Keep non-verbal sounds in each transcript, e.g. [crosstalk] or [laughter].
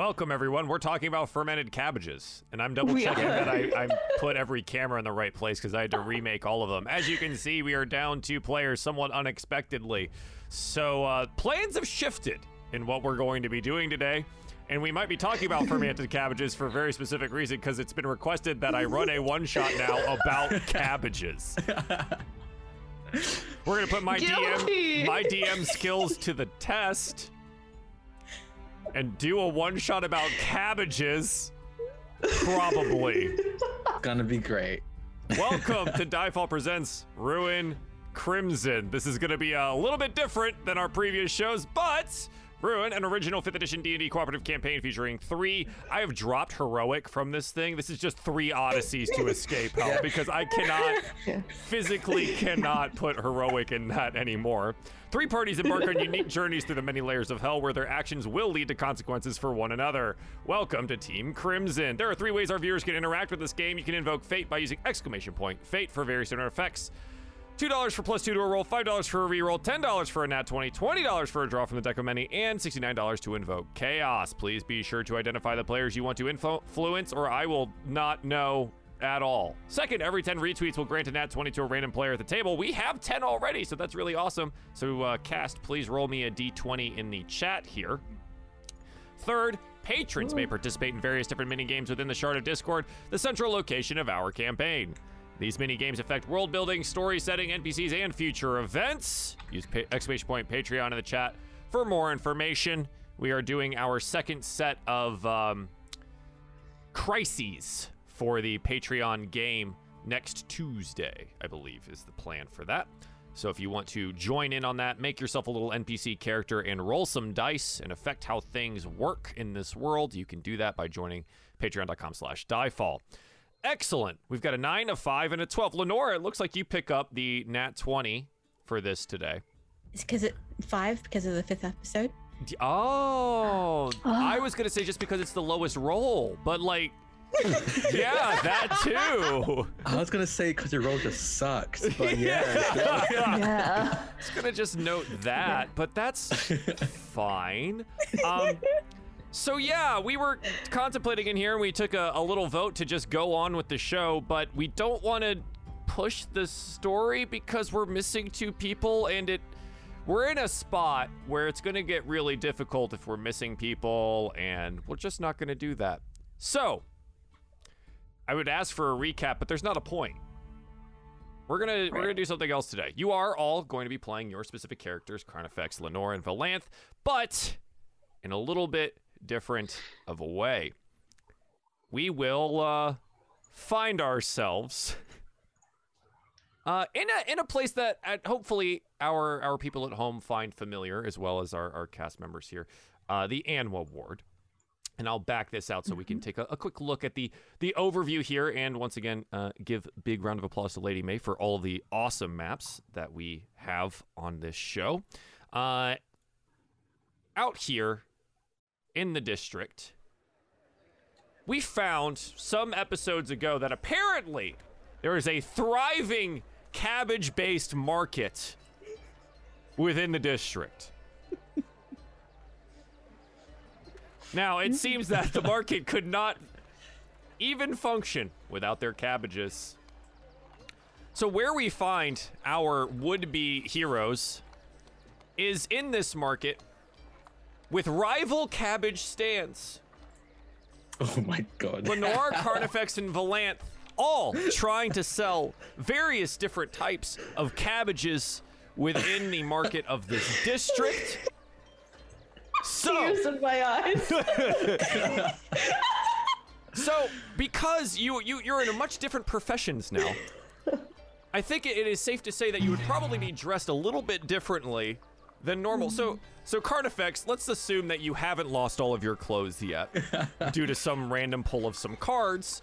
Welcome, everyone. We're talking about fermented cabbages, and I'm double checking that I, I [laughs] put every camera in the right place because I had to remake all of them. As you can see, we are down two players somewhat unexpectedly. So, uh, plans have shifted in what we're going to be doing today. And we might be talking about fermented [laughs] cabbages for a very specific reason because it's been requested that I run a one shot now about [laughs] cabbages. We're going to put my Guilty. DM my DM skills to the test and do a one shot about cabbages. Probably. Gonna be great. Welcome to [laughs] Diefall Presents Ruin Crimson. This is to be a little bit different than our previous shows, but Ruin, an original 5th edition D&D cooperative campaign featuring three. I have dropped heroic from this thing. This is just three odysseys to escape hell because I cannot physically cannot put heroic in that anymore. Three parties embark on unique journeys through the many layers of hell where their actions will lead to consequences for one another. Welcome to Team Crimson. There are three ways our viewers can interact with this game. You can invoke fate by using exclamation point fate for various different effects. $2 for plus two to a roll, $5 for a reroll, $10 for a nat 20, $20 for a draw from the deck of many, and $69 to invoke chaos. Please be sure to identify the players you want to influence, or I will not know at all. Second, every 10 retweets will grant a nat 20 to a random player at the table. We have 10 already, so that's really awesome. So, uh, cast, please roll me a d20 in the chat here. Third, patrons may participate in various different mini games within the Shard of Discord, the central location of our campaign. These mini games affect world building, story setting, NPCs, and future events. Use pa- exclamation point Patreon in the chat for more information. We are doing our second set of um, crises for the Patreon game next Tuesday, I believe, is the plan for that. So if you want to join in on that, make yourself a little NPC character and roll some dice and affect how things work in this world, you can do that by joining patreon.com slash diefall. Excellent. We've got a 9, a 5, and a 12. Lenora, it looks like you pick up the nat 20 for this today. It's because it five because of the fifth episode. D- Oh, I was going to say just because it's the lowest roll, but like, [laughs] yeah, that too. I was gonna say because your roll just sucks, [laughs] but yeah. Yeah. just gonna just note that, but that's [laughs] fine. Um, so yeah, we were contemplating in here, and we took a, a little vote to just go on with the show, but we don't want to push the story because we're missing two people, and it we're in a spot where it's gonna get really difficult if we're missing people, and we're just not gonna do that. So. I would ask for a recap, but there's not a point. We're gonna we're gonna do something else today. You are all going to be playing your specific characters, Carnifex, Lenore, and Valanth, but in a little bit different of a way. We will uh, find ourselves uh, in a in a place that uh, hopefully our our people at home find familiar, as well as our, our cast members here, uh, the Anwa Ward and I'll back this out so we can take a, a quick look at the the overview here, and once again, uh, give big round of applause to Lady May for all the awesome maps that we have on this show. Uh, out here in the district, we found some episodes ago that apparently there is a thriving cabbage-based market within the district. [laughs] Now, it seems that the market could not even function without their cabbages. So, where we find our would be heroes is in this market with rival cabbage stands. Oh my god. Lenore, [laughs] Carnifex, and Valanth all trying to sell various different types of cabbages within the market of this district. So, Tears in my eyes. [laughs] So, because you you you're in a much different professions now, I think it is safe to say that you would probably be dressed a little bit differently than normal. So, so Carnifex, let's assume that you haven't lost all of your clothes yet [laughs] due to some random pull of some cards.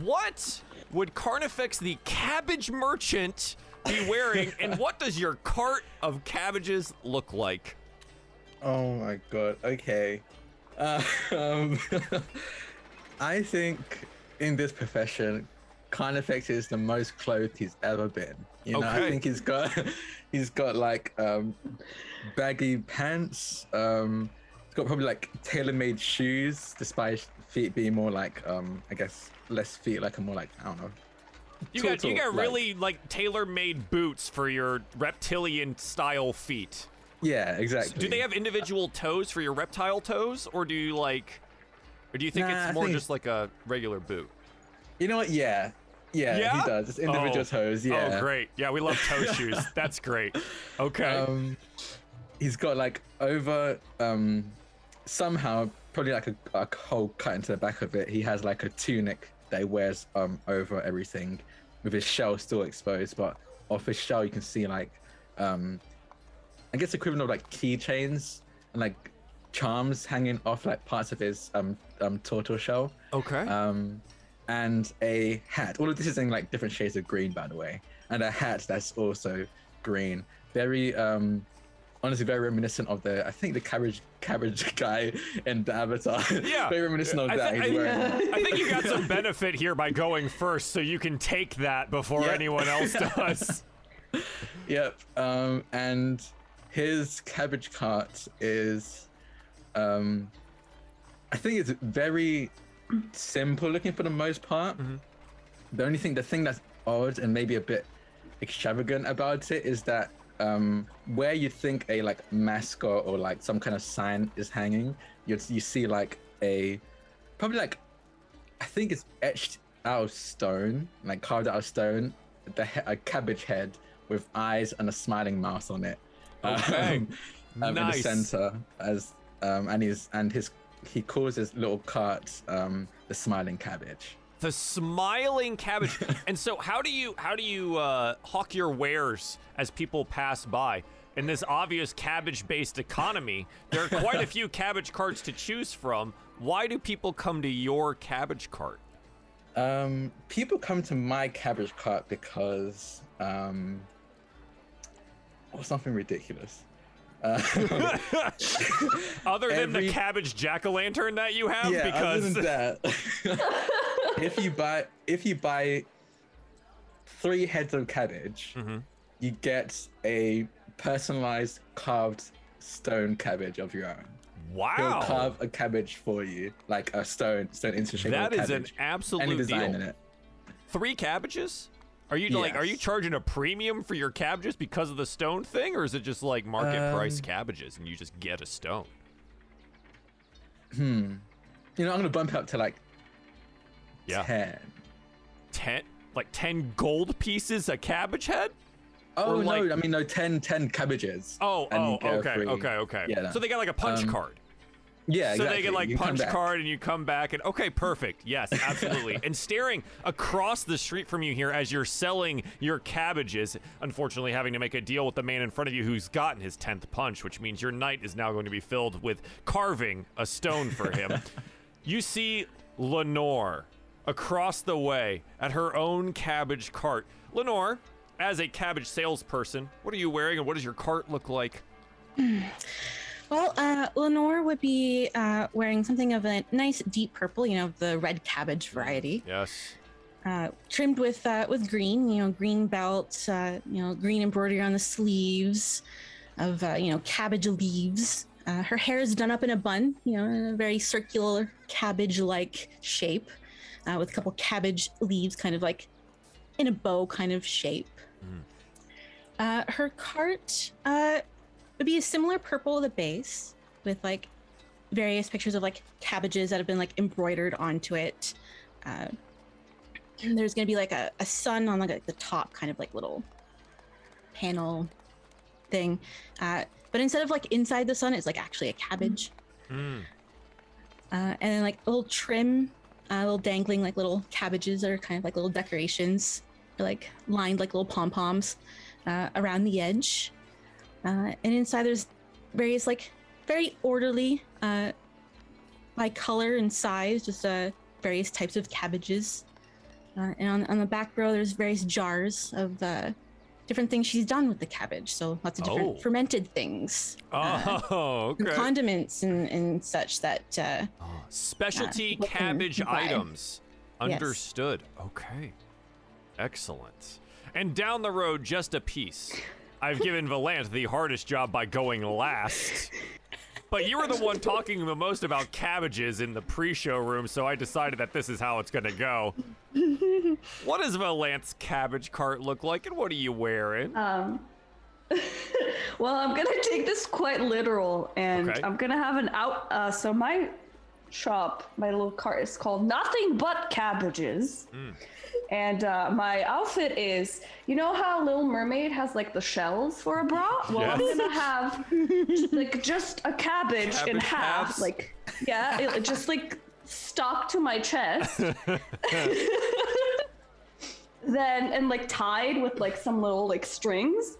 What would Carnifex the cabbage merchant be [laughs] wearing, and what does your cart of cabbages look like? Oh my god. Okay. Uh, [laughs] um, I think in this profession, Carnifex is the most clothed he's ever been. You know, Okay. I think he's got he's got like um, baggy pants, um, it's got probably like tailor-made shoes, despite feet being more like um I guess less feet, like a more like I don't know. You got you got like- really like tailor-made boots for your reptilian style feet. Yeah, exactly. Do they have individual toes for your reptile toes, or do you like, or do you think Nah, it's more think- just like a regular boot? You know what? Yeah, yeah, Yeah? he does. It's individual Oh. toes. Yeah. Oh, great. Yeah, we love toe [laughs] shoes. That's great. Okay. Um, he's got like over um somehow probably like a, a hole cut into the back of it. He has like a tunic that he wears um over everything, with his shell still exposed. But off his shell, you can see like um, I guess equivalent of like keychains and like charms hanging off like parts of his um um tortoise shell. okay. um, and a hat. All of this is in like different shades of green, by the way, and a hat that's also green. Very, um, honestly, very reminiscent of the I think the cabbage cabbage [laughs] guy in the Avatar. Yeah. [laughs] very reminiscent of I, that. He's I-. I think you got some [laughs] benefit here by going first, so you can take that before Yeah. anyone else does. Yep. Um, and his cabbage cart is, um, I think it's very simple looking for the most part. The only thing, the thing that's odd and maybe a bit extravagant about it is that um, where you think a like mascot or like some kind of sign is hanging, you you see like a probably like I think it's etched out of stone, like carved out of stone, the he- a cabbage head with eyes and a smiling mouth on it. Okay. Um, [laughs] Nice. In the center, as um, and his and his he calls his little cart um, the smiling cabbage. The smiling cabbage. [laughs] and so, how do you how do you uh, hawk your wares as people pass by? In this obvious cabbage-based economy, there are quite a [laughs] few cabbage carts to choose from. Why do people come to your cabbage cart? Um, people come to my cabbage cart because um, oh, something ridiculous. Uh, [laughs] Other than the cabbage jack-o'-lantern that you have, yeah, because other than that, if you buy if you buy three heads of cabbage, Mm-hmm. you get a personalized carved stone cabbage of your own. Wow! He'll carve a cabbage for you, like a stone stone into shape that is an absolute design deal. in it. Three cabbages? Are you like are you charging a premium for your cabbages because of the stone thing, or is it just like market price Um, cabbages and you just get a stone? Hmm. You know, I'm gonna bump up to like Yeah. ten. ten like 10 gold pieces a cabbage head Oh Or no, like- I mean no 10, 10 cabbages. oh and oh okay free- okay okay Yeah, no. so they got like a punch Um, card yeah, so exactly. they get like You punch card and you come back and okay perfect yes [laughs] absolutely and staring across the street from you here as you're selling your cabbages unfortunately having to make a deal with the man in front of you who's gotten his 10th punch which means your night is now going to be filled with carving a stone for him [laughs] you see lenore across the way at her own cabbage cart. Lenore as a cabbage salesperson what are you wearing and what does your cart look like? Well, uh, Lenore would be uh, wearing something of a nice deep purple, you know, the red cabbage variety, yes. Uh, trimmed with uh, with green, you know, green belt, uh, you know, green embroidery on the sleeves of uh, you know cabbage leaves. Uh, her hair is done up in a bun, you know, in a very circular cabbage-like shape, uh, with a couple cabbage leaves, kind of like in a bow kind of shape. Uh, her cart uh, would be a similar purple at the base, with like various pictures of like cabbages that have been like embroidered onto it. Uh, and there's gonna be like a, a sun on like the top, kind of like little panel thing. Uh, but instead of like inside the sun, it's like actually a cabbage. Mm. Uh, and then like a little trim, uh, little dangling like little cabbages that are kind of like little decorations, They're, like lined like little pom poms uh, around the edge. Uh, and inside there's various like very orderly uh, by color and size, just uh, various types of cabbages. Uh, and on, on the back row, there's various jars of uh, different things she's done with the cabbage. So lots of different Oh. fermented things. uh, [laughs] oh and condiments and, and such that uh, Specialty what can cabbage items. Yes. Understood. Okay. Excellent. And down the road, just a piece. I've given Valant the hardest job by going last. But you were the one talking the most about cabbages in the pre-show room, so I decided that this is how it's gonna go. what does Valant's cabbage cart look like, and what are you wearing? Um, [laughs] well, I'm gonna take this quite literal, and Okay. I'm gonna have an out. Uh, so my shop, my little cart is called Nothing But Cabbages, and uh, my outfit is, you know how Little Mermaid has like the shells for a bra? Well, I'm gonna have [laughs] like just a cabbage, in half, halves? like yeah, it, just like stuck to my chest. [laughs] [laughs] then and like tied with like some little like strings.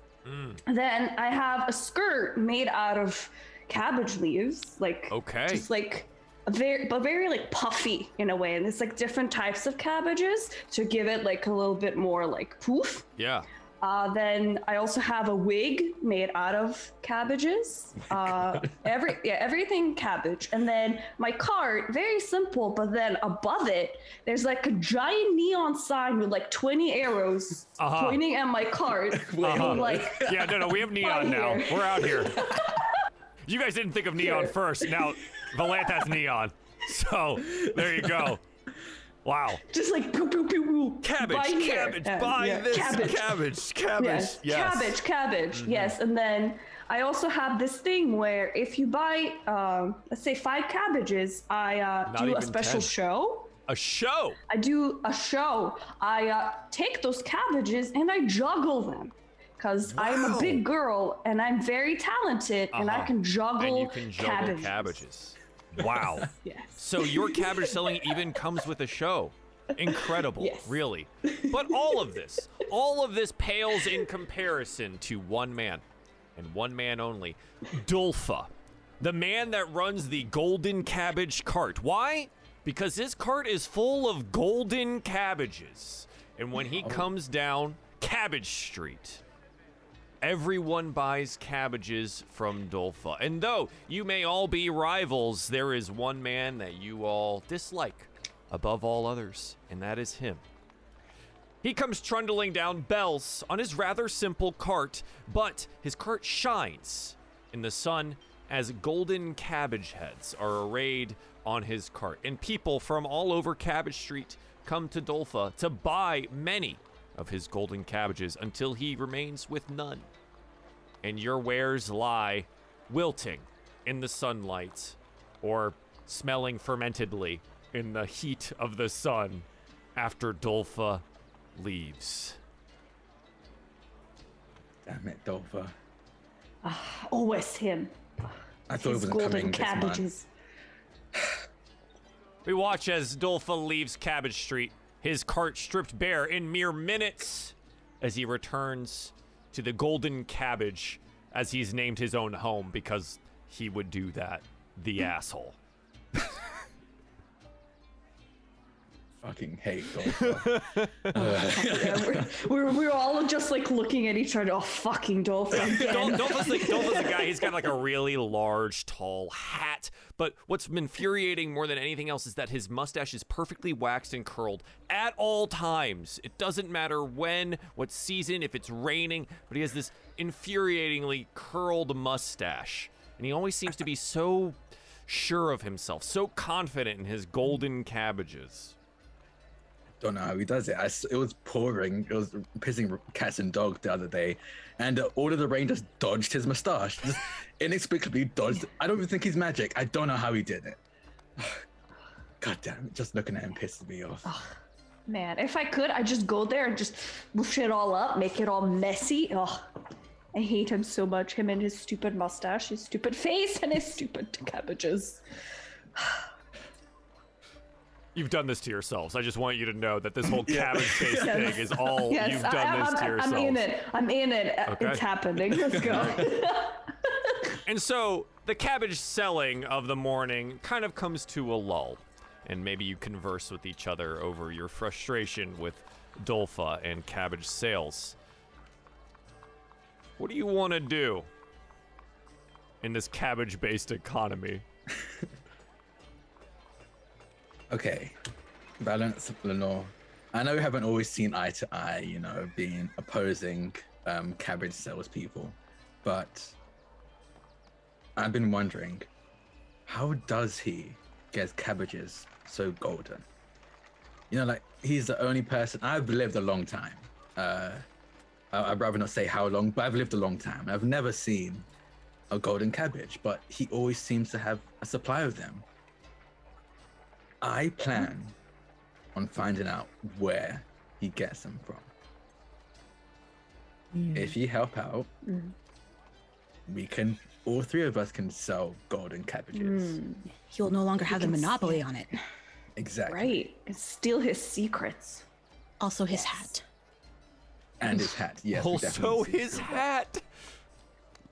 Then I have a skirt made out of cabbage leaves, like Okay. just like a very but very like puffy in a way, and it's like different types of cabbages to give it like a little bit more like poof. yeah. Uh, then I also have a wig made out of cabbages. Uh, every yeah, everything cabbage. And then my cart, very simple, but then above it, there's like a giant neon sign with like 20 arrows Uh-huh. pointing at my cart. [laughs] Uh-huh. Like Yeah, no, no, we have neon now. We're out here. [laughs] You guys didn't think of neon Sure. first. Now, Valant has neon. So, there you go. Wow. just like pew pew pew pew. Cabbage, buy cabbage, Uh, buy yeah, this. Cabbage. Cabbage, cabbage. Yes, Yes. Mm-hmm. cabbage, cabbage. Yes, and then I also have this thing where if you buy, um, let's say five cabbages, I uh, Not do a special 10. show. A show. I do a show. I uh, take those cabbages and I juggle them. Because I'm a big girl and I'm very talented and I Uh-huh. can juggle, And you can juggle cabbages. cabbages. Wow. [laughs] Yes. So your cabbage selling even comes with a show. Incredible, Yes. really. But all of this, all of this pales in comparison to one man, and one man only, Dulfa, the man that runs the Golden Cabbage Cart. Why? Because his cart is full of golden cabbages, and when he comes down Cabbage Street, Everyone buys cabbages from Dolfa. And though you may all be rivals, there is one man that you all dislike above all others, and that is him. He comes trundling down Bells on his rather simple cart, but his cart shines in the sun as golden cabbage heads are arrayed on his cart. And people from all over Cabbage Street come to Dolfa to buy many of his golden cabbages until he remains with none. And your wares lie wilting in the sunlight or smelling fermentedly in the heat of the sun after Dolfa leaves. Damn it, Dolpha. Ah, always him. I thought it His wasn't golden coming this month. cabbages. We watch as Dolfa leaves Cabbage Street, his cart stripped bare in mere minutes as he returns to the Golden Cabbage, as he's named his own home because he would do that. The [laughs] asshole. Fucking hate [laughs] Dolpha. Uh, yeah, we're, [laughs] we're, we're all just like looking at each other. Oh, fucking dolphin Dol- again. Dolpha's, like, Dolpha's a guy, he's got like a [laughs] really large, tall hat. But what's infuriating more than anything else is that his mustache is perfectly waxed and curled at all times. It doesn't matter when, what season, if it's raining, but he has this infuriatingly curled mustache. And he always seems to be so sure of himself, so confident in his golden cabbages. Don't know how he does it. I it was pouring. It was pissing cats and dogs the other day, and uh, all of the rain just dodged his mustache. Just inexplicably dodged. I don't even think he's magic. I don't know how he did it. God damn it! Just looking at him pisses me off. Man, if I could, I'd just go there and just whoosh it all up, make it all messy. Oh, I hate him so much. Him and his stupid mustache, his stupid face, and his stupid cabbages. You've done this to yourselves. I just want you to know that this whole [laughs] cabbage-based thing is all Yes, you've I, done I'm, this to I'm, yourselves. I'm in it. I'm in it. Uh, Okay. It's happening. Let's go. [laughs] [laughs] And so the cabbage selling of the morning kind of comes to a lull. And maybe you converse with each other over your frustration with Dolfa and cabbage sales. What do you want to do in this cabbage based economy? Okay, Valanth, Lenore. I know we haven't always seen eye to eye, you know, being opposing um, cabbage salespeople, but I've been wondering how does he get cabbages so golden? You know, like he's the only person. I've lived a long time. Uh, I'd rather not say how long, but I've lived a long time. I've never seen a golden cabbage, but he always seems to have a supply of them. I plan on finding out where he gets them from. If you help out, mm. we can. All three of us can sell golden cabbages. Mm. He'll no longer have the can see monopoly it. on it. Exactly. Right. And steal his secrets. Also, his hat. And his hat. Yes. also, his through that. hat.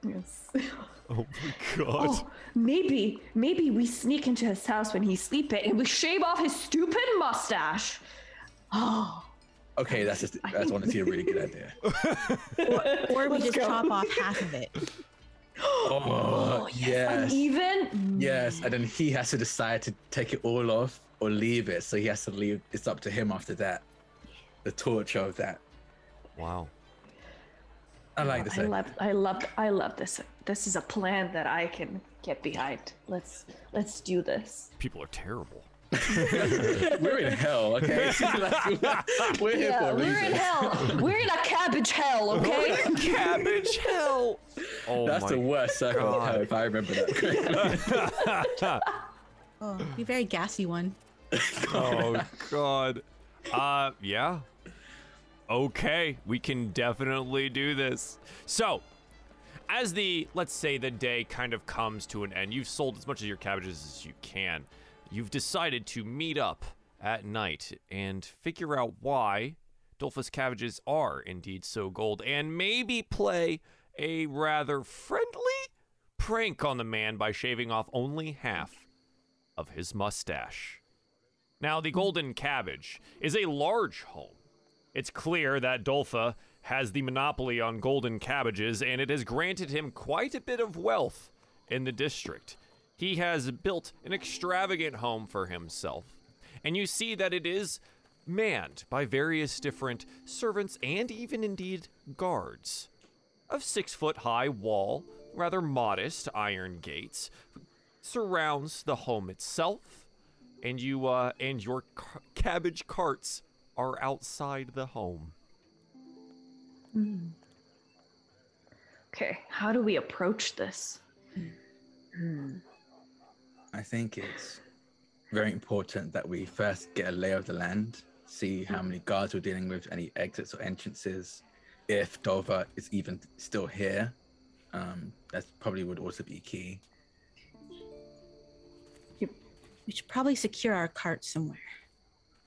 Yes. [laughs] [laughs] Oh my god. Oh, maybe, maybe we sneak into his house when he's sleeping and we shave off his stupid mustache. Oh, Okay, that's just that's honestly a really good [laughs] idea. Or we Let's just go. chop off half of it. Oh, [gasps] oh yes. uneven. Yes, and then he has to decide to take it all off or leave it. So he has to leave. It's up to him after that. The torture of that. Wow. I like this. I idea. love, I love, I love this. This is a plan that I can get behind. Let's, let's do this. People are terrible. [laughs] We're in hell, okay? [laughs] We're here for a we're reason. in hell. We're in a cabbage hell, okay? Cabbage hell. Oh That's my the worst circle of hell if I remember that [laughs] correctly. Oh, be a very gassy one. oh god. Uh yeah. Okay, we can definitely do this. So, as the let's say the day kind of comes to an end, you've sold as much of your cabbages as you can. You've decided to meet up at night and figure out why Dolphus cabbages are indeed so gold and maybe play a rather friendly prank on the man by shaving off only half of his mustache. Now, the Golden Cabbage is a large home. It's clear that Dolpha has the monopoly on golden cabbages, and it has granted him quite a bit of wealth in the district. He has built an extravagant home for himself, and you see that it is manned by various different servants and even indeed guards. A six foot high wall, rather modest iron gates, surrounds the home itself, and you uh, and your ca- cabbage carts are outside the home. Okay, how do we approach this? I think it's very important that we first get a lay of the land, see how many guards we're dealing with, any exits or entrances, if Dover is even still here. Um, that probably would also be key. We should probably secure our cart somewhere.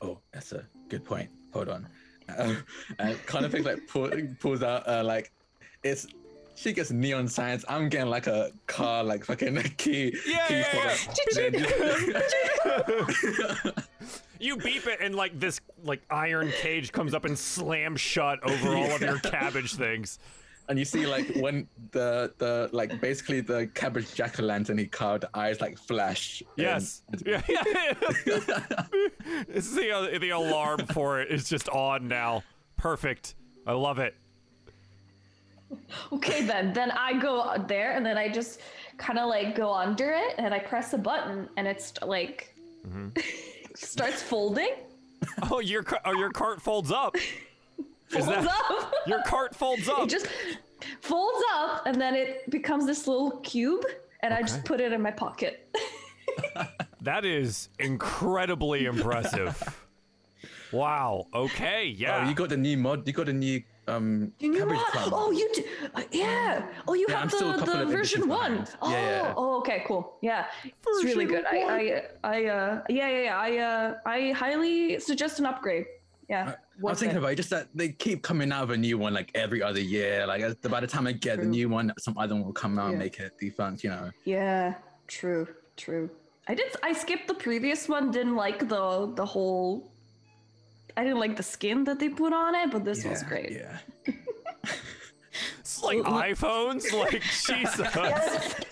Oh, that's a good point. Hold on. Um, [laughs] and kind of thing like pull, pulls out uh, like it's she gets neon signs. I'm getting like a car like fucking [laughs] key. Yeah, key yeah, fob. [laughs] You beep it, and like this like iron cage comes up and slams shut over all of your cabbage things. And you see like when the the like basically the cabbage jack o' lantern he carved the eyes like flash. and- Yes. Yeah, yeah, yeah. it's the uh, the alarm for it is just on now. Perfect. I love it. Okay, then, then I go there and then I just kind of like go under it and I press a button and it's like [laughs] starts folding. Oh, your ca- oh, your cart folds up. [laughs] Is Folds that up. your cart folds [laughs] up? it just folds up and then it becomes this little cube and I just put it in my pocket. [laughs] That is incredibly impressive. Wow. Okay. Yeah. Oh, you got the new mod. You got the new um You know cabbage what? Oh, you do. Uh, yeah. Oh, you Yeah, I'm have still the, the version editions one. Oh, Yeah, yeah. oh, okay, cool. Yeah, it's really Version good. I, I, I, uh, yeah, yeah, yeah. I, uh, I highly suggest an upgrade. Yeah. I was thinking it. about it, just that they keep coming out with a new one like every other year. Like by the time I get the new one, some other one will come out and make it defunct. You know. Yeah. True. True. I did. I skipped the previous one. Didn't like the the whole. I didn't like the skin that they put on it, but this was great. Yeah. It's like iPhones. Like [laughs] Jesus. [laughs]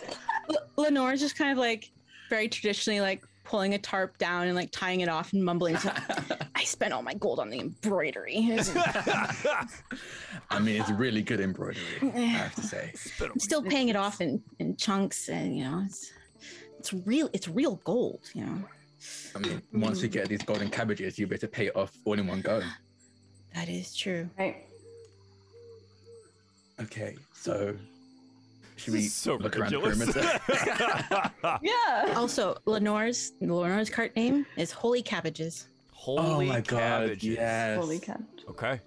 L- Lenore's just kind of like very traditionally like pulling a tarp down and like tying it off and mumbling. to- [laughs] I spent all my gold on the embroidery. [laughs] I mean, it's really good embroidery. I eh. have to say. I'm still paying it off in, in chunks, and you know, it's it's real. It's real gold. You know. I mean, once you get these golden cabbages, you better pay it off all in one go. That is true. Right. Okay, so should we so look around the ridiculous. perimeter? [laughs] Yeah. Also, Lenore's Lenore's cart name is Holy Cabbages. Holy oh my god, cabbages. yes. Holy cabbage. Okay.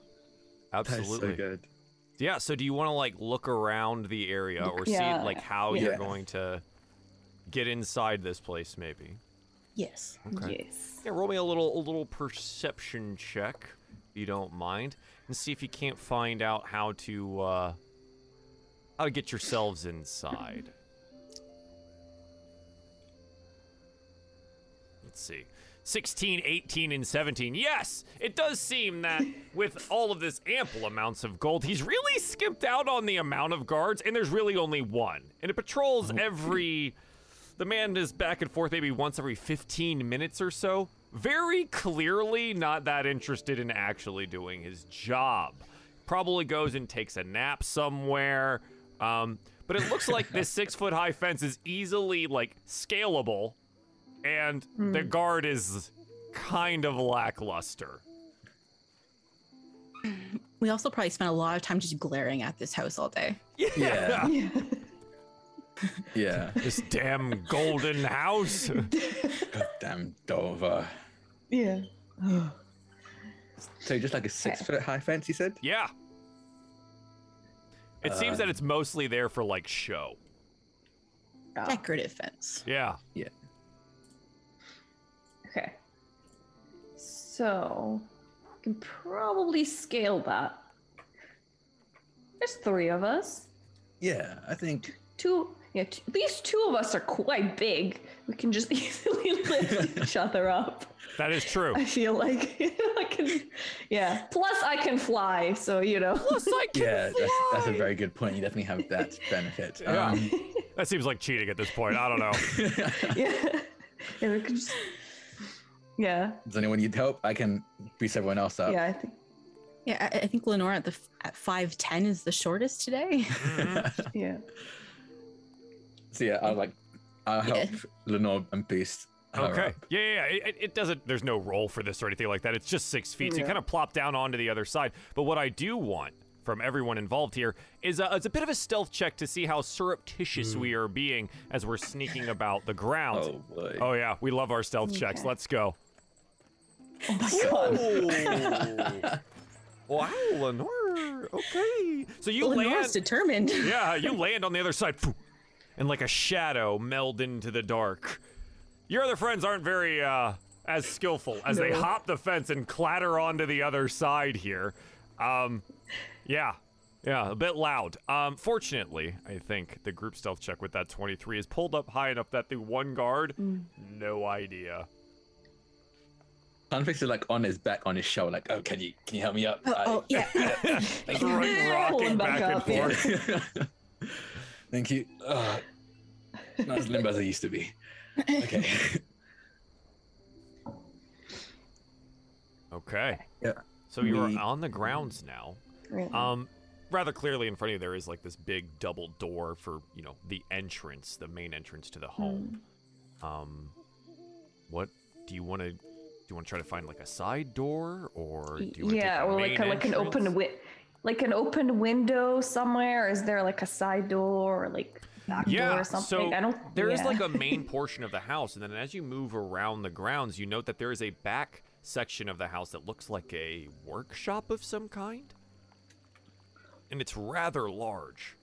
That's Absolutely. so good. Yeah, so do you want to like look around the area or see like how Yeah. you're going to get inside this place maybe? Yes. Okay. Yes. Yeah, roll me a little a little perception check, if you don't mind, and see if you can't find out how to uh how to get yourselves inside. Let's see. 16, 18, and 17. Yes, it does seem that with all of this ample amounts of gold, he's really skimped out on the amount of guards, and there's really only one. And it patrols oh. every. The man is back and forth maybe once every 15 minutes or so. Very clearly not that interested in actually doing his job. Probably goes and takes a nap somewhere. Um, but it looks like this [laughs] six foot high fence is easily like scalable and the guard is kind of lackluster. We also probably spent a lot of time just glaring at this house all day. Yeah, Yeah. [laughs] yeah. This damn golden house. Goddamn Dover. Yeah. So just like a six foot high fence, you said? yeah. It seems uh, that it's mostly there for like show. Decorative fence. Yeah. Yeah. Okay. So, we can probably scale that. There's three of us. Yeah, I think. Two, yeah, t- at least two of us are quite big. We can just [laughs] easily lift each other up. That is true. I feel like [laughs] I can, yeah. Plus, I can fly, so you know. Plus, I can Yeah, that's, that's a very good point. You definitely have that [laughs] benefit. Yeah. Um, That seems like cheating at this point. I don't know. yeah. yeah, we can just. Yeah, does anyone need help? I can boost everyone else up. yeah. I think. Yeah, I, I think Lenore at the at five ten is the shortest today. Yeah. So yeah, I'll like, I'll help Yeah. Lenore and boost. her Okay. up. Yeah, yeah, yeah. It, it doesn't. There's no roll for this or anything like that. It's just six feet. So you kind of plop down onto the other side. But what I do want from everyone involved here is a, it's a bit of a stealth check to see how surreptitious we hmm. are being as we're sneaking about the ground. Oh boy. Oh, yeah, we love our stealth checks. Let's go. Oh my god. [laughs] wow, Lenore. Okay. So you Lenore's land. determined. yeah, you land on the other side, phew, and like a shadow meld into the dark. Your other friends aren't very uh, as skillful as they hop the fence and clatter onto the other side here. Um, yeah, yeah, a bit loud. Um, fortunately, I think the group stealth check with that 23 is pulled up high enough that the one guard, no idea. Carnifex is like on his back, on his shoulder, like, oh, can you can you help me up? Oh, oh, yeah. [laughs] Just right, rocking Pulling back, back and forth. yeah. [laughs] forth. Thank you. Uh, not as limp as I used to be. Okay. [laughs] Okay. yeah. So you're on the grounds now. Really? Um, rather clearly in front of you, there is like this big double door for you know the entrance, the main entrance to the home. Um, what do you want to? Do you want to try to find like a side door, or do you want yeah, or like a, like an open wi- like an open window somewhere. Is there like a side door or like back door or something? so I don't. there is yeah. like a main [laughs] portion of the house, and then as you move around the grounds, you note that there is a back section of the house that looks like a workshop of some kind, and it's rather large.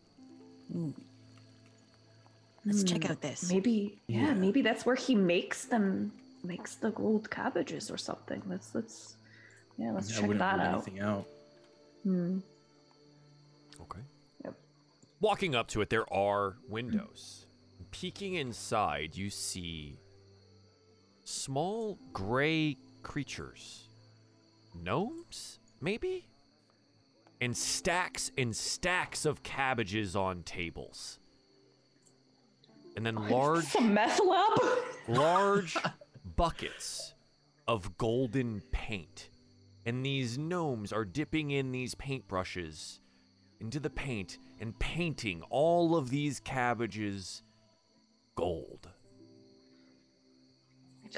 Let's check out this. maybe yeah, maybe that's where he makes them makes the gold cabbages or something. Let's let's yeah, let's I check wouldn't that rule out. anything out. Hmm. Walking up to it, there are windows. Peeking inside, you see small gray creatures. Gnomes, maybe? And stacks and stacks of cabbages on tables. And then large, Some meth lab. large [laughs] buckets of golden paint. And these gnomes are dipping in these paintbrushes into the paint and painting all of these cabbages gold.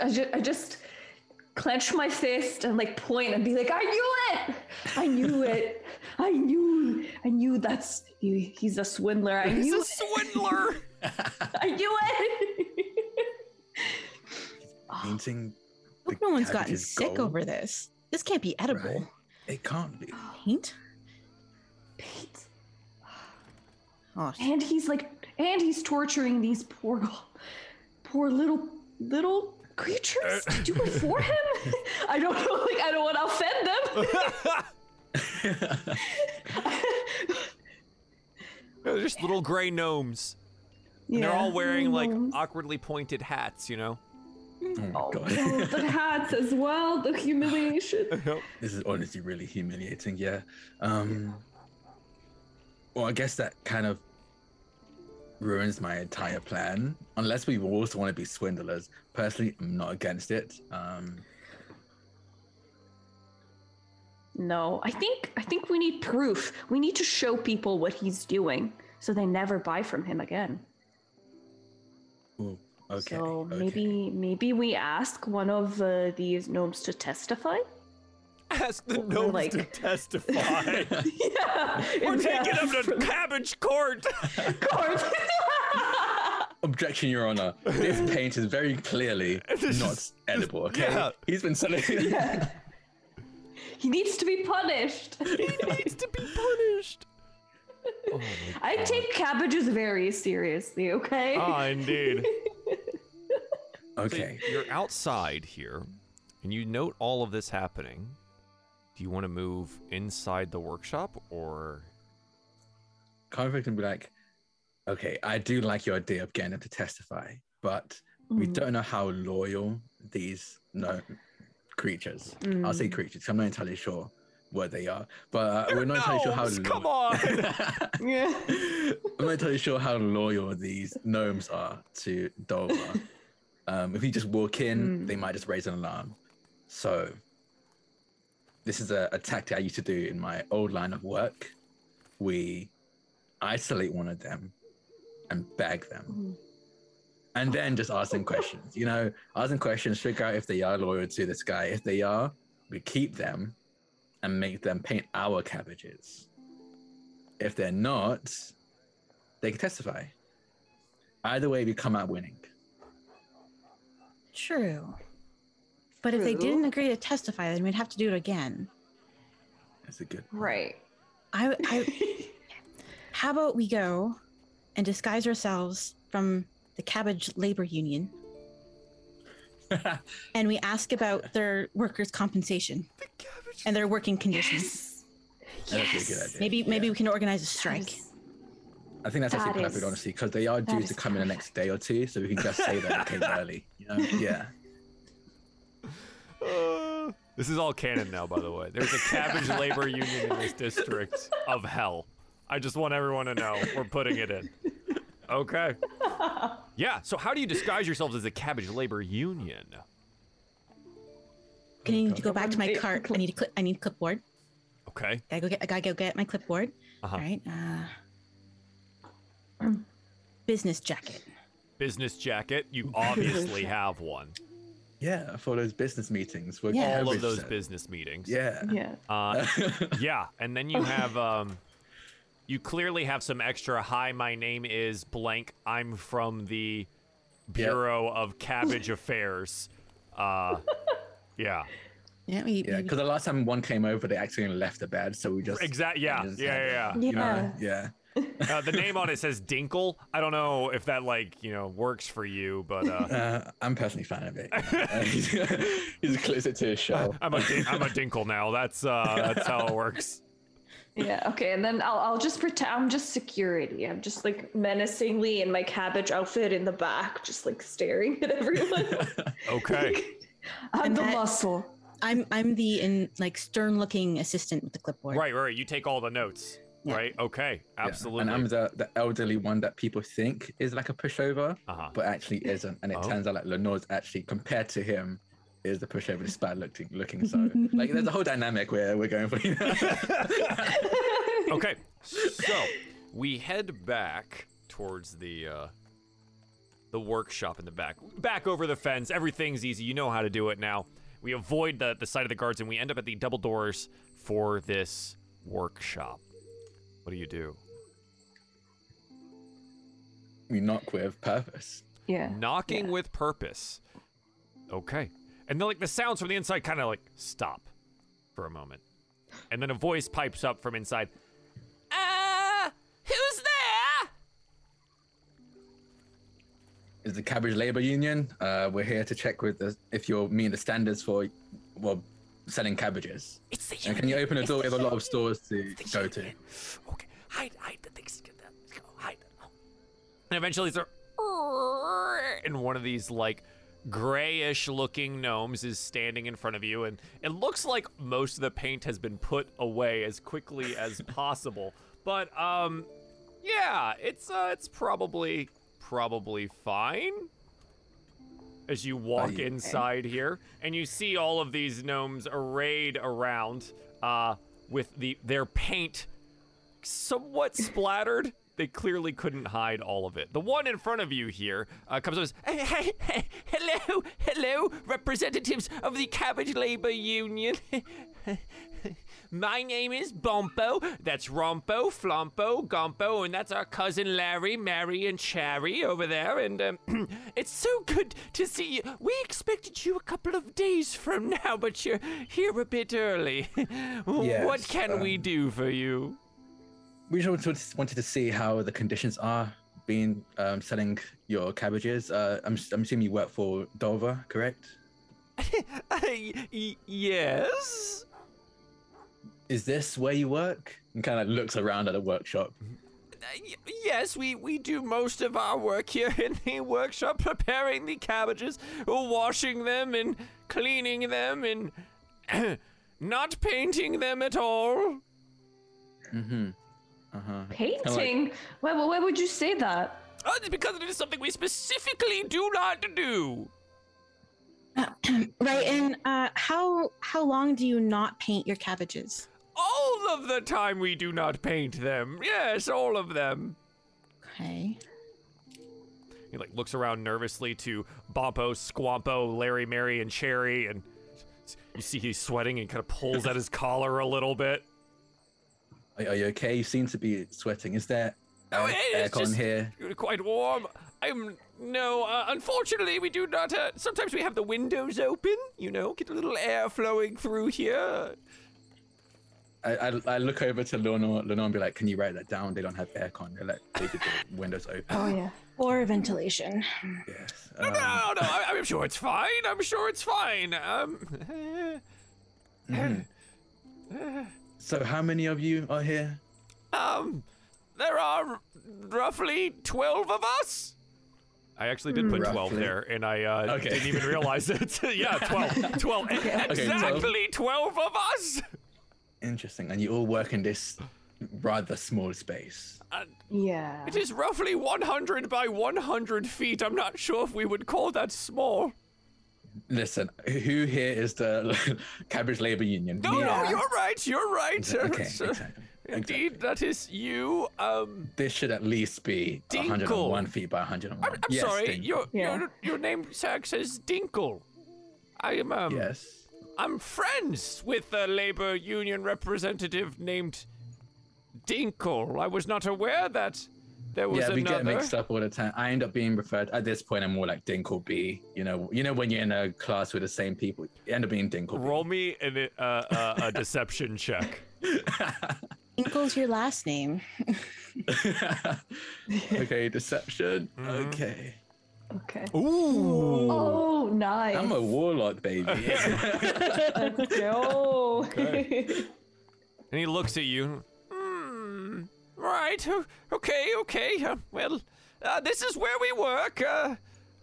I just, I just clench my fist and like point and be like, I knew it! I knew [laughs] it! I knew, I knew that's, he, he's a swindler. I He's knew a it! swindler. [laughs] I knew it! [laughs] Painting. Hope no one's gotten sick gold, over this. This can't be edible. right? It can't be. Paint? Pete. Oh, And he's like, and he's torturing these poor, poor little, little creatures to do it for him. [laughs] I don't know, like, I don't want to offend them. [laughs] [laughs] They're just little gray gnomes. And They're all wearing like awkwardly pointed hats, you know? Oh Oh, god. no, the hats as well, the humiliation. this is honestly really humiliating. Yeah. Um. Well, I guess that kind of ruins my entire plan. Unless we also want to be swindlers. Personally, I'm not against it. Um. No, I think I think we need proof. We need to show people what he's doing so they never buy from him again. ooh, okay. so okay. maybe maybe we ask one of uh, these gnomes to testify. Ask the Or, gnomes to testify. [laughs] yeah, We're taking behalf them to of cabbage court. court. [laughs] Objection, Your Honor. This [laughs] paint is very clearly This not is- edible. Okay. yeah. He's been selling. he needs to be punished. he needs to be punished. Oh I take cabbages very seriously. Okay. Ah, indeed. So okay. you're outside here, and you note all of this happening. Do you want to move inside the workshop, or Carnifex can be like, okay, I do like your idea of getting them to testify, but we Mm. don't know how loyal these no creatures. I'll say creatures I'm not entirely sure what they are, but uh, we're not entirely sure how. Gnomes, lo- come on. Yeah. [laughs] [laughs] I'm not entirely sure how loyal these gnomes are to Dolva. [laughs] um, if you just walk in, Mm. they might just raise an alarm. So, this is a, a tactic I used to do in my old line of work. We isolate one of them and bag them, Mm. and then just ask them questions. You know, ask them questions, figure out if they are loyal to this guy. If they are, we keep them and make them paint our cabbages. If they're not, they can testify. Either way, we come out winning. true. But if they didn't agree to testify, then we'd have to do it again. That's a good. Right. I, I [laughs] how about we go and disguise ourselves from the cabbage labor union [laughs] and we ask about their workers' compensation and their working conditions. Yes. That's a Yes. good idea. Maybe maybe Yeah. we can organize a strike. Yes. I think that's actually That perfect, is- honestly, because they are due to is come in the next day or two, so we can just say that they came early. You know? [laughs] Yeah. Uh, this is all canon now, by the way. There's a cabbage [laughs] labor union in this district of hell. I just want everyone to know we're putting it in. Okay. Yeah. So how do you disguise yourselves as a cabbage labor union? Can I need to go back to my cart? I need a cli- I need a clipboard. Okay. I go get I gotta go get my clipboard. Uh-huh. All right. Uh, business jacket. Business jacket. You obviously [laughs] have one. Yeah, for those business meetings. Where Yeah. All of those said. business meetings. Yeah. Yeah. Uh, [laughs] yeah, and then you have um, you clearly have some extra. Hi, my name is blank. I'm from the Bureau of Cabbage Affairs. Uh, [laughs] yeah, Yeah, we, Yeah, because the last time one came over, they actually left the bed, so we just exactly. Yeah, just yeah, had it, yeah. you know? Yeah. Yeah. Uh, the name on it says Dinkle. I don't know if that like you know works for you, but uh, Uh, I'm personally a fan of it. Uh, he's, [laughs] he's closer to his show. I'm a din- I'm a Dinkle now. That's uh, that's how it works. Yeah. Okay. And then I'll I'll just pretend I'm just security. I'm just like menacingly in my cabbage outfit in the back, just like staring at everyone. [laughs] Okay. I'm And the that- muscle. I'm I'm the in like stern looking assistant with the clipboard. Right, right. You take all the notes. Yeah. Right. Okay. Yeah, Absolutely. And I'm the, the elderly one that people think is like a pushover, uh-huh. but actually isn't. And it Oh. turns out like Lenore's actually, compared to him, is the pushover despite looking looking so. like there's a whole dynamic where we're going for. you [laughs] Okay, so [laughs] we head back towards the uh, the the workshop in the back. Back over the fence. Everything's easy. You know how to do it now. We avoid the, the sight of the guards and we end up at the double doors for this workshop. What do you do? We knock with purpose. Yeah. Knocking yeah. with purpose. Okay. And then like the sounds from the inside kind of like stop for a moment. And then a voice pipes up from inside. Uh, who's there? Is the Cabbage Labor Union? Uh, we're here to check with the, if you're meeting the standards for well selling cabbages. It's the And can you open a door? We have a lot of stores to go to. Okay, hide, hide the things. Get that. Go, hide. And eventually, it's a and one of these like grayish looking gnomes is standing in front of you, and it looks like most of the paint has been put away as quickly as [laughs] possible. But um, yeah, it's uh, it's probably probably fine. As you walk yeah. inside here, and you see all of these gnomes arrayed around, uh, with the their paint somewhat splattered. They clearly couldn't hide all of it. The one in front of you here uh, comes up and says, hey, hey, hey, hello, hello, representatives of the Cabbage Labor Union. [laughs] My name is Bompo. That's Rompo, Flompo, Gompo, and that's our cousin Larry, Mary, and Cherry over there. And um, [clears throat] it's so good to see you. We expected you a couple of days from now, but you're here a bit early. [laughs] what Yes, can we um, do for you? We just wanted- to see how the conditions are being um, selling your cabbages. Uh, I'm, I'm assuming you work for Dover, correct? [laughs] Uh, yes. Is this where you work? And kind of looks around at the workshop. Yes, we, we do most of our work here in the workshop, preparing the cabbages, washing them, and cleaning them, and [clears throat] not painting them at all. Mm-hmm. Uh-huh. Painting? Why, why, why would you say that? Uh, it's because it is something we specifically do not do. [clears throat] right, and uh, how how long do you not paint your cabbages? All of the time we do not paint them. Yes, all of them. Okay. He like looks around nervously to Bompo, Squampo, Larry, Mary, and Cherry, and you see he's sweating and kind of pulls at his collar a little bit. Are, are you okay? You seem to be sweating. Is there Oh, air, it- it's aircon just here? quite warm. I'm no. Uh, unfortunately, we do not. Uh, sometimes we have the windows open. You know, get a little air flowing through here. I, I, I look over to Lenore, Lenore and be like, can you write that down? They don't have aircon. They let they did the windows open. Oh, yeah. Or ventilation. Yes. No, um, no, no. I, I'm sure it's fine. I'm sure it's fine. Um. So how many of you are here? Um, there are roughly 12 of us. I actually did put 12 there, and I uh, Okay. didn't even realize it. [laughs] yeah, 12. [laughs] 12. Exactly 12 of us. Interesting. And you all work in this rather small space. Uh, Yeah. it is roughly 100 by 100 feet. I'm not sure if we would call that small. Listen, who here is the [laughs] Cabbage Labor Union? No, Me- no, you're right. You're right. Okay, [laughs] It's, uh, exactly. Indeed, that is you. Um, This should at least be Dinkle. 101 feet by 101. I'm, I'm yes, sorry. Dinkle. Your, Yeah. your your name tag says Dinkle. I am um. Yes. I'm friends with a labor union representative named Dinkle. I was not aware that there was Yeah, we another. get mixed up all the time. I end up being referred at this point. I'm more like Dinkle B. You know, you know when you're in a class with the same people, you end up being Dinkle. Roll me an, uh, uh, a deception check. [laughs] Dinkle's your last name. [laughs] Okay, deception. Mm-hmm. Okay, Okay. Ooh. Oh, nice. I'm a warlock, baby. [laughs] [laughs] Let's go. [laughs] And he looks at you. Hmm. Right. Okay. Okay. Uh, well, uh, this is where we work. Uh,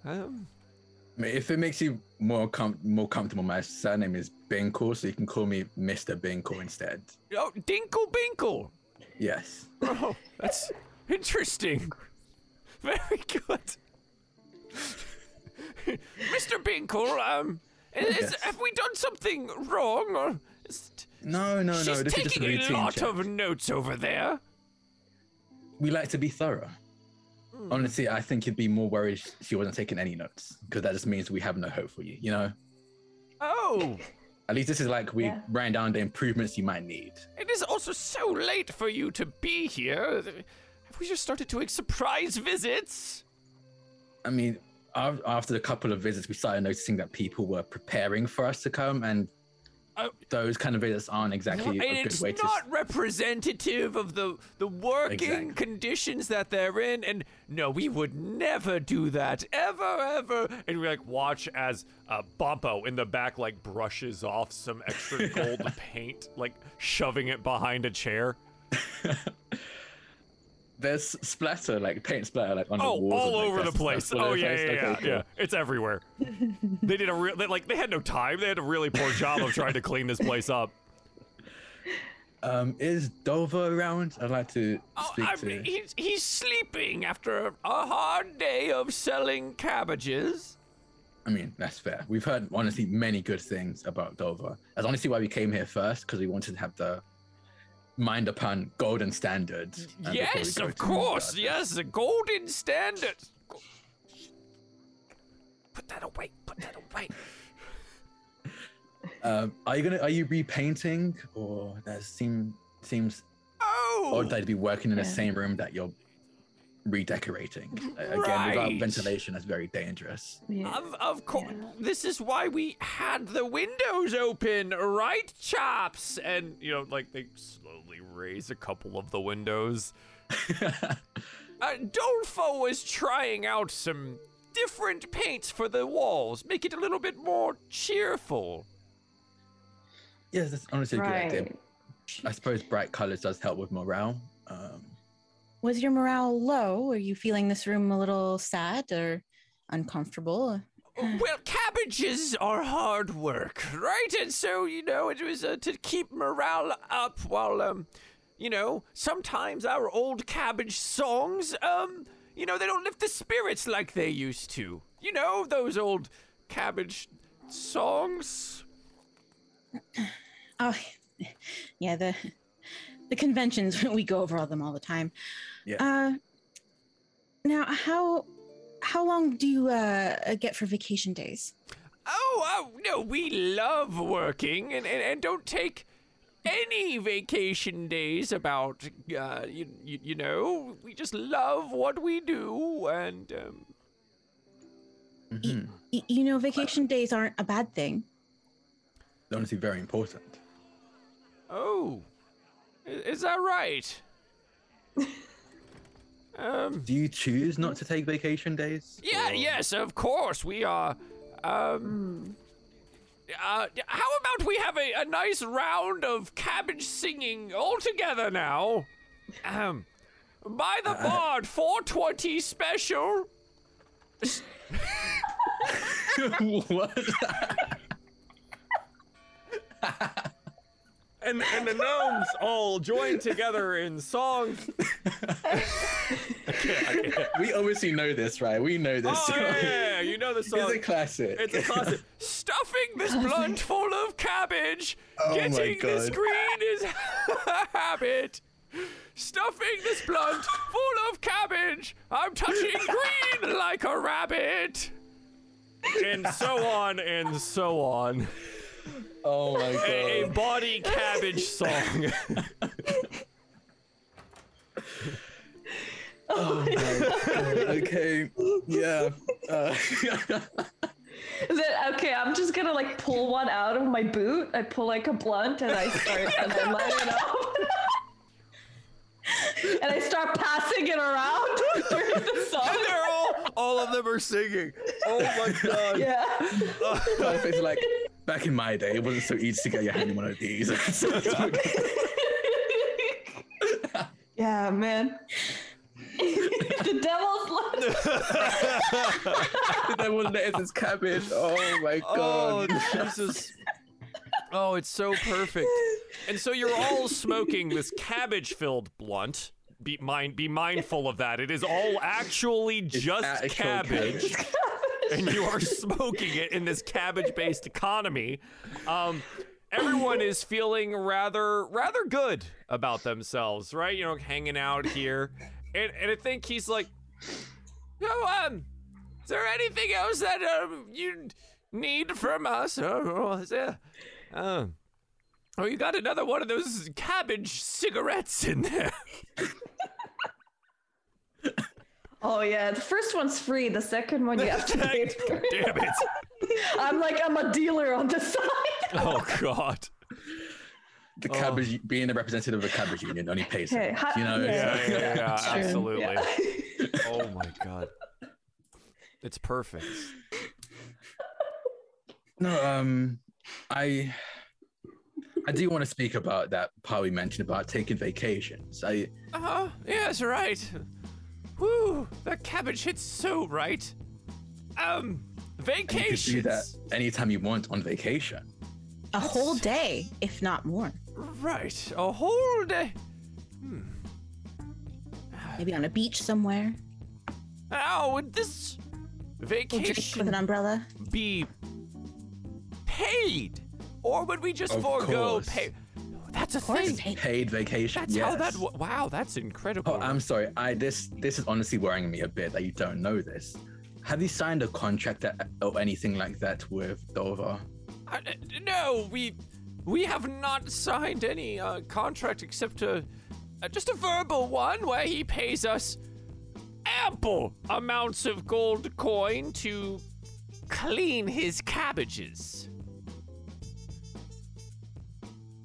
um, if it makes you more com- more comfortable, my surname is Binkle, so you can call me Mr. Binkle instead. oh, Dinkle Binkle. Yes. Oh, that's interesting. Very good. Mr. Binkle, um, is, Yes. have we done something wrong? Or is, No, no, she's no. This is just a taking a lot check. of notes over there. We like to be thorough. honestly, I think you'd be more worried if she wasn't taking any notes because that just means we have no hope for you. You know. Oh, At least this is like we Yeah. ran down the improvements you might need. it is also so late for you to be here. Have we just started doing surprise visits? I mean, after a couple of visits, we started noticing that people were preparing for us to come, and Oh. those kind of visits aren't exactly a good it's way to. not representative of the the working Exactly. conditions that they're in and no we would never do that ever ever and we like watch as uh Bompo in the back like brushes off some extra gold [laughs] paint like shoving it behind a chair [laughs] There's splatter, like paint splatter, like on the oh walls. all and, like, over the place all oh over the yeah place. yeah yeah, Okay, cool. yeah it's everywhere [laughs] they did a real they, like they had no time they had a really poor job of trying to clean this place up [laughs] Um, is Dover around? I'd like to Oh, speak I to. mean, he's, he's sleeping after a, a hard day of selling cabbages. I mean, that's fair. We've heard honestly many good things about Dover. That's honestly why we came here first because we wanted to have the mind upon golden standards. uh, before we yes, of course. Yes, the golden standard. Put that away. Put that away. [laughs] Um, are you gonna? Are you repainting, or that seem seems Oh, odd that you'd be working in the same room that you're redecorating? Again, Right. without ventilation, that's very dangerous. Yeah. of of course. Yeah. This is why we had the windows open, right, chops? And you know, like they slowly raise a couple of the windows. [laughs] Uh, Dolfo was trying out some different paints for the walls, make it a little bit more cheerful. yes, that's honestly a good idea. I suppose bright colors does help with morale. Um, Was your morale low? Are you feeling this room a little sad or uncomfortable? [sighs] Well, cabbages are hard work, right? And so, you know, it was uh, to keep morale up while, um, you know, sometimes our old cabbage songs, um, you know, they don't lift the spirits like they used to. You know, those old cabbage songs? [sighs] Oh, yeah, the the conventions when [laughs] we go over all them all the time. Yeah. Uh, now, how how long do you uh get for vacation days? Oh, oh no, we love working and, and, and don't take any vacation days about, uh, you, you, you know, we just love what we do and, um, mhm. Y- you know, vacation days aren't a bad thing. They're Honestly, very important. oh, is that right? [laughs] um, Do you choose not to take vacation days? yeah, or- yes, of course, we are, um, uh, how about we have a, a nice round of cabbage singing all together now? Um, by the bard, 420 special. [laughs] what? [laughs] And, and the gnomes all join together in song. [laughs] we obviously know this, right? We know this. Oh, yeah, yeah, yeah, you know the song. It's a classic. It's a classic. Stuffing this [laughs] blunt full of cabbage. Oh Getting this green is [laughs] a habit. Stuffing this blunt full of cabbage. I'm touching green like a rabbit. And so on and so on. Oh my god. A, a body cabbage song. [laughs] Oh my god. Okay. Yeah. Uh, [laughs] Then, okay, I'm just gonna like pull one out of my boot. I pull like a blunt and I start and then light it up. [laughs] and I start passing it around [laughs] during the song. They're all, all of them are singing. Oh my god. Yeah. [laughs] it's like back in my day, it wasn't so easy to get your hand in one of these. [laughs] So it's okay. yeah, man. the devil's blood. that wasn't it. It's cabbage. Oh my god. Oh, god. Jesus. Oh, it's so perfect. And so you're all smoking this cabbage filled blunt. Be mind be mindful of that. It is all actually just actual cabbage. [laughs] and you are smoking it in this cabbage based economy. Um everyone is feeling rather rather good about themselves, right? You know, hanging out here. And and I think he's like So, um, is there anything else that um you need from us, [laughs] or is there, um, oh, you got another one of those cabbage cigarettes in there? [laughs] Oh yeah, the first one's free. The second one you have to [laughs] pay for. Damn it! [laughs] I'm like I'm a dealer on the side. Oh God. The cabbage being the representative of the cabbage union only pays. Hey, him, ha- you know. yeah. Yeah, yeah, yeah, True. absolutely. Yeah. Oh my God. It's perfect. No, um, I I do want to speak about that part we mentioned about taking vacations. I Uh huh. Yes, right. Woo! That cabbage hits so right. Um, vacation. you can do that anytime you want on vacation. A whole day, if not more. Right, a whole day. Hmm. Maybe on a beach somewhere. Now, would this A drink with an umbrella. be paid, or would we just Of forego course. pay? That's a Of thing. paid. Paid vacation. That's yes. how that. w- Wow, that's incredible. Oh, I'm sorry. I this this is honestly worrying me a bit that you don't know this. Have you signed a contract that, or anything like that with Dover? Uh, no, we we have not signed any uh, contract except a, uh, just a verbal one where he pays us ample amounts of gold coin to clean his cabbages.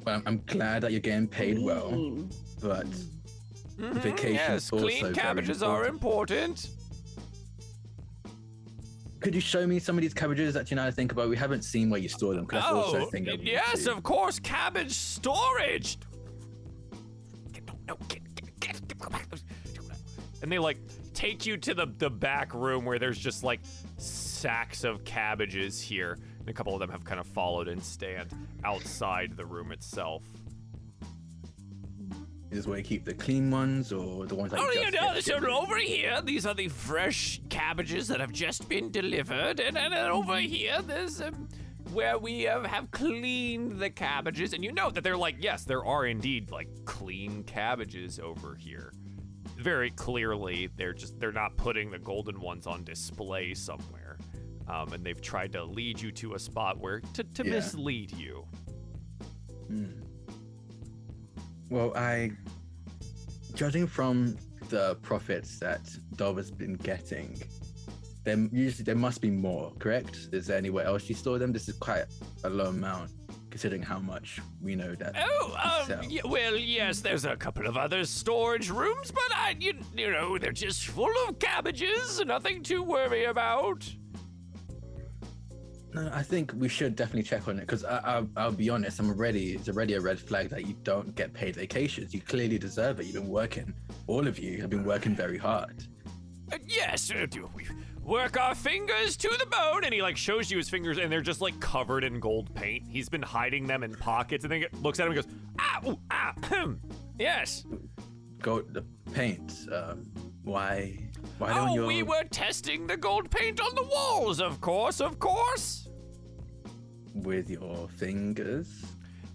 Well, I'm, I'm glad that you're getting paid well, Clean. but Mhm, Vacation yes, is also clean very cabbages are important. could you show me some of these cabbages that you know I think about? We haven't seen where you store them. 'cause that's also a Oh, that yes, of course, cabbage storage. Get, no, no, get, get, get, get, go back. And they like take you to the the back room where there's just like sacks of cabbages here, and a couple of them have kind of followed and stand outside the room itself. Is this where you keep the clean ones or the ones that Oh, you you know, get so over here, these are the fresh cabbages that have just been delivered, and, and, and over here, there's um, where we uh, have cleaned the cabbages, and you know that they're like, yes, there are indeed like clean cabbages over here. Very clearly, they're just they're not putting the golden ones on display somewhere, um, and they've tried to lead you to a spot where to, to Yeah. mislead you. Well, I, judging from the profits that Dover's been getting, then usually there must be more. Correct? Is there anywhere else you store them? This is quite a low amount considering how much we know that. Oh, um, y- well, yes, there's a couple of other storage rooms, but I, you, you know, they're just full of cabbages, nothing to worry about. No, I think we should definitely check on it because I'll, I'll be honest, I'm already it's already a red flag that you don't get paid vacations. You clearly deserve it. You've been working, all of you have been working very hard. Uh, yes, uh, do we work our fingers to the bone, and he like shows you his fingers, and they're just like covered in gold paint. He's been hiding them in pockets, and then he looks at him and goes, ah, ooh, ah, ahem. [clears throat] yes. Go the paint. Um, why? Why don't Oh, you? we were testing the gold paint on the walls, of course, of course. with your fingers?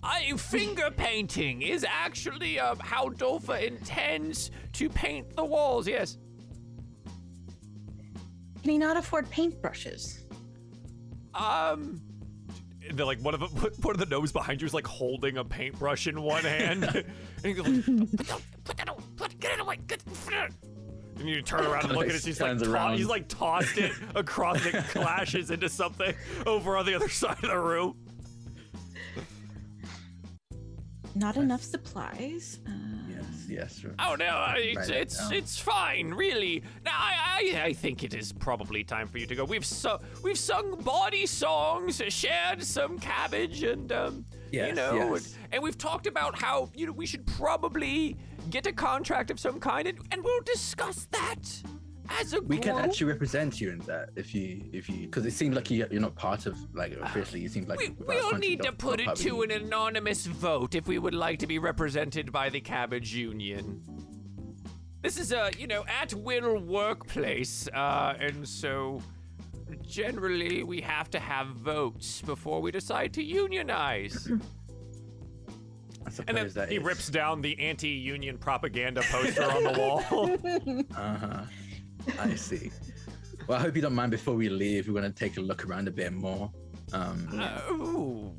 I, finger painting is actually uh, how Dolpha intends to paint the walls. Yes. Can he not afford paintbrushes? Um. They're like one of the [laughs] one of the gnomes behind you is like holding a paintbrush in one hand, [laughs] and he goes, like, put that, put that, away, put, get it away, get, put it. And you turn around and look at it. [laughs] He's like, Turns to- he's like tossed it across. It [laughs] clashes into something over on the other [laughs] side of the room. Not enough supplies. Uh, Yes, yes. sure. Oh no, I- it's it it's, down. it's fine, really. Now I, I I think it is probably time for you to go. We've so we've sung body songs, shared some cabbage, and um, you know, yes. And, and we've talked about how you know we should probably get a contract of some kind, and, and we'll discuss that as a group. We can actually represent you in that if you if you because it seems like you, you're not part of like officially. You seem like We, without we'll need to put it to an anonymous vote if we would like to be represented by the Cabbage Union. This is a, you know, at will workplace, uh, and so generally we have to have votes before we decide to unionize. [clears throat] And then that he is- rips down the anti union propaganda poster on the wall. [laughs] Uh-huh. I see. Well, I hope you don't mind before we leave. We're going to take a look around a bit more. Um, Oh.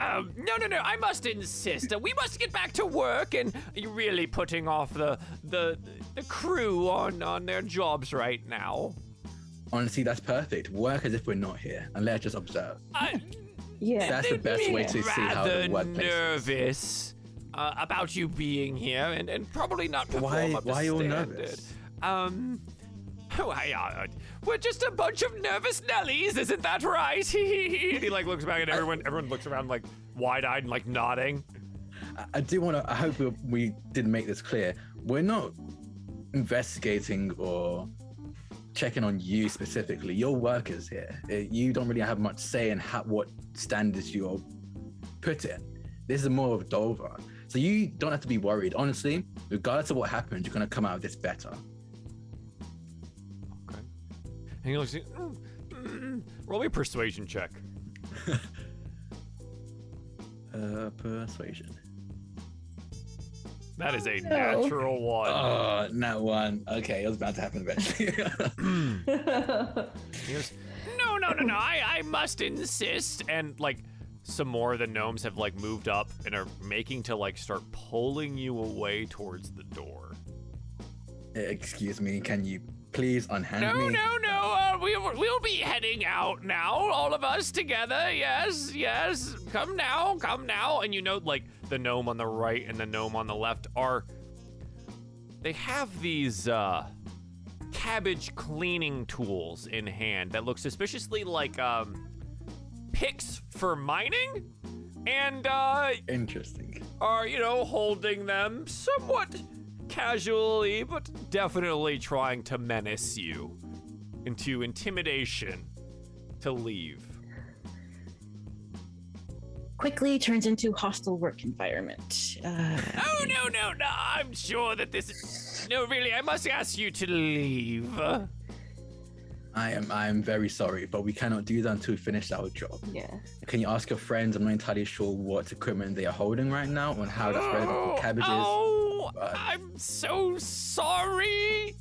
Um, no, no, no! I must insist. Uh, we must get back to work, and you're really putting off the the the crew on on their jobs right now. honestly, that's perfect. Work as if we're not here and let's just observe. I, Yeah. That's the best way to see how rather the workplace is. nervous uh, about you being here, and, and probably not perform Why- up to why are you all standard. nervous? Um. Oh, I, uh, we're just a bunch of nervous Nellies, isn't that right? [laughs] and he like looks back at everyone. Everyone looks around like wide-eyed and like nodding. I- I do want to. I hope we, we did make this clear. We're not investigating or checking on you specifically. You're workers here. Uh, You don't really have much say in how, what standards you're put in. This is more of Dover. So you don't have to be worried. Honestly, regardless of what happens, you're going to come out of this better. Okay. And he looks. at- "Mm, mm, roll me a persuasion check. [laughs] Uh, persuasion. That is a no. natural one. Oh, that one. Okay, it was about to happen eventually. [laughs] He goes, no, no, no, no. I, I must insist. And like, some more of the gnomes have like moved up and are making to like start pulling you away towards the door. Excuse me, can you please unhand No, me? no, no. Uh, we, we'll be heading out now, all of us together. Yes, yes. Come now, come now. And you know, like, the gnome on the right and the gnome on the left are. They have these, uh. Cabbage cleaning tools in hand that look suspiciously like, um. Picks for mining? And, uh, Interesting. are, you know, holding them somewhat casually, but definitely trying to menace you into intimidation to leave. Quickly turns into hostile work environment. Uh, Oh, no, no, no, I'm sure that this is. No, really, I must ask you to leave. I am I am very sorry, but we cannot do that until we finish our job. yeah. Can you ask your friends? I'm not entirely sure what equipment they are holding right now and how that's relevant for cabbages. Oh, but- I'm so sorry.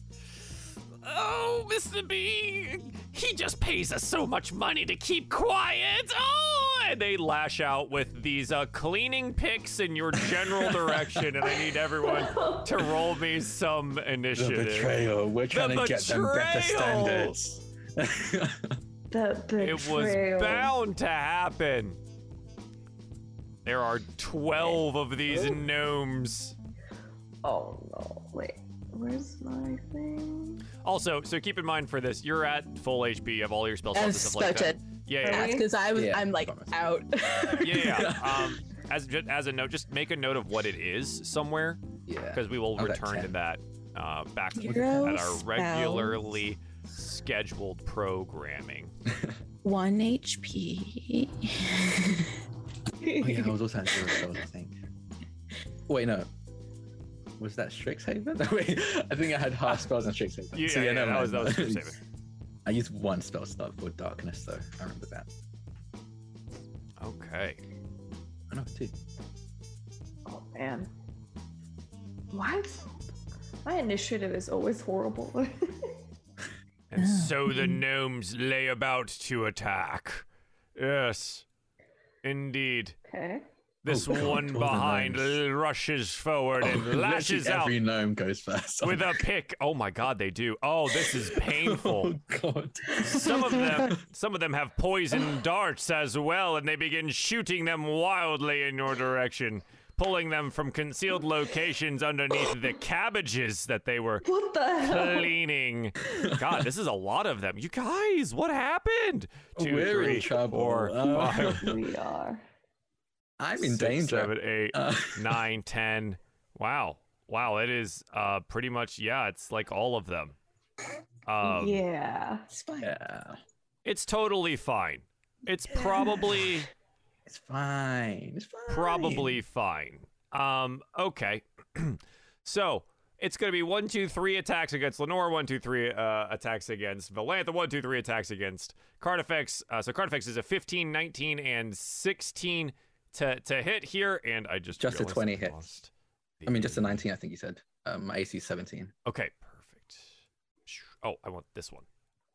Oh, Mr. B, he just pays us so much money to keep quiet. Oh, and they lash out with these uh, cleaning picks in your general [laughs] direction, and I need everyone to roll me some initiative. The initiative. betrayal. We're trying to get them better betrayal! standards. The betrayal. [laughs] It was bound to happen. There are 12 of these gnomes. Oh no! Wait, where's my thing? Also, so keep in mind for this, you're at full HP. You have all your spell slots and stuff like that. such Yeah, Are yeah, we? because I was Yeah, I'm like out. [laughs] yeah. yeah. [laughs] um, as ju- as a note, just make a note of what it is somewhere, yeah. because we will I've return to that uh, back Hero at our spells. regularly scheduled programming. [laughs] One HP. Oh yeah, I was also at zero spells, I think. Wait, no. Was that Strixhaven? [laughs] Wait, I think I had half spells on Strixhaven. Yeah, So, yeah, never that was- that was Strixhaven. [laughs] I used one spell slot for darkness, though. I remember that. Okay. I know two. Oh man. What? My initiative is always horrible. [laughs] And so the gnomes lay about to attack. Yes, indeed. okay. This Oh, God, one behind rushes forward and [laughs] lashes out Every gnome goes first. with a [laughs] pick. Oh my god, they do. Oh, this is [laughs] painful. Oh god. some of them some of them have poison darts as well, and they begin shooting them wildly in your direction, pulling them from concealed locations underneath the cabbages that they were What the hell? cleaning. God, this is a lot of them. You guys, what happened? Two, We're in trouble. four, Uh, five, we are. I'm in six, danger. seven, eight, Uh, [laughs] nine, ten. Wow. Wow, it is uh pretty much yeah, it's like all of them. Um yeah. It's fine. yeah. it's totally fine. It's probably [sighs] It's fine. It's fine. probably fine. Um okay. [clears throat] so it's gonna be one, two, three attacks against Lenore, one, two, three uh, attacks against Valantha, one, two, three attacks against Carnifex. Uh, so Carnifex is a 15, 19, and 16 to, to hit here, and I just Just a 20 I hits. lost I mean, just a 19, I think you said. Um, my AC is 17. Okay, perfect. Oh, I want this one.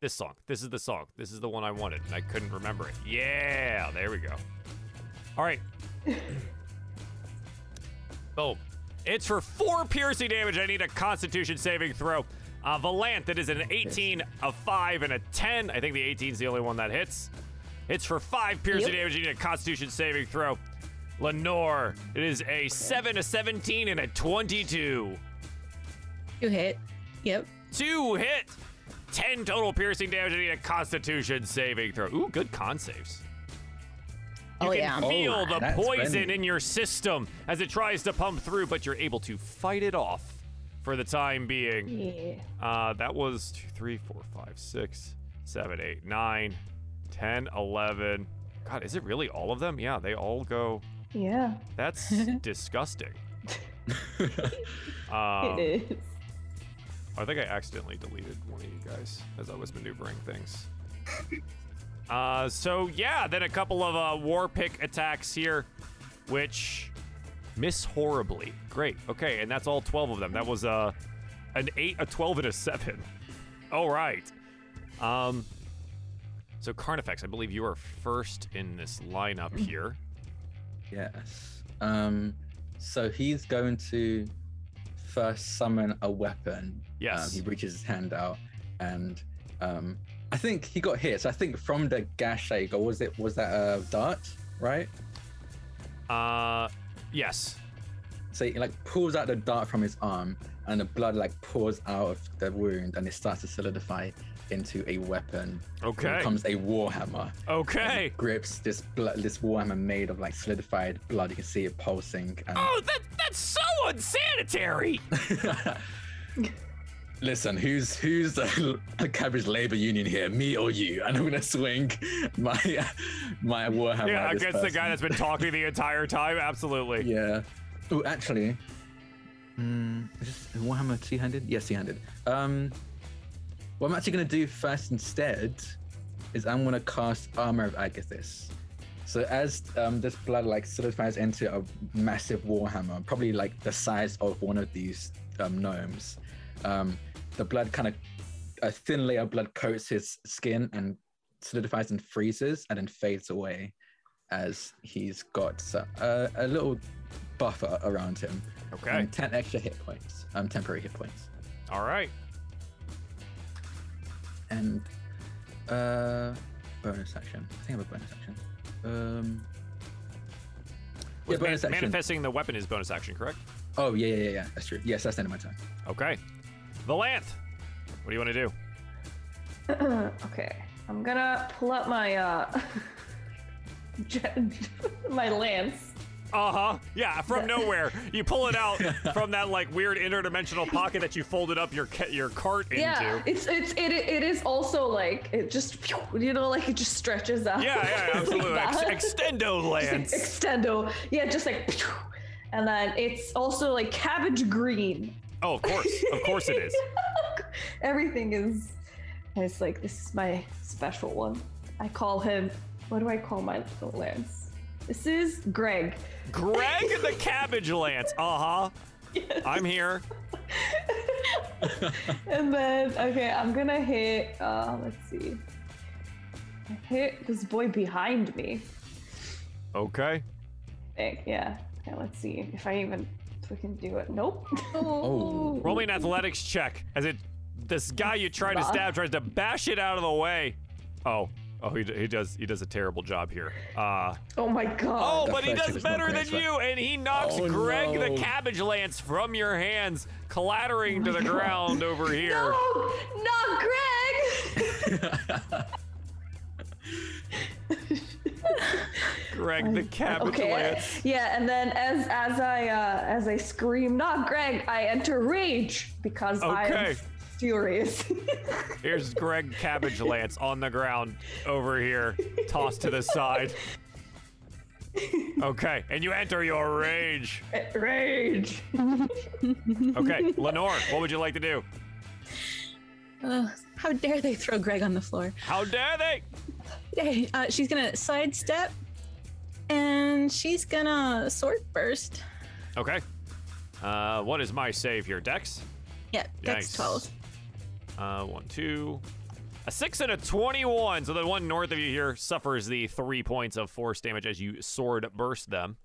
This song. This is the song. This is the one I wanted, and I couldn't remember it. Yeah, there we go. All right. [clears throat] Boom. It's for four piercing damage. I need a Constitution saving throw. Uh, Valanth, that is an 18, a 5, and a 10. I think the 18 is the only one that hits. It's for five piercing Yep. damage. You need a Constitution saving throw. Lenore, it is a 7, a 17, and a 22. You hit. Yep. Two hit. 10 total piercing damage. I need a Constitution saving throw. Ooh, good con saves. You Oh, can yeah. feel Oh, the poison friendly. in your system as it tries to pump through, but you're able to fight it off for the time being. Yeah. Uh, that was 2, 3, 4, 5, 6, 7, 8, 9, 10, 11. God, is it really all of them? Yeah, they all go. Yeah. That's [laughs] disgusting. [laughs] Um, it is. I think I accidentally deleted one of you guys as I was maneuvering things. uh, so yeah, then a couple of uh, war pick attacks here, which miss horribly. Great. Okay, and that's all 12 of them. That was uh, an 8, a 12, and a 7. [laughs] All right. Um, so Carnifex, I believe you are first in this lineup here. Yes. Um. So he's going to first summon a weapon. Yes. Um, he reaches his hand out, and um, I think he got hit. So I think from the gash he got, was it was that a dart, right? Uh, yes. So he like pulls out the dart from his arm, and the blood like pours out of the wound, and it starts to solidify into a weapon. It Okay. becomes a warhammer. Okay. Grips this blood, this warhammer made of like solidified blood. You can see it pulsing. And Oh, that that's so unsanitary. [laughs] Listen, who's who's the the cabbage labor union here, me or you? And I'm gonna swing my my warhammer. Yeah, against the guy that's been talking the entire time. Absolutely. [laughs] Yeah. Oh, actually, mm, is this warhammer two-handed? Yes, two-handed. Um, what I'm actually gonna do first instead is I'm gonna cast armor of Agathys. So as um, this blood like solidifies into a massive warhammer, probably like the size of one of these um, gnomes, um, the blood kind of a thin layer of blood coats his skin and solidifies and freezes, and then fades away as he's got uh, a little buffer around him. Okay. And 10 extra hit points, um, temporary hit points. All right. And uh, bonus action. I think I have a bonus action. Um, yeah, Was man- action. manifesting the weapon is bonus action, correct? Oh, yeah, yeah, yeah. That's true. Yes, that's the end of my turn. Okay. Valanth, what do you want to do? [clears throat] okay. I'm gonna pull up my uh [laughs] [laughs] my lance. Uh huh. Yeah, from nowhere, you pull it out [laughs] from that like weird interdimensional pocket that you folded up your ca- your cart into. Yeah, it's it's it it is also like it just you know like it just stretches out. Yeah, yeah, absolutely. Like Ex- [laughs] extendo Just like extendo. Yeah, just like and then it's also like cabbage green. oh, of course, of course it is. [laughs] Everything is it's like this is my special one. I call him what do I call my little lance? This is Greg. Greg the Cabbage Lance. Uh huh. [laughs] I'm here. [laughs] And then okay, I'm gonna hit uh let's see. I hit this boy behind me. Okay. think, yeah. Okay, let's see if I even if we can do it. Nope. Oh. Roll me an athletics check as it. This guy you try to stab tries to bash it out of the way. Oh, oh, he, he does he does a terrible job here. Uh, Oh my god. oh, but he does hit was not better than you, and he knocks Oh, Greg the. Cabbage Lance from your hands, clattering to the God. ground over here. No, not Greg. Greg the [laughs] Cabbage okay. Lance. Yeah, and then as as I uh, as I scream, not Greg, I enter rage because I Okay. am furious. [laughs] Here's Greg Cabbage Lance on the ground over here, tossed to the side. Okay, and you enter your rage. [laughs] rage. Okay, Lenore, what would you like to do? Uh, how dare they throw Greg on the floor? How dare they? Okay, uh, she's gonna sidestep, and she's gonna sword burst. Okay. Uh, what is my save here? Dex? Yeah, Yikes. that's twelve. Uh, one, two. A six and a 21. So the one north of you here suffers the three points of force damage as you sword burst them.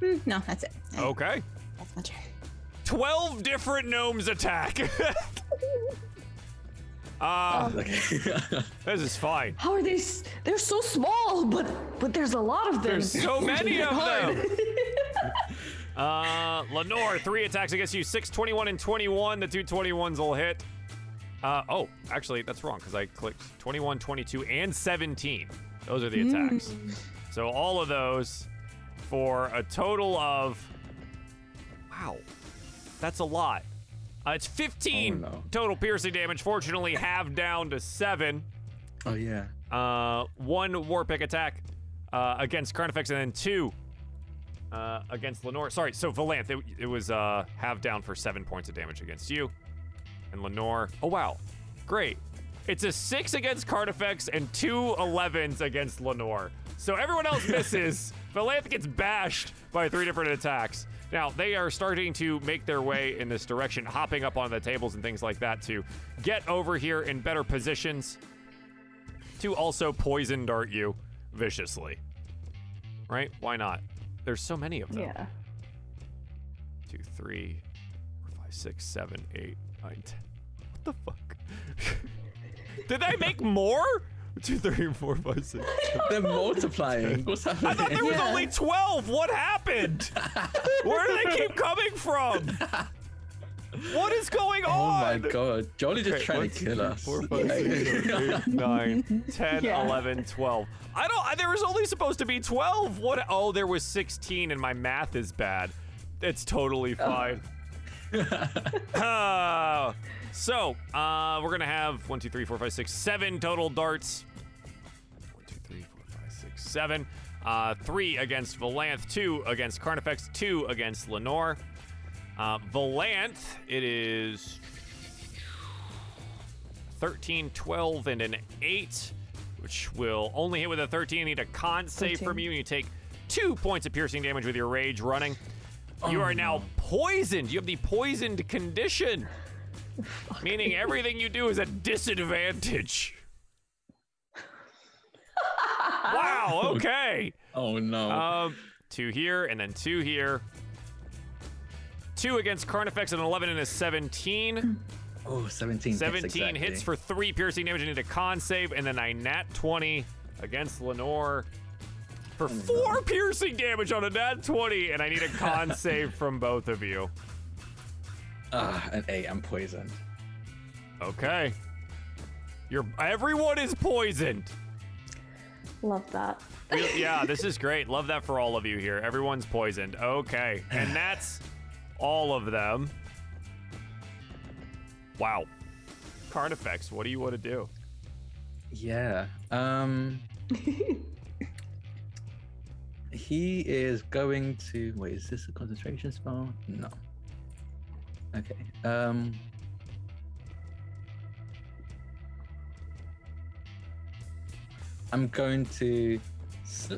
Hmm, no, that's it. Okay. That's my turn. 12 different gnomes attack. [laughs] uh, Okay. [laughs] this is fine. How are they? s- They're so small, but but there's a lot of them. There's so many of [laughs] them. Uh, Lenore, three attacks against you. 6, 21, and 21. The two 21s will hit. Uh, oh, actually, that's wrong because I clicked 21, 22, and 17. Those are the attacks. So all of those for a total of. Wow. That's a lot. Uh, it's 15 Oh, no. total piercing damage. Fortunately, halved down to 7 oh yeah. uh, one war pick attack uh, against Carnifex, and then two uh, against Lenore. Sorry, so Valanth, it, it was uh, half down for seven points of damage against you. And Lenore, oh wow, great. It's a six against Carnifex and two 11s against Lenore. So everyone else [laughs] misses. Valanth gets bashed by three different attacks. Now, they are starting to make their way in this direction, hopping up on the tables and things like that to get over here in better positions to also poison dart you viciously. Right? Why not? There's so many of them. Yeah. Two, three, four, five, six, seven, eight, nine, ten. What the fuck? [laughs] Did I make more? Two, three, four, five, six. They're multiplying. What's happening? I thought there was Yeah. only 12. What happened? Where do they keep coming from? [laughs] What is going on? Oh my god. Jolly just Okay, trying one, to two, kill three, us. four, five, six, seven, eight, [laughs] nine, 10, Yeah. 11, 12. I don't, I- there was only supposed to be 12. What? Oh, there was 16 and my math is bad. It's totally fine. [laughs] Uh, so, uh, we're going to have one, two, three, four, five, six, seven total darts. One, two, three, four, five, six, seven. Uh, three against Valanth, two against Carnifex, two against Lenore. Uh, Valanth, it is 13, 12, and an 8, which will only hit with a 13. You need a con save from you, and you take two points of piercing damage with your rage running. You Oh, are now poisoned. You have the poisoned condition, [laughs] meaning everything you do is a disadvantage. [laughs] wow, okay. Oh no. Um, two here, and then two here. Two against Carnifex, and an 11 and a 17. oh, 17. hits exactly. hits for three piercing damage. I need a con save, and then I nat 20 against Lenore for four piercing damage on a nat 20, and I need a con [laughs] save from both of you. Ah, an 8. I'm poisoned. Okay. You're everyone is poisoned. Love that. Yeah, this is great. Love that for all of you here. Everyone's poisoned. Okay. And [sighs] that's all of them. Wow. Carnifex, what do you want to do? Yeah. Um. [laughs] he is going to. Wait, is this a concentration spell? No. Okay. Um. I'm going to s-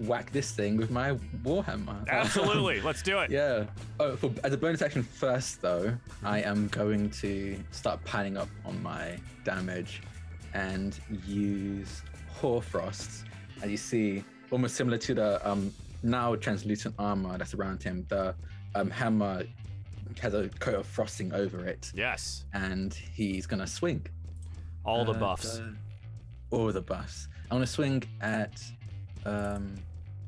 whack this thing with my warhammer. Absolutely. [laughs] Let's do it. Yeah. Oh, for, as a bonus action first, though, I am going to start piling up on my damage and use Hoarfrost. As you see, almost similar to the um, now translucent armor that's around him, the um, hammer has a coat of frosting over it, Yes. and he's gonna swing. All the Uh, buffs. the- all the buffs. I'm gonna swing at um,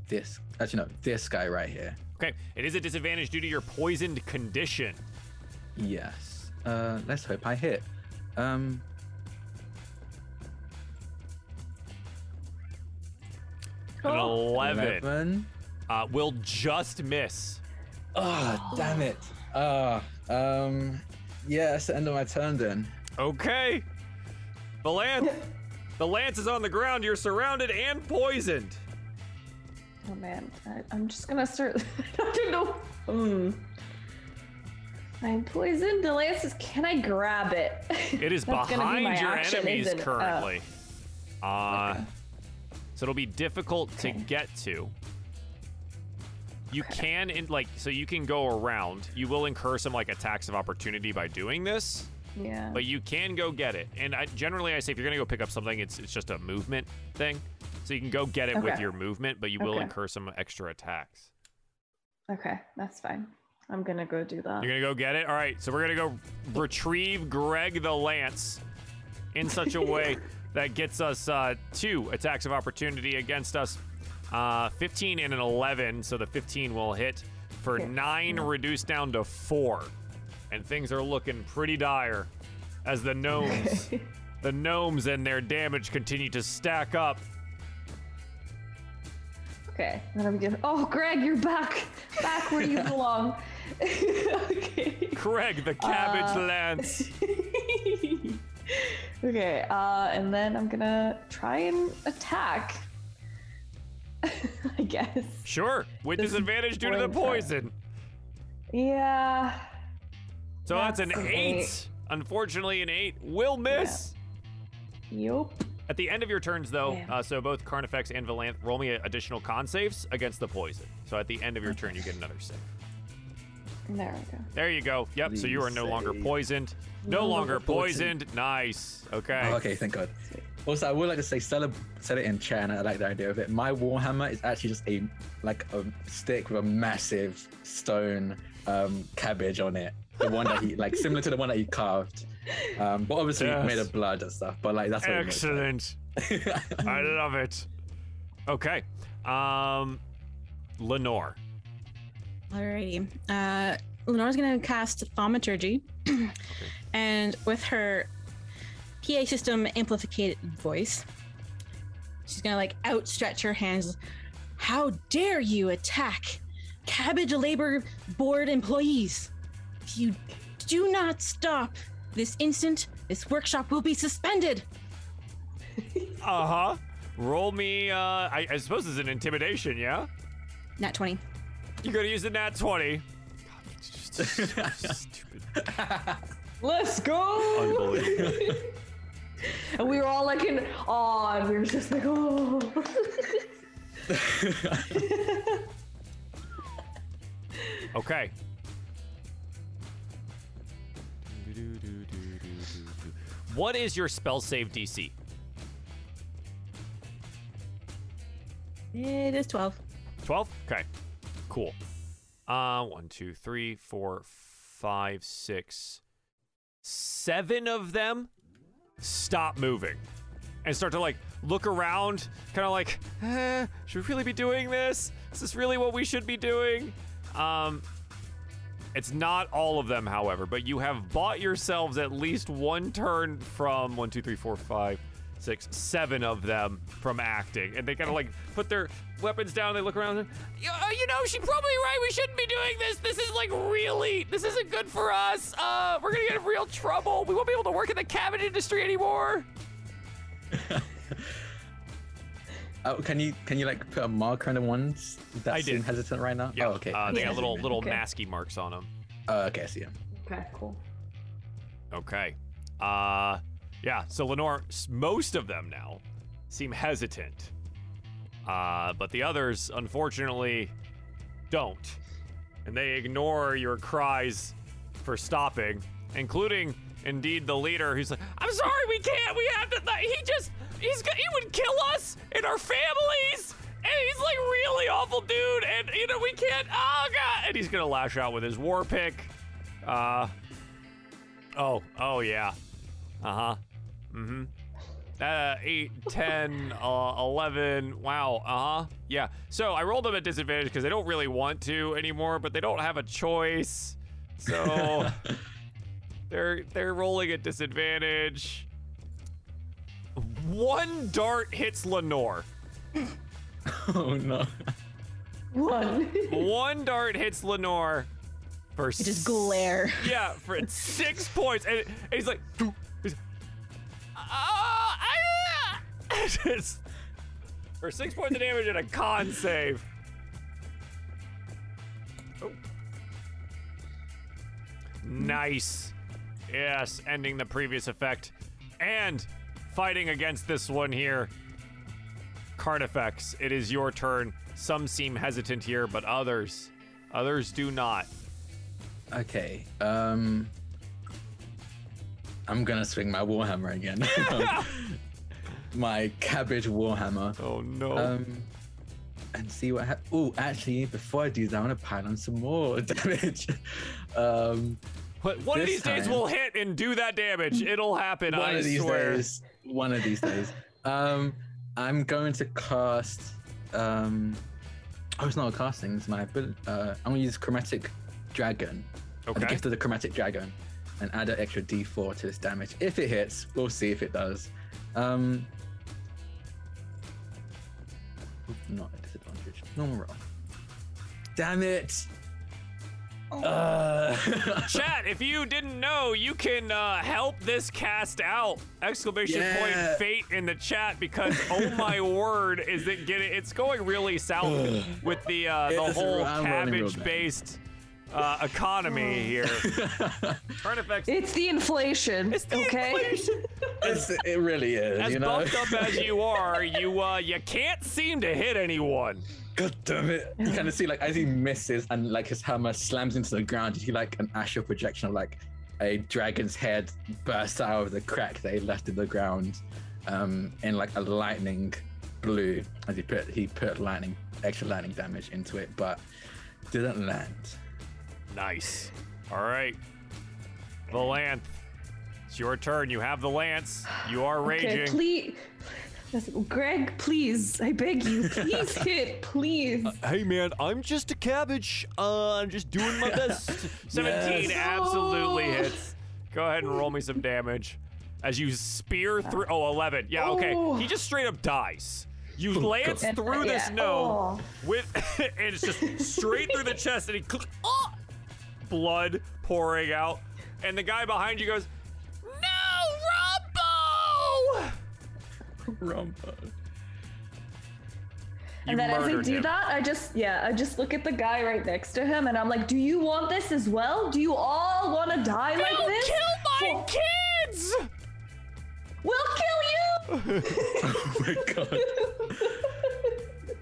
this. Actually, no, this guy right here. Okay. It is a disadvantage due to your poisoned condition. Yes. Uh, let's hope I hit. Um, An Oh. 11 11. uh, will just miss. Oh, damn it. Ah, um, yeah, that's the end of my turn then. Okay. The lance. the lance is on the ground. You're surrounded and poisoned. Oh man, I, I'm just gonna start. [laughs] I don't know. Hmm. I'm poisoned. The lance is. Can I grab it? It is [laughs] gonna be behind your action, enemies? Oh. currently. Uh, okay. so it'll be difficult to get to. You can in like so you can go around. You will incur some like attacks of opportunity by doing this, Yeah. but you can go get it. And I, generally, I say if you're gonna go pick up something, it's it's just a movement thing. So you can go get it with your movement, but you will Okay. incur some extra attacks. okay, that's fine. I'm gonna go do that. You're gonna go get it. All right. So we're gonna go retrieve Greg the Lance in such a way [laughs] that gets us uh, two attacks of opportunity against us. Uh, 15 and an 11, so the 15 will hit for Yes. nine, reduced down to four, and things are looking pretty dire as the gnomes, [laughs] the gnomes and their damage continue to stack up. Okay, then I'm gonna. Oh, Greg, you're back, back where you [laughs] belong. [laughs] okay. Greg the Cabbage Uh, Lance. [laughs] okay, uh, and then I'm gonna try and attack. I guess. Sure, with This disadvantage due to the poison. Yeah. So that's, an That's an eight. eight. Unfortunately, an eight will miss. Yup. At the end of your turns, though, Damn. uh, so both Carnifex and Valanth roll me additional con saves against the poison. So at the end of your turn, you get another save. There we go. There you go. Yep. So you are no longer poisoned. No, No longer longer poisoned. Nice. Okay. Oh, okay, thank God. Also, I would like to say, Stella said it in chat, and I like the idea of it. My warhammer is actually just a like a stick with a massive stone um, cabbage on it. The one that he like similar to the one that he carved, um, but obviously Yes. made of blood and stuff. But like that's what it looks like. Excellent. [laughs] I love it. Okay. Um, Lenore. Alrighty. Uh, Lenore's gonna cast Thaumaturgy, [clears throat] and with her PA system amplified voice, she's gonna like outstretch her hands. How dare you attack Cabbage Labor Board employees? If you do not stop this instant, this workshop will be suspended. [laughs] Uh huh. Roll me. Uh, I, I suppose it's an intimidation. Yeah. Nat 20. You're gonna use the nat twenty. God, it's just stupid. Let's go. Unbelievable. And we were all like in awe, and we were just like, oh. [laughs] Okay. What is your spell save DC? It is 12. 12? Okay. Cool. Uh, one, two, three, four, five, six, seven of them stop moving and start to like look around, kind of like, eh, should we really be doing this? Is this really what we should be doing? Um, it's not all of them, however, but you have bought yourselves at least one turn from one, two, three, four, five, six, seven of them from acting. And they kind of like put their weapons down, they look around and, "You- uh, you know, she's probably right. We shouldn't be doing this. This is like really, this isn't good for us. Uh, we're gonna get in real trouble. We won't be able to work in the cabinet industry anymore. [laughs] Oh, can you can you like put a marker on the ones that I seem did. hesitant right now? Yeah, Oh, okay. Uh, they Yeah. got little little Okay. masky marks on them. Oh, okay, I see him. Okay, cool. Okay. Uh yeah, so Lenore, s- most of them now seem hesitant. Uh but the others unfortunately don't. And they ignore your cries for stopping, including indeed the leader who's like, "I'm sorry, we can't. We have to he just he's go- he would kill us and our families." And he's like really awful dude, and you know we can't. Oh god! And he's gonna lash out with his war pick. Uh, Oh, oh yeah. Uh huh. Mm hmm. Uh, 8, 10, uh, 11. Wow. Uh huh. Yeah. So I rolled them at disadvantage because they don't really want to anymore, but they don't have a choice. So [laughs] they're they're rolling at disadvantage. One dart hits Lenore. [laughs] oh no. One. One dart hits Lenore for It just glare. Yeah, for six points, and, and he's like, he's, "Ah, ah." [laughs] Just- for six points of damage and a con save. Oh. Nice. Yes, ending the previous effect, and fighting against this one here. Carnifex, it is your turn. some seem hesitant here, but others, others do not. Okay. Um. I'm gonna swing my warhammer again. [laughs] my cabbage warhammer. Oh no. Um. And see what happens. Oh, actually, before I do that, I want to pile on some more [laughs] damage. um. But one of these days we'll hit and do that damage. [laughs] It'll happen. one I of these swear. days. One of these days. Um. I'm going to cast. Um. Oh, it's not a casting. It's my ability. Uh, I'm gonna use chromatic dragon. The gift of the chromatic dragon, and add an extra D4 to this damage. If it hits, we'll see if it does. Um, not a disadvantage. Normal roll. Damn it! Uh, [laughs] Chat, if you didn't know, you can uh, help this cast out! Exclamation point fate in the chat because oh my [laughs] word, is it getting? It's going really south [sighs] with the uh, the whole I'm rolling real bad. cabbage-based uh, economy here. [laughs] Turn effects. It's the inflation. It's the okay. inflation. [laughs] it's, it really is. As you know. buffed up as you [laughs] are, you uh, you can't seem to hit anyone. God damn it! You kind of see like as he misses and like his hammer slams into the ground, you see like an astral projection of like a dragon's head burst out of the crack that he left in the ground, um, in like a lightning blue. As he put he put lightning extra lightning damage into it, but didn't land. Nice. All right. The lance. It's your turn. You have the lance. You are raging. Okay, raging. please. Greg, please, I beg you, please [laughs] hit, please. Hey man, I'm just a cabbage. Uh, I'm just doing my best. [laughs] 17 Yes. absolutely hits. Go ahead and roll me some damage. As you spear through. Oh, 11. Yeah, okay. Oh. He just straight up dies. You lance through this yeah. gnome Oh. with. [laughs] and it's just straight through the chest, and he. Oh! Blood pouring out. And the guy behind you goes, No, Rumbo! [laughs] Rumbo. You and then as I do him. that, I just yeah, I just look at the guy right next to him, and I'm like, "Do you want this as well? Do you all want to die like Don't this? kill my Well, kids! We'll kill you." [laughs] Oh my god. [laughs]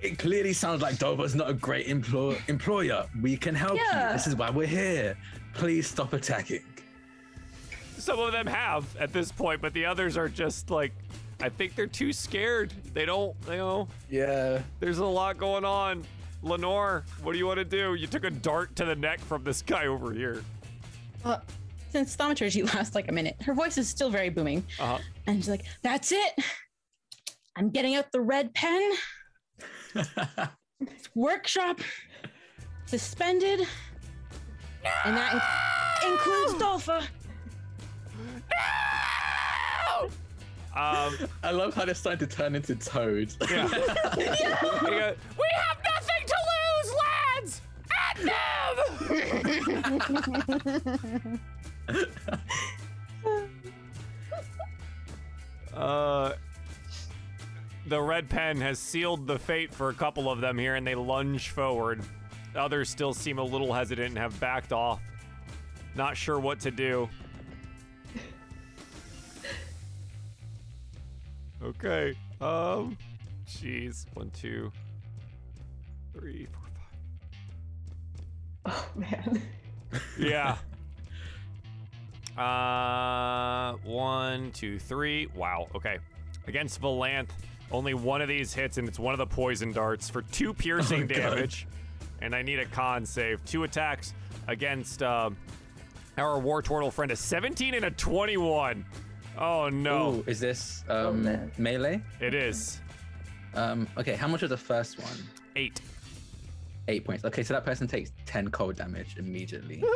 It clearly sounds like Dover's not a great employ- employer. We can help Yeah. you. This is why we're here. Please stop attacking. Some of them have at this point, but the others are just like, I think they're too scared. They don't, you know, Yeah. there's a lot going on. Lenore, what do you want to do? You took a dart to the neck from this guy over here. Uh, since thaumaturgy lasts like a minute, her voice is still very booming. Uh huh. And she's like, That's it. I'm getting out the red pen. Workshop suspended. And that in- includes Dolpha. Um, I love how they're starting to turn into toads. yeah. [laughs] He goes, we have nothing to lose, lads! At them! [laughs] uh, the red pen has sealed the fate for a couple of them here, and they lunge forward. Others still seem a little hesitant and have backed off. Not sure what to do. Okay. Um. Jeez. One, two, three, four, five. [laughs] Oh man. [laughs] Yeah. uh. One, two, three. Wow. Okay. Against Valanth, only one of these hits, and it's one of the poison darts for two piercing Oh, God. damage. And I need a con save. Two attacks against um, our war turtle friend. A 17 and a 21. Oh no. Ooh, is this um, man. melee? It is. Um, okay, how much was the first one? Eight. Eight points. Okay, so that person takes 10 cold damage immediately. [laughs]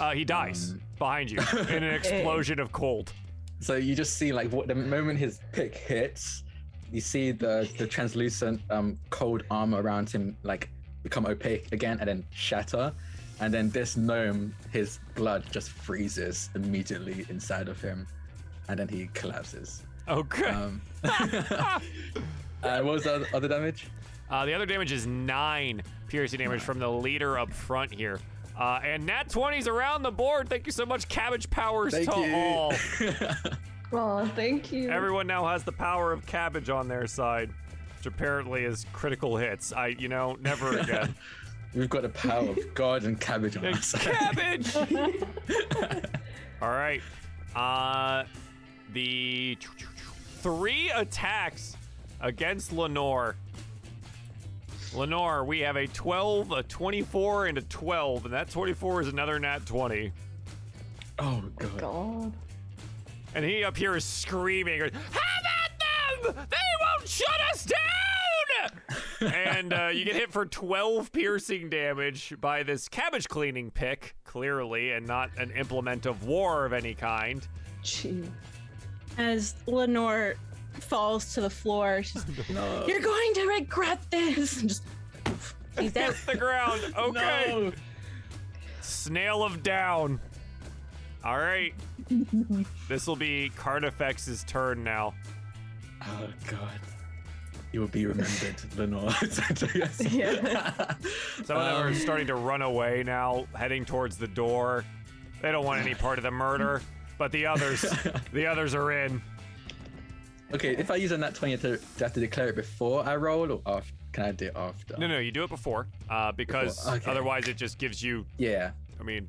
Uh, he dies Um. behind you in an [laughs] explosion of cold. So you just see, like, what the moment his pick hits, you see the, the translucent um, cold armor around him, like, become opaque again and then shatter. And then this gnome, his blood just freezes immediately inside of him. And then he collapses. Okay. Um, [laughs] uh, what was the other damage? Uh, the other damage is nine piercing damage from the leader up front here. Uh, and nat 20s around the board. Thank you so much, Cabbage Powers Thank to you. all. [laughs] Oh, thank you. Everyone now has the power of cabbage on their side, which apparently is critical hits. I, you know, never [laughs] again. We've got the power of [laughs] God and cabbage on our side. Cabbage. All right. Uh, the three attacks against Lenore. Lenore, we have a 12, a 24, and a 12, and that 24 is another nat 20. Oh god. God. And he up here is screaming, Have at them! They won't shut us down! [laughs] and uh, you get hit for 12 piercing damage by this cabbage cleaning pick, clearly, and not an implement of war of any kind. Gee. As Lenore falls to the floor, she's, [laughs] No. "You're going to regret this." And [laughs] just he's out. Hits the ground. [laughs] Okay. No. Snail of down. All right. this will be Carnifex's turn now. Oh god. You will be remembered, Lenore. Yeah. Some of them are Um, starting to run away now, heading towards the door. They don't want any part of the murder, but the others, the others are in. Okay, if I use a nat 20, do I have to declare it before I roll or after? Can I do it after? No, no, you do it before, uh, because Before, okay. otherwise it just gives you. Yeah, I mean,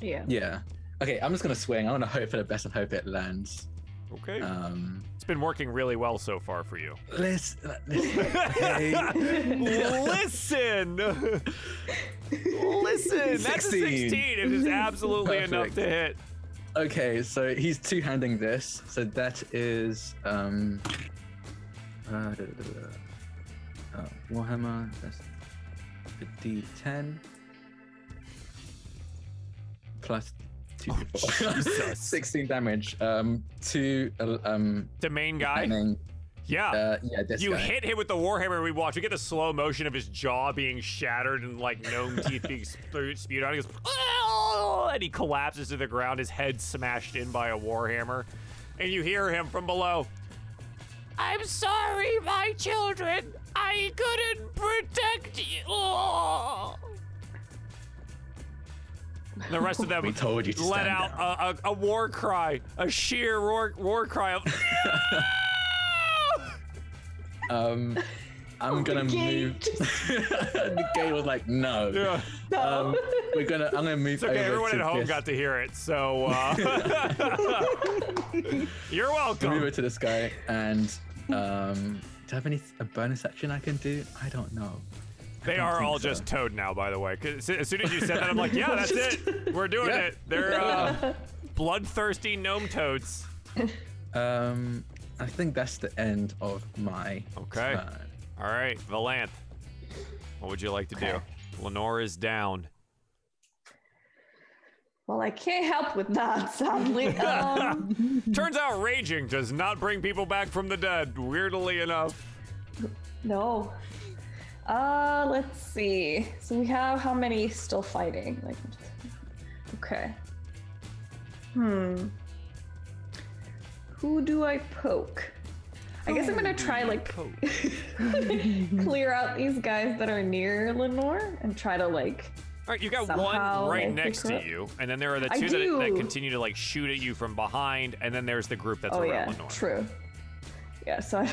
Yeah. yeah. Okay, I'm just gonna swing. I'm gonna hope for the best and hope it lands. okay, Um, it's been working really well so far for you. let's. let's okay. Listen, [laughs] listen. That's a 16. 16. It is absolutely enough Perfect. to hit. Okay, so he's two-handing this. So that is um. Uh, da, da, da, da. Uh, Warhammer. That's a D10 plus two. d4. Oh, [laughs] Jesus. 16 damage. Um, to uh, um. The main guy. And then, Yeah. uh, yeah, You guy. hit him with the warhammer. We watch. We get the slow motion of his jaw being shattered and like gnome teeth being [laughs] sp- spewed out. He goes, "Oh!" and he collapses to the ground. His head smashed in by a warhammer, and you hear him from below. I'm sorry, my children. I couldn't protect you. Oh." The rest of [laughs] them We told you to let out a, a, a war cry, a sheer war, war cry of. [laughs] Um, I'm gonna gate. move. [laughs] the gate was like, no. Yeah. Um, we're gonna. I'm gonna move It's okay, over everyone to at home this. got to hear it, so uh, [laughs] you're Move welcome. over to this guy and um. Do I have any a bonus action I can do? I don't know. They don't are all so. just Toad now, by the way. 'cause as soon as you said that, I'm like, yeah, that's it. [laughs] We're doing Yeah. it. They're uh, bloodthirsty gnome toads. Um, I think that's the end of my. Okay. turn. All right, Valanth, what would you like to do? Lenore is down. Well, I can't help with that, sadly. [laughs] Um, Turns out raging does not bring people back from the dead, weirdly enough. no. Uh, let's see. So we have how many still fighting? Like, okay. Hmm. Who do I poke? I guess I'm gonna try like [laughs] clear out these guys that are near Lenore and try to like. All right, you got one right next to up. you, and then there are the two that, that continue to like shoot at you from behind, and then there's the group that's Oh around yeah, Lenore. true. Yeah, so I,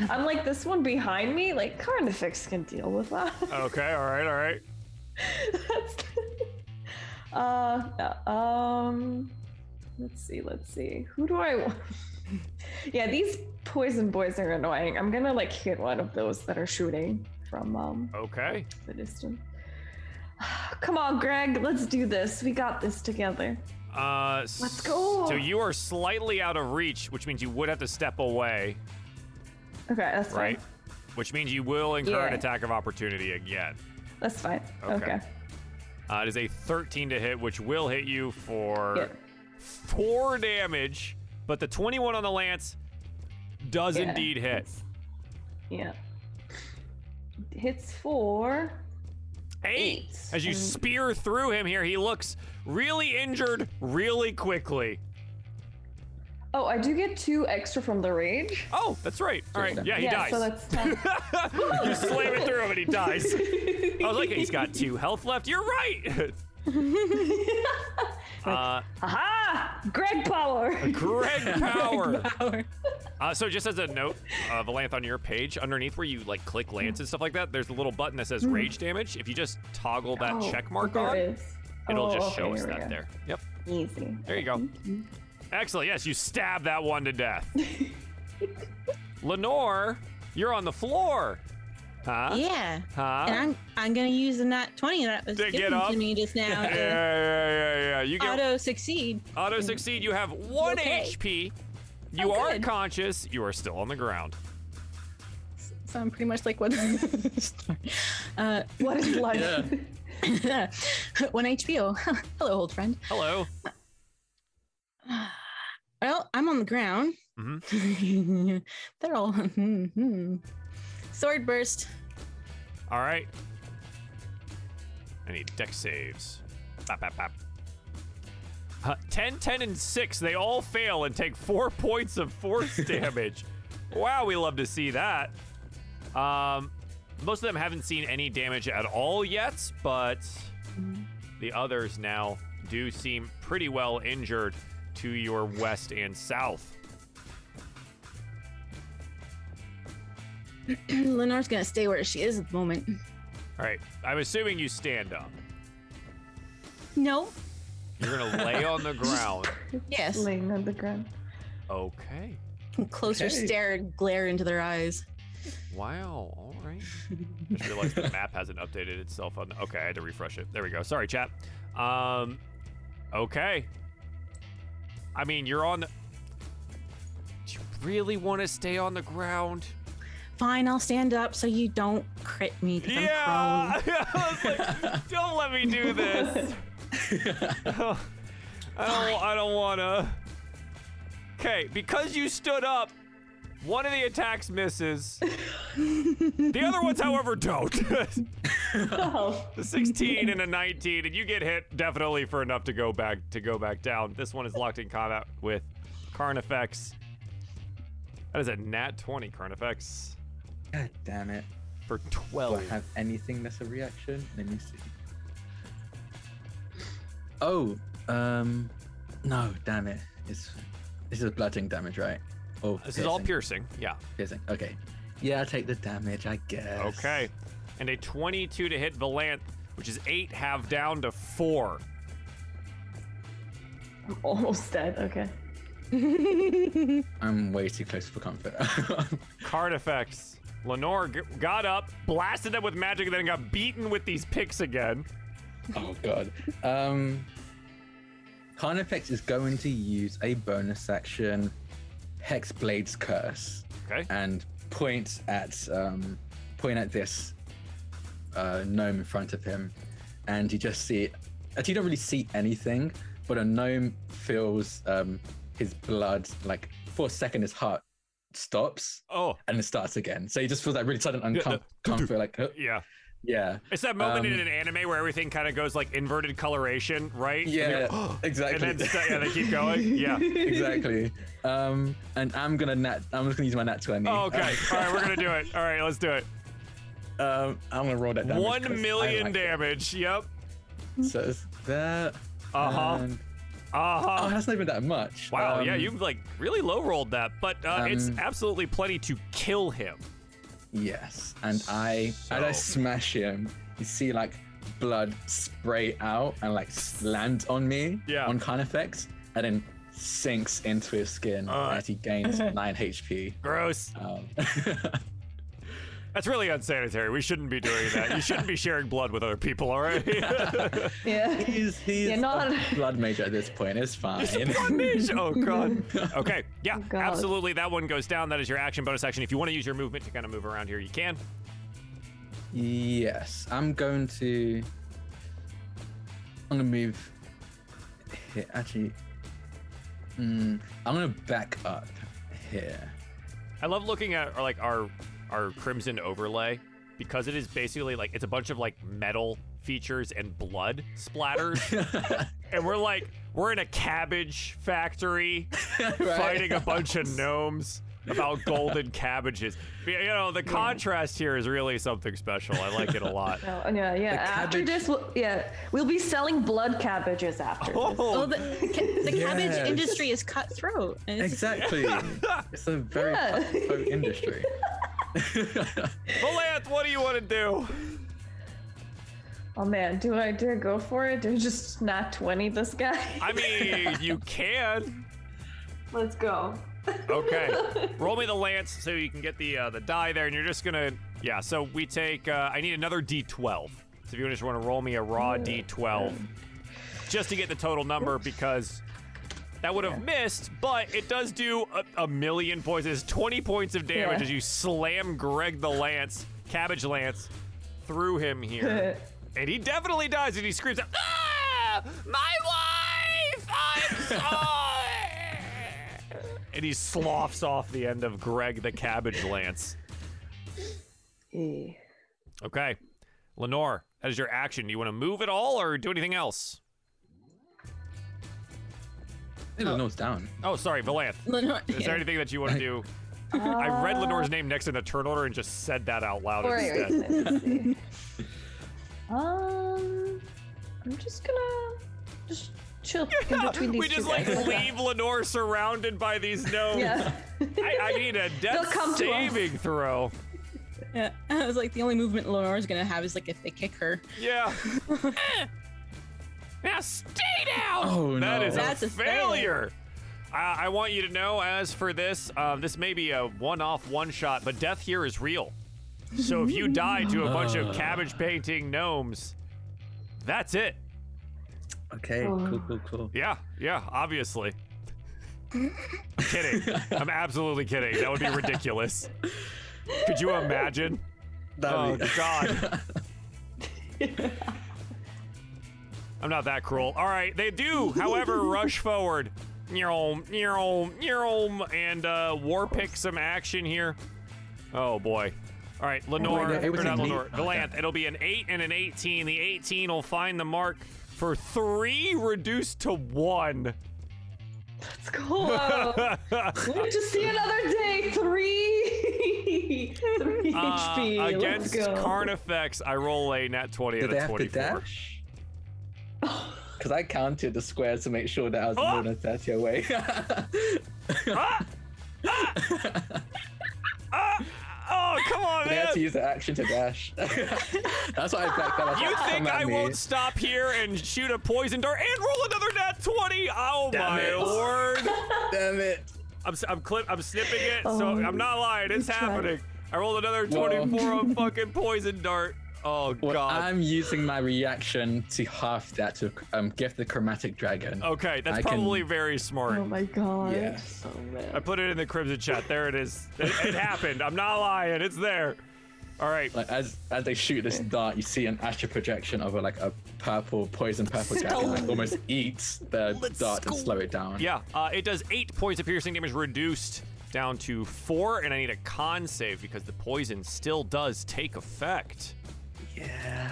[laughs] I'm like this one behind me. Like Carnifex can deal with that. [laughs] Okay, all right, all right. That's uh um let's see let's see who do i want [laughs] yeah these poison boys are annoying i'm gonna like hit one of those that are shooting from um Okay. the distance [sighs] come on greg let's do this we got this together Uh, Let's go. So you are slightly out of reach, which means you would have to step away, okay that's fine right? Which means you will incur an attack of opportunity again. that's fine Okay. okay, Uh, it is a 13 to hit, which will hit you for Yeah. four damage, but the 21 on the lance does Yeah, indeed hit. yeah hits for Eight. eight. As you And- spear through him here, he looks really injured really quickly. oh i do get two extra from the rage Oh, that's right. All right. Yeah, he yeah dies. so that's [laughs] you slam it through him and he dies. I was like, he's got two health left. You're right. [laughs] uh, Aha! Greg power! [laughs] Greg Power. Power. Uh, so just as a note, uh, Valanth, on your page, underneath where you like click lance and stuff like that, there's a little button that says rage damage. If you just toggle that Oh, check mark on, it is. it'll Oh, just okay, show us here that go. there. Yep. Easy. There you go. Excellent. Yes, you stab that one to death. [laughs] Lenore, you're on the floor. Huh? Yeah. Huh? And I'm I'm gonna use the nat 20 that was To get given up? to me just now [laughs] yeah, to yeah, yeah, yeah. You get auto succeed. auto succeed. You have one Okay. HP. You Oh, are good. conscious. You are still on the ground. So I'm pretty much like what [laughs] [laughs] uh What is life? Yeah. one HP. Oh, hello, old friend. Hello. [sighs] Well, I'm on the ground. Mhm. They're all hmm. sword burst. All right. I need Dex saves. Bap, bap, bap. Uh, 10, 10, and 6. They all fail and take 4 [laughs] points of force [laughs] damage. Wow, we love to see that. Um, most of them haven't seen any damage at all yet, but the others now do seem pretty well injured to your west and south. [clears throat] Lenore's gonna stay where she is at the moment. All right. I'm assuming you stand up. No. You're going to lay on the ground. [laughs] Yes. Laying on the ground. Okay. Closer Okay. stare and glare into their eyes. Wow. All right. [laughs] I Just realized the map hasn't updated itself on. Okay, I had to refresh it. There we go. Sorry, chat. Um. Okay. I mean, you're on. The... Do you really want to stay on the ground? Fine, I'll stand up so you don't crit me because Yeah. I'm prone. [laughs] I was like, don't let me do this. [laughs] I don't. I don't wanna. Okay, because you stood up, one of the attacks misses. the other ones, however, don't. [laughs] Oh. The 16 and a 19, and you get hit definitely for enough to go back to go back down. This one is locked in combat with Carnifex. That is a nat 20 Carnifex God damn it. for 12. Do 12. I have anything that's a reaction? Let me see. Oh, um, no, damn it. It's this is bludgeoning damage, right? Oh, This is all piercing. Yeah. piercing. Okay. Yeah, I take the damage, I guess. Okay. And a 22 to hit Valanth, which is 8 half down to 4. I'm almost dead. Okay. I'm way too close for comfort. [laughs] Carnifex. Lenore g- got up, blasted them with magic, and then got beaten with these picks again. oh god. Um, Carnifex is going to use a bonus action, Hexblade's Curse, Okay. and point at um, point at this uh, gnome in front of him, and you just see. Actually, you don't really see anything, but a gnome feels um, his blood like for a second. His heart stops Oh, and it starts again. So you just feel that really sudden Yeah, uncom- the- comfort, like yeah. yeah, It's that moment in Um, an anime where everything kind of goes like inverted coloration, right? And yeah, you're, [gasps] and then st- yeah, they keep [laughs] going. Yeah. exactly. Um, and I'm gonna nat. I'm just gonna use my nat twenty. Oh, okay. [laughs] All right, we're gonna do it. All right, let's do it. Um, I'm gonna roll that One million like it. damage. Yep. So it's that. Uh huh. And- Uh Oh, that's not even that much. Wow. yeah, Um, you've like really low rolled that, but uh, it's um, absolutely plenty to kill him. Yes, and I as I smash him, you see like blood spray out and like land on me. Yeah. On Carnifex, and then sinks into his skin Uh. as he gains [laughs] nine HP. Gross. Um, [laughs] That's really unsanitary. We shouldn't be doing that. You shouldn't be sharing blood with other people. All right. [laughs] Yeah. he's he's Yeah, not- a blood major at this point. It's fine. oh god. [laughs] Okay. Yeah. Oh, God. absolutely. That one goes down. That is your action bonus action. If you want to use your movement to kind of move around here, you can. Yes, I'm going to. I'm gonna move. Here. Actually, mm, I'm gonna back up here. I love looking at our, like our our crimson overlay because it is basically like it's a bunch of like metal features and blood splatters, [laughs] and we're like we're in a cabbage factory [laughs] Right? fighting a bunch of [laughs] gnomes. About golden [laughs] cabbages. You know, the contrast here is really something special. I like it a lot. [laughs] Oh, yeah, yeah. The After cabbage- this, we'll, yeah, we'll be selling blood cabbages after. this. Oh, the, ca- the cabbage industry is cutthroat. it's- Exactly. [laughs] it's a very Yeah. cutthroat industry. Valanth, what do you want to do? Oh man, do I dare go for it? Do I just not twenty this guy? I mean, you can. Let's go. Okay. [laughs] Roll me the lance so you can get the uh, the die there, and you're just gonna yeah. So we take. Uh, I need another D12. So if you just want to roll me a raw D12, just to get the total number because that would have missed, but it does do a, a million points. It's 20 points of damage Yeah. as you slam Greg the Lance, Cabbage Lance, through him here. [laughs] And he definitely dies, and he screams out, "Ah, my wife! I'm sorry!" [laughs] and he sloughs off the end of Greg the Cabbage Lance. Eh. Okay, Lenore, that is your action. Do you want to move at all, or do anything else? Hey, Lenore's down. Oh, sorry, Valanth. Lenore- Is there anything that you want to do? I read Lenore's name next in the turn order and just said that out loud Or- instead. let's [laughs] um, I'm just gonna just chill in [laughs] between these we two just like guys. leave Lenore surrounded by these [laughs] gnomes. Yeah. I, I need a death come saving throw. Yeah, [laughs] I was like, the only movement Lenore's gonna have is like if they kick her. Yeah. Now stay down. Oh, That no. is That's a a failure. I, I want you to know, as for this, um, this may be a one-off, one-shot, but death here is real. So if you die to a bunch of cabbage painting gnomes, that's it. Okay, cool, cool, cool. Yeah, yeah, obviously. I'm kidding. I'm absolutely kidding. That would be ridiculous. Could you imagine? Oh That'd be- God. [laughs] I'm not that cruel. All right, they do, however, rush forward. And uh, war pick some action here. Oh boy. All right, Lenore, Wait, it was or not? Lenore, Okay. Valanth. It'll be an 8 and an 18. The 18 will find the mark for 3 reduced to 1. Let's go. Live to see another day. Three. [laughs] Three Uh, HP. Let's against go. Carnifex, I roll a nat 20 Did out they of have to 24. dash? [laughs] Because I counted the squares to make sure that I was Oh! more than 30 away. Ah! [laughs] Ah! Ah! Oh, come on, they had to use the action to dash. [laughs] That's why I backed that up. You Come think I me. won't stop here and shoot a poison dart and roll another nat 20? Oh Damn my it. lord. [laughs] Damn it. I'm s- I'm clip I'm snipping it, so Oh, I'm not lying. It's you tried. happening. I rolled another Well- 24 on fucking poison dart. Oh Well, god. I'm using my reaction to half that to um, give the chromatic dragon. Okay, that's I can- probably very smart. Oh my god. Yeah. Oh man. I put it in the crimson chat. There it is. It, it [laughs] happened. I'm not lying. It's there. All right. Like as as they shoot this dart, you see an astral projection of a, like a purple poison purple dragon like almost eats the dart and slow it down. Yeah, uh, it does eight points of piercing damage reduced down to four, and I need a con save because the poison still does take effect. Yeah.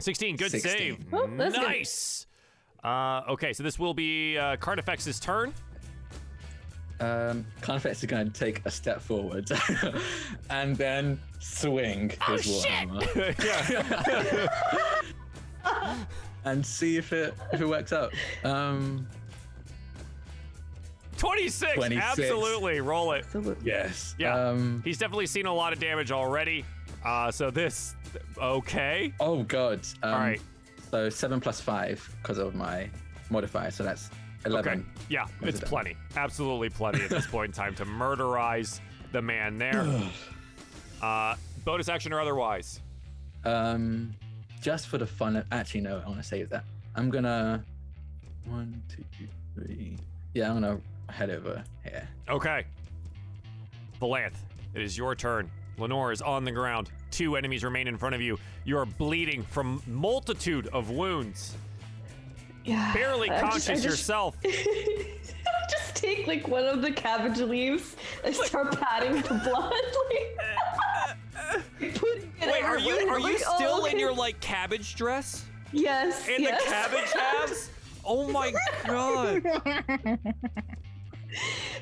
16, good 16. save. Oh, that's good. nice. Uh, okay, so this will be uh, Carnifex's turn. Um, Carnifex is going to take a step forward [laughs] and then swing his warhammer [laughs] yeah. [laughs] and see if it if it works out. Um, 26, 26. absolutely. Roll it. yes. Yeah. Um, He's definitely seen a lot of damage already. Uh, so this, okay. oh god. Um, All right. So seven plus five because of my modifier, so that's eleven. Okay. Yeah, it's it done? plenty. Absolutely plenty at this point in time to murderize the man there. [sighs] uh, bonus action or otherwise. Um, just for the fun. Of, actually, no. I want to save that. I'm gonna one, two, three. Yeah, I'm gonna head over uh, here. Okay. Valanth, it is your turn. Lenore is on the ground. Two enemies remain in front of you. You are bleeding from multitude of wounds. Yeah. Barely I just- I conscious just- yourself. [laughs] just take like one of the cabbage leaves and start patting the blood. [laughs] Like, [laughs] it Wait, are you are you Like, oh, still in your like cabbage dress Yes. and yes. the cabbage halves? Oh my god.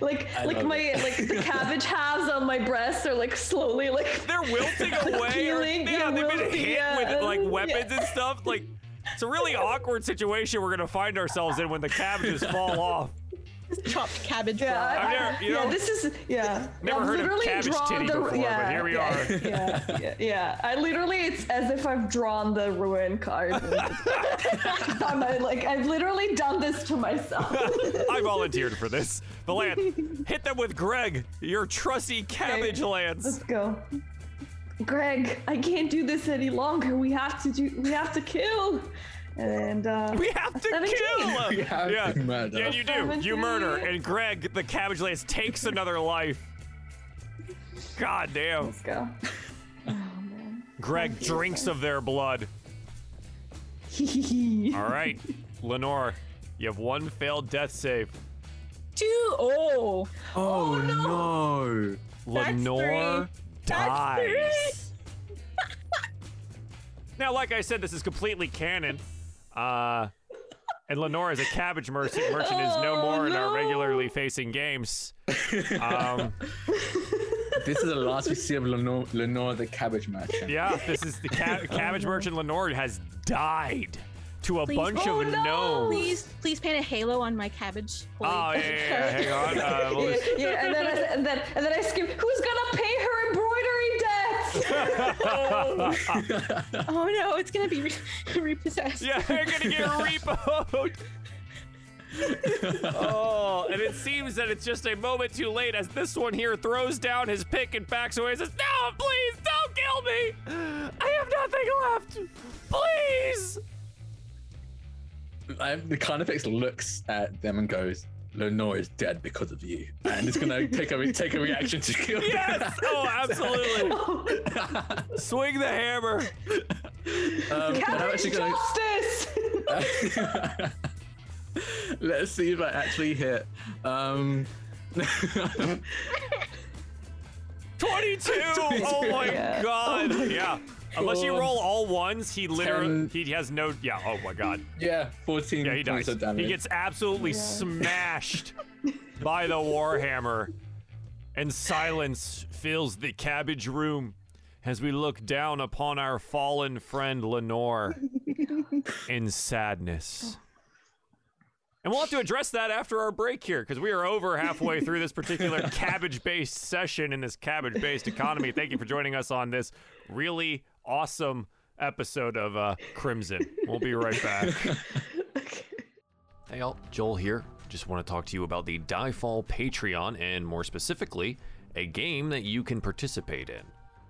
Like I like my it. like the [laughs] cabbage halves on my breasts are like slowly like [laughs] They're wilting [laughs] away. Peeling, yeah, yeah, they've been hit yeah, with like yeah. weapons and stuff. Like it's a really awkward situation we're gonna find ourselves in when the cabbages fall off. Chopped cabbage yeah. I- I've never- you yeah, know, this is yeah. never I've heard of literally cabbage drawn titty the, before, but yeah, here we yeah, are. Yeah, yeah, yeah. I literally, it's as if I've drawn the ruin card. [laughs] [laughs] I'm like, I've literally done this to myself. [laughs] I volunteered for this. The land. Hit them with Greg, your trusty cabbage lance. Let's go. Greg, I can't do this any longer. We have to do. We have to kill. And uh, We have to 17. kill. him. yeah. to murder. Yeah, you do. You murder, and Greg, the cabbage lance, takes another life. God damn. let's go. Oh [laughs] man. Greg drinks of their blood. [laughs] All right, Lenore, you have one failed death save. Two. Oh. Oh, no. Lenore dies. [laughs] now, like I said, this is completely canon. Uh, and Lenore, as a cabbage merchant, merchant is no Oh, more in our regularly facing games. Um, [laughs] This is the last we see of Lenore, Lenore the cabbage merchant. yeah, this is the ca- cabbage [laughs] merchant Lenore has died to a Please. bunch Oh, of no. gnomes. Please, please paint a halo on my cabbage. plate. Oh yeah, yeah, yeah, hang on. Uh, we'll [laughs] Yeah, just- yeah, and then I, and then and then I scream, "Who's gonna pay her embroidery? Oh no, it's gonna be re- [laughs] repossessed. Yeah, they're gonna get [laughs] repoed. oh, and it seems that it's just a moment too late as this one here throws down his pick and backs away and says, No, please, don't kill me! I have nothing left! Please! Um, the Carnifex looks at them and goes, Lenore is dead because of you. And it's going to take a, re- take a reaction to kill them. Yes! Oh, absolutely. [laughs] Swing the hammer. Um, and I'm Cabbage gonna- justice. [laughs] Let's see if I actually hit. Um, [laughs] 22! Oh my Yeah. god. yeah. Unless you roll all ones, he literally Ten. he has no yeah, oh my god. yeah, 14 Yeah, he points dies. of damage. He gets absolutely smashed by the warhammer, and silence fills the cabbage room as we look down upon our fallen friend Lenore [laughs] in sadness. And we'll have to address that after our break here because we are over halfway through this particular [laughs] cabbage based session in this cabbage based economy. Thank you for joining us on this really awesome episode of uh, Crimson. We'll be right back. [laughs] Hey, y'all. Joel here. Just want to talk to you about the Diefall Patreon and more specifically, a game that you can participate in.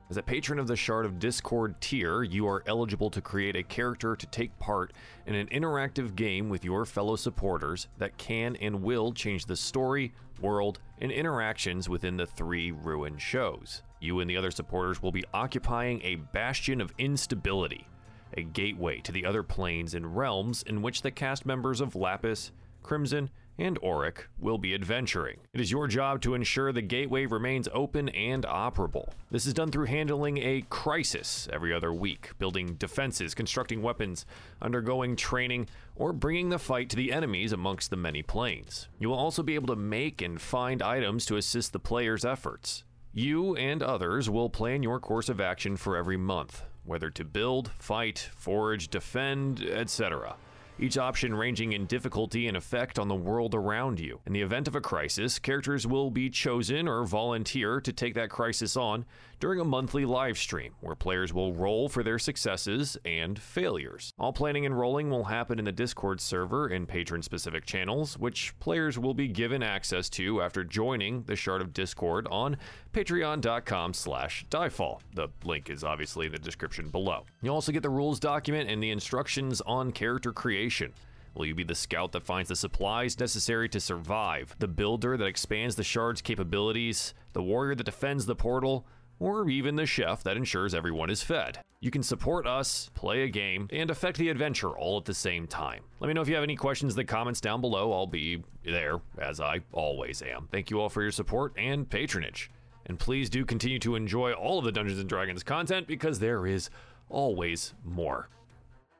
As a patron of the Shard of Discord tier, you are eligible to create a character to take part in an interactive game with your fellow supporters that can and will change the story, world, and interactions within the three Ruin shows. You and the other supporters will be occupying a bastion of instability, a gateway to the other planes and realms in which the cast members of Lapis, Crimson, and Auric will be adventuring. It is your job to ensure the gateway remains open and operable. This is done through handling a crisis every other week, building defenses, constructing weapons, undergoing training, or bringing the fight to the enemies amongst the many planes. You will also be able to make and find items to assist the player's efforts. You and others will plan your course of action for every month, whether to build, fight, forage, defend, etc. Each option ranging in difficulty and effect on the world around you. In the event of a crisis, characters will be chosen or volunteer to take that crisis on during a monthly live stream where players will roll for their successes and failures. All planning and rolling will happen in the Discord server in patron specific channels, which players will be given access to after joining the Shard of Discord on patreon.com slash diefall. The link is obviously in the description below. You'll also get the rules document and the instructions on character creation. Will you be the scout that finds the supplies necessary to survive, the builder that expands the shard's capabilities, the warrior that defends the portal, or even the chef that ensures everyone is fed? You can support us, play a game, and affect the adventure all at the same time. Let me know if you have any questions in the comments down below. I'll be there, as I always am. Thank you all for your support and patronage. And please do continue to enjoy all of the Dungeons and Dragons content because there is always more.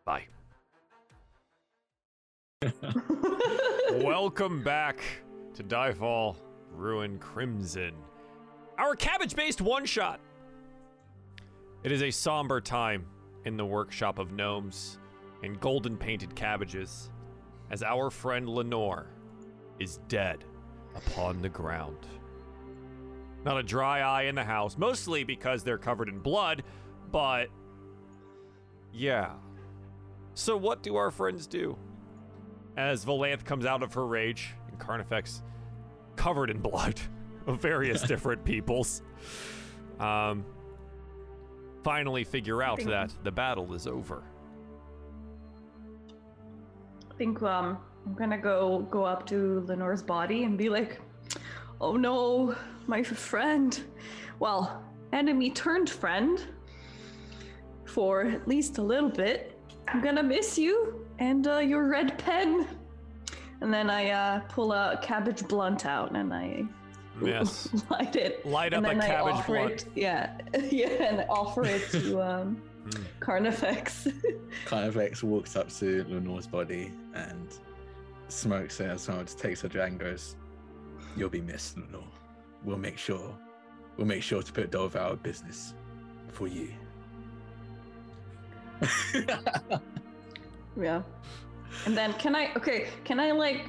Bye. [laughs] Welcome back to Diefall Ruin Crimson. Our cabbage based one shot. It is a somber time in the workshop of gnomes and golden painted cabbages as our friend Lenore is dead upon the ground. Not a dry eye in the house, mostly because they're covered in blood, but yeah. So, what do our friends do? As Valanth comes out of her rage and Carnifex covered in blood of various [laughs] different peoples, um, finally figure out think- that the battle is over. I think um I'm gonna go go up to Lenore's body and be like, "Oh no, my friend. Well, enemy turned friend. For at least a little bit. I'm gonna miss you and uh, your red pen." And then I uh, pull a cabbage blunt out and I Yes. [laughs] light it. Light up a cabbage offer blunt. It, yeah, [laughs] yeah, and offer it to [laughs] um, Hmm. Carnifex. Carnifex walks up to Lenore's body and smokes it as well. Just takes a drag and goes, "You'll be missed, Lenore. We'll make sure. We'll make sure to put Dove out of business for you." Yeah. And then can I okay, can I like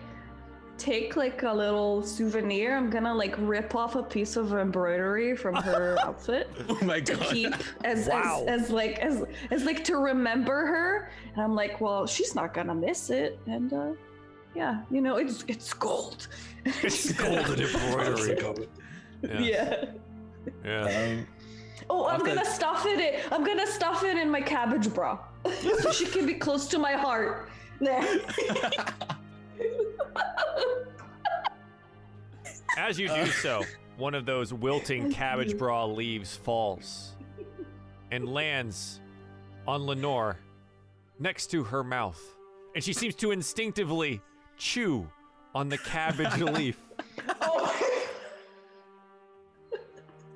take like a little souvenir? I'm gonna like rip off a piece of embroidery from her [laughs] outfit oh my to god! keep as, Wow. as as like as as like to remember her. And I'm like, well, she's not gonna miss it. And uh yeah, you know, it's it's gold. It's [laughs] golden embroidery. [laughs] Yeah. yeah. yeah. Um, Oh, I'm After- gonna stuff it in I'm gonna stuff it in my cabbage bra. so she can be close to my heart. There. As you do so, one of those wilting cabbage bra leaves falls and lands on Lenore next to her mouth. And she seems to instinctively chew on the cabbage [laughs] leaf.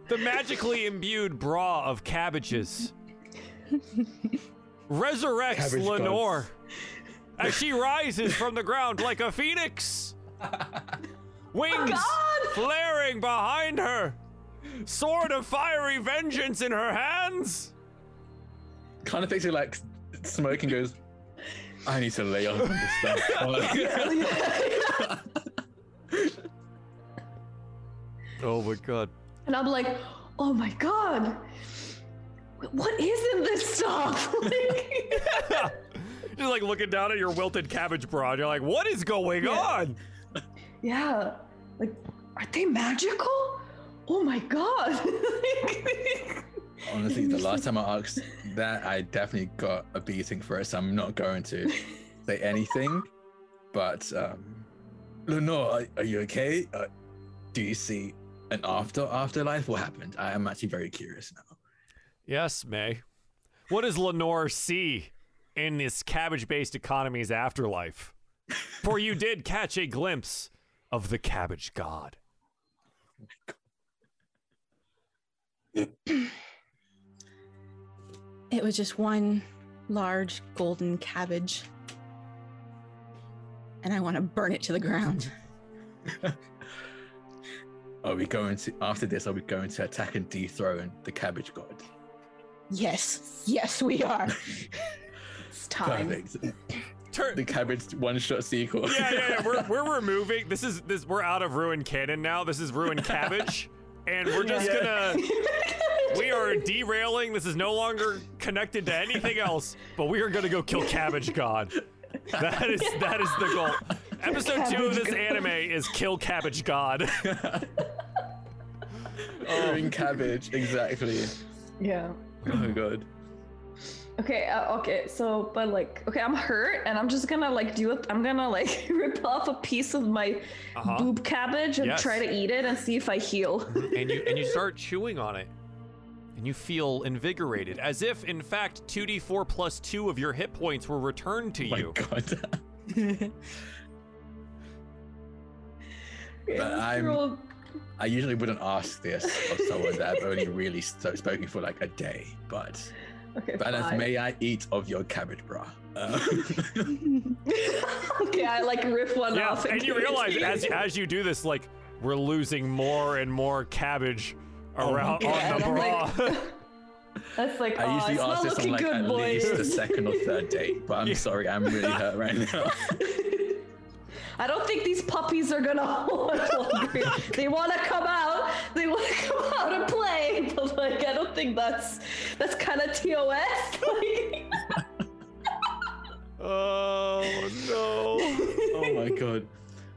The magically imbued bra of cabbages [laughs] resurrects Cabbage Lenore as she rises from the ground like a phoenix. [laughs] Wings oh, God! flaring behind her, sword of fiery vengeance in her hands. Carnifex is like smoke and goes. I need to lay off this stuff. [laughs] [laughs] Oh my god. And I'm like, oh my god, what is in this stuff? Like- You're like looking down at your wilted cabbage bra. And you're like, what is going Yeah. on? yeah, like, are they magical? Oh my god. [laughs] Honestly, the last time I asked that, I definitely got a beating for it, so I'm not going to [laughs] say anything. But, um, Lenore, are, are you okay? Uh, do you see an after afterlife? What happened? I am actually very curious now. Yes, May. What does Lenore see in this cabbage based economy's afterlife? For you did catch a glimpse of the cabbage god. It was just one large golden cabbage. And I want to burn it to the ground. [laughs] Are we going to, after this, are we going to attack and dethrone the cabbage god? yes, yes, we are. [laughs] it's time. Perfect. Turn. The cabbage one shot sequel. yeah, yeah, yeah. We're, [laughs] we're removing. This is this. We're out of ruined canon now. This is ruined cabbage, and we're just Yeah. gonna. We are derailing. This is no longer connected to anything else. But we are gonna go kill Cabbage God. That is that is the goal. Episode two of this God. anime is kill Cabbage God. [laughs] [laughs] Green cabbage, exactly. yeah. Oh my god. Okay, uh, okay, so, but like, okay, I'm hurt and I'm just gonna like do it. I'm gonna like [laughs] rip off a piece of my Uh-huh. boob cabbage and Yes. try to eat it and see if I heal. [laughs] and you and you start [laughs] chewing on it and you feel invigorated as if in fact 2d4 plus 2 of your hit points were returned to Oh my you god. Yeah, I'm- I usually wouldn't ask this of someone that I've only really so spoken for like a day, but Okay, but fine. may I eat of your cabbage bra? Uh, [laughs] okay, I like rip one yeah off. and you give it to realize as as you do this like we're losing more and more cabbage Oh around God. on the Yeah, and bra. like- [laughs] That's like, I oh, usually it's ask not this on looking like good, at boys. least the second or third [laughs] date, but I'm Yeah. sorry, I'm really hurt right now. I don't think these puppies are gonna [laughs] hold longer. they want to come out. They want to [laughs] come out and play, but like I don't think that's that's kind of TOS. Like, [laughs] oh no. oh my god.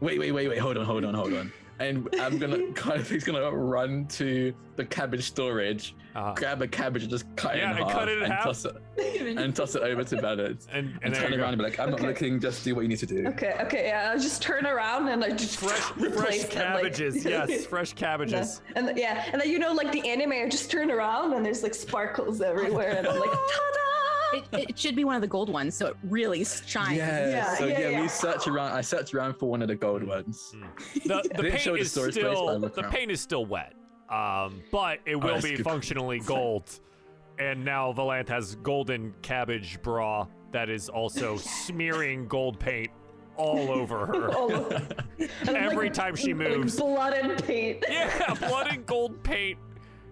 Wait, wait, wait, wait, hold on, hold on, hold on. And I'm gonna [laughs] kind of he's gonna run to the cabbage storage, Uh, grab a cabbage and just cut it in and half, cut it in and half. toss it and toss it over to [laughs] Bennett. and And, and turn you around and be like, I'm not looking, just do what you need to do. okay, okay, yeah. I just turn around and I just fresh [laughs] fresh replace them, like- cabbages. yes, fresh Yeah. cabbages. And yeah, and then you know, like the anime, I just turn around and there's like sparkles everywhere, and I'm like, [gasps] ta-da! It, it should be one of the gold ones, so it really shines. Yeah, Yeah, so yeah, yeah, yeah. we search around. I searched around for one of the gold ones. The, [laughs] the paint the is storage place, still looked the around. paint is still wet. Um, but it will that's be good. functionally [laughs] gold. And now Valanth has golden cabbage bra that is also [laughs] smearing gold paint all over her. All of- Every like- time she like moves. blood and paint. Yeah, blood and gold paint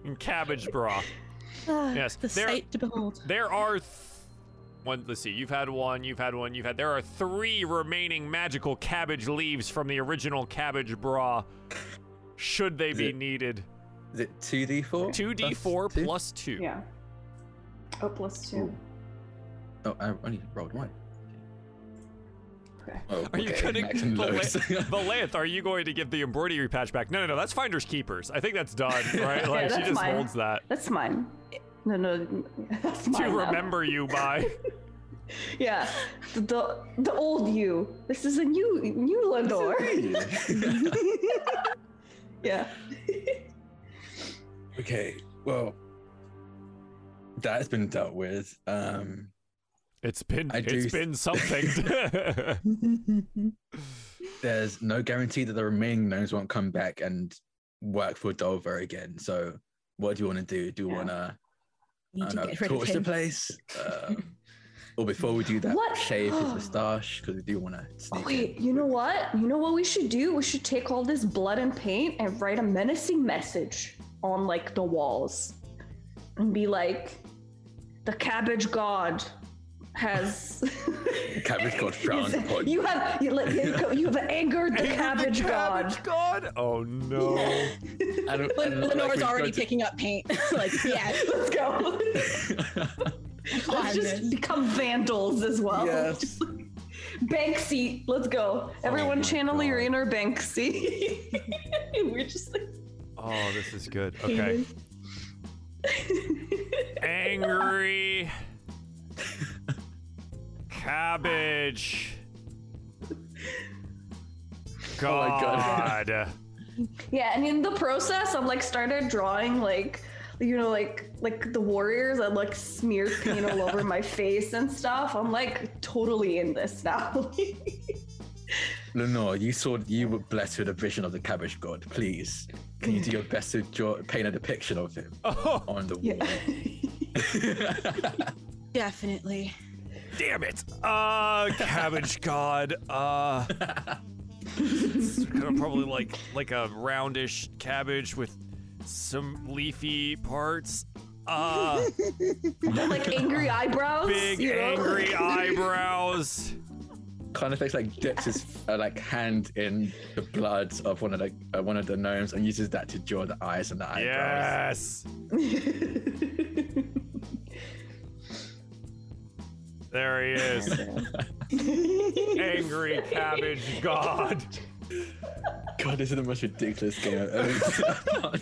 and cabbage bra. Ah, Yes, the there- sight to behold. There are th- one. Let's see. You've had one. You've had one. You've had. There are three remaining magical cabbage leaves from the original cabbage bra. Should they be it- needed? Is it 2d4? Two D four two? plus. Yeah. Oh, plus two. Oh, I only rolled one. Okay. Oh, Are you okay, gonna max. Valanth, are you going to give the embroidery patch back? No, no, no. That's finders keepers. I think that's done, right? Yeah, [laughs] Like she just mine. holds that That's mine. No, no, [laughs] that's to mine. now. remember you by. [laughs] Yeah, the, the the old you. This is a new new Lenore. yeah. okay, well, that's been dealt with. Um, It's been I do it's s- been something. [laughs] [laughs] there's no guarantee that the remaining gnomes won't come back and work for Dover again. So, what do you want to do? Do you Yeah. want to Need I don't know, get rid of torch the place? Um, or before we do that, What? shave his [gasps] moustache because we do want to sneak in. Wait, you know what? You know what we should do? We should take all this blood and paint and write a menacing message on like the walls, and be like, "The cabbage god has." [laughs] Cabbage god frowns upon you have you, like, [laughs] you have angered the Angered the cabbage god. cabbage god. Oh no. I don't- I don't know, like, Lenore's already got to- picking up paint. [laughs] like, yeah. Let's go. Let's just become vandals as well. Yes. Just Banksy, let's go. Everyone oh my channel your God. inner Banksy. we're just like Oh, this is good. Okay. Angry cabbage. [laughs] Oh my God. God. Yeah, and in the process I've like started drawing like you know like like the warriors I like smeared paint all over my [laughs] face and stuff. I'm like totally in this now. Lenore, you saw you were blessed with a vision of the cabbage god. Please, can you do your best to draw, paint a depiction of him Oh, on the yeah. wall? [laughs] Definitely. Damn it. Uh, cabbage [laughs] god. Uh, it's kind of probably like like a roundish cabbage with some leafy parts. Uh, [laughs] like angry eyebrows. big you know? angry eyebrows. kind of looks like dips his uh, like hand in the blood of one of the uh, one of the gnomes and uses that to draw the eyes and the eyebrows. Yes. [laughs] There he is. [laughs] Angry cabbage god. God, this is the most ridiculous game I've ever [laughs]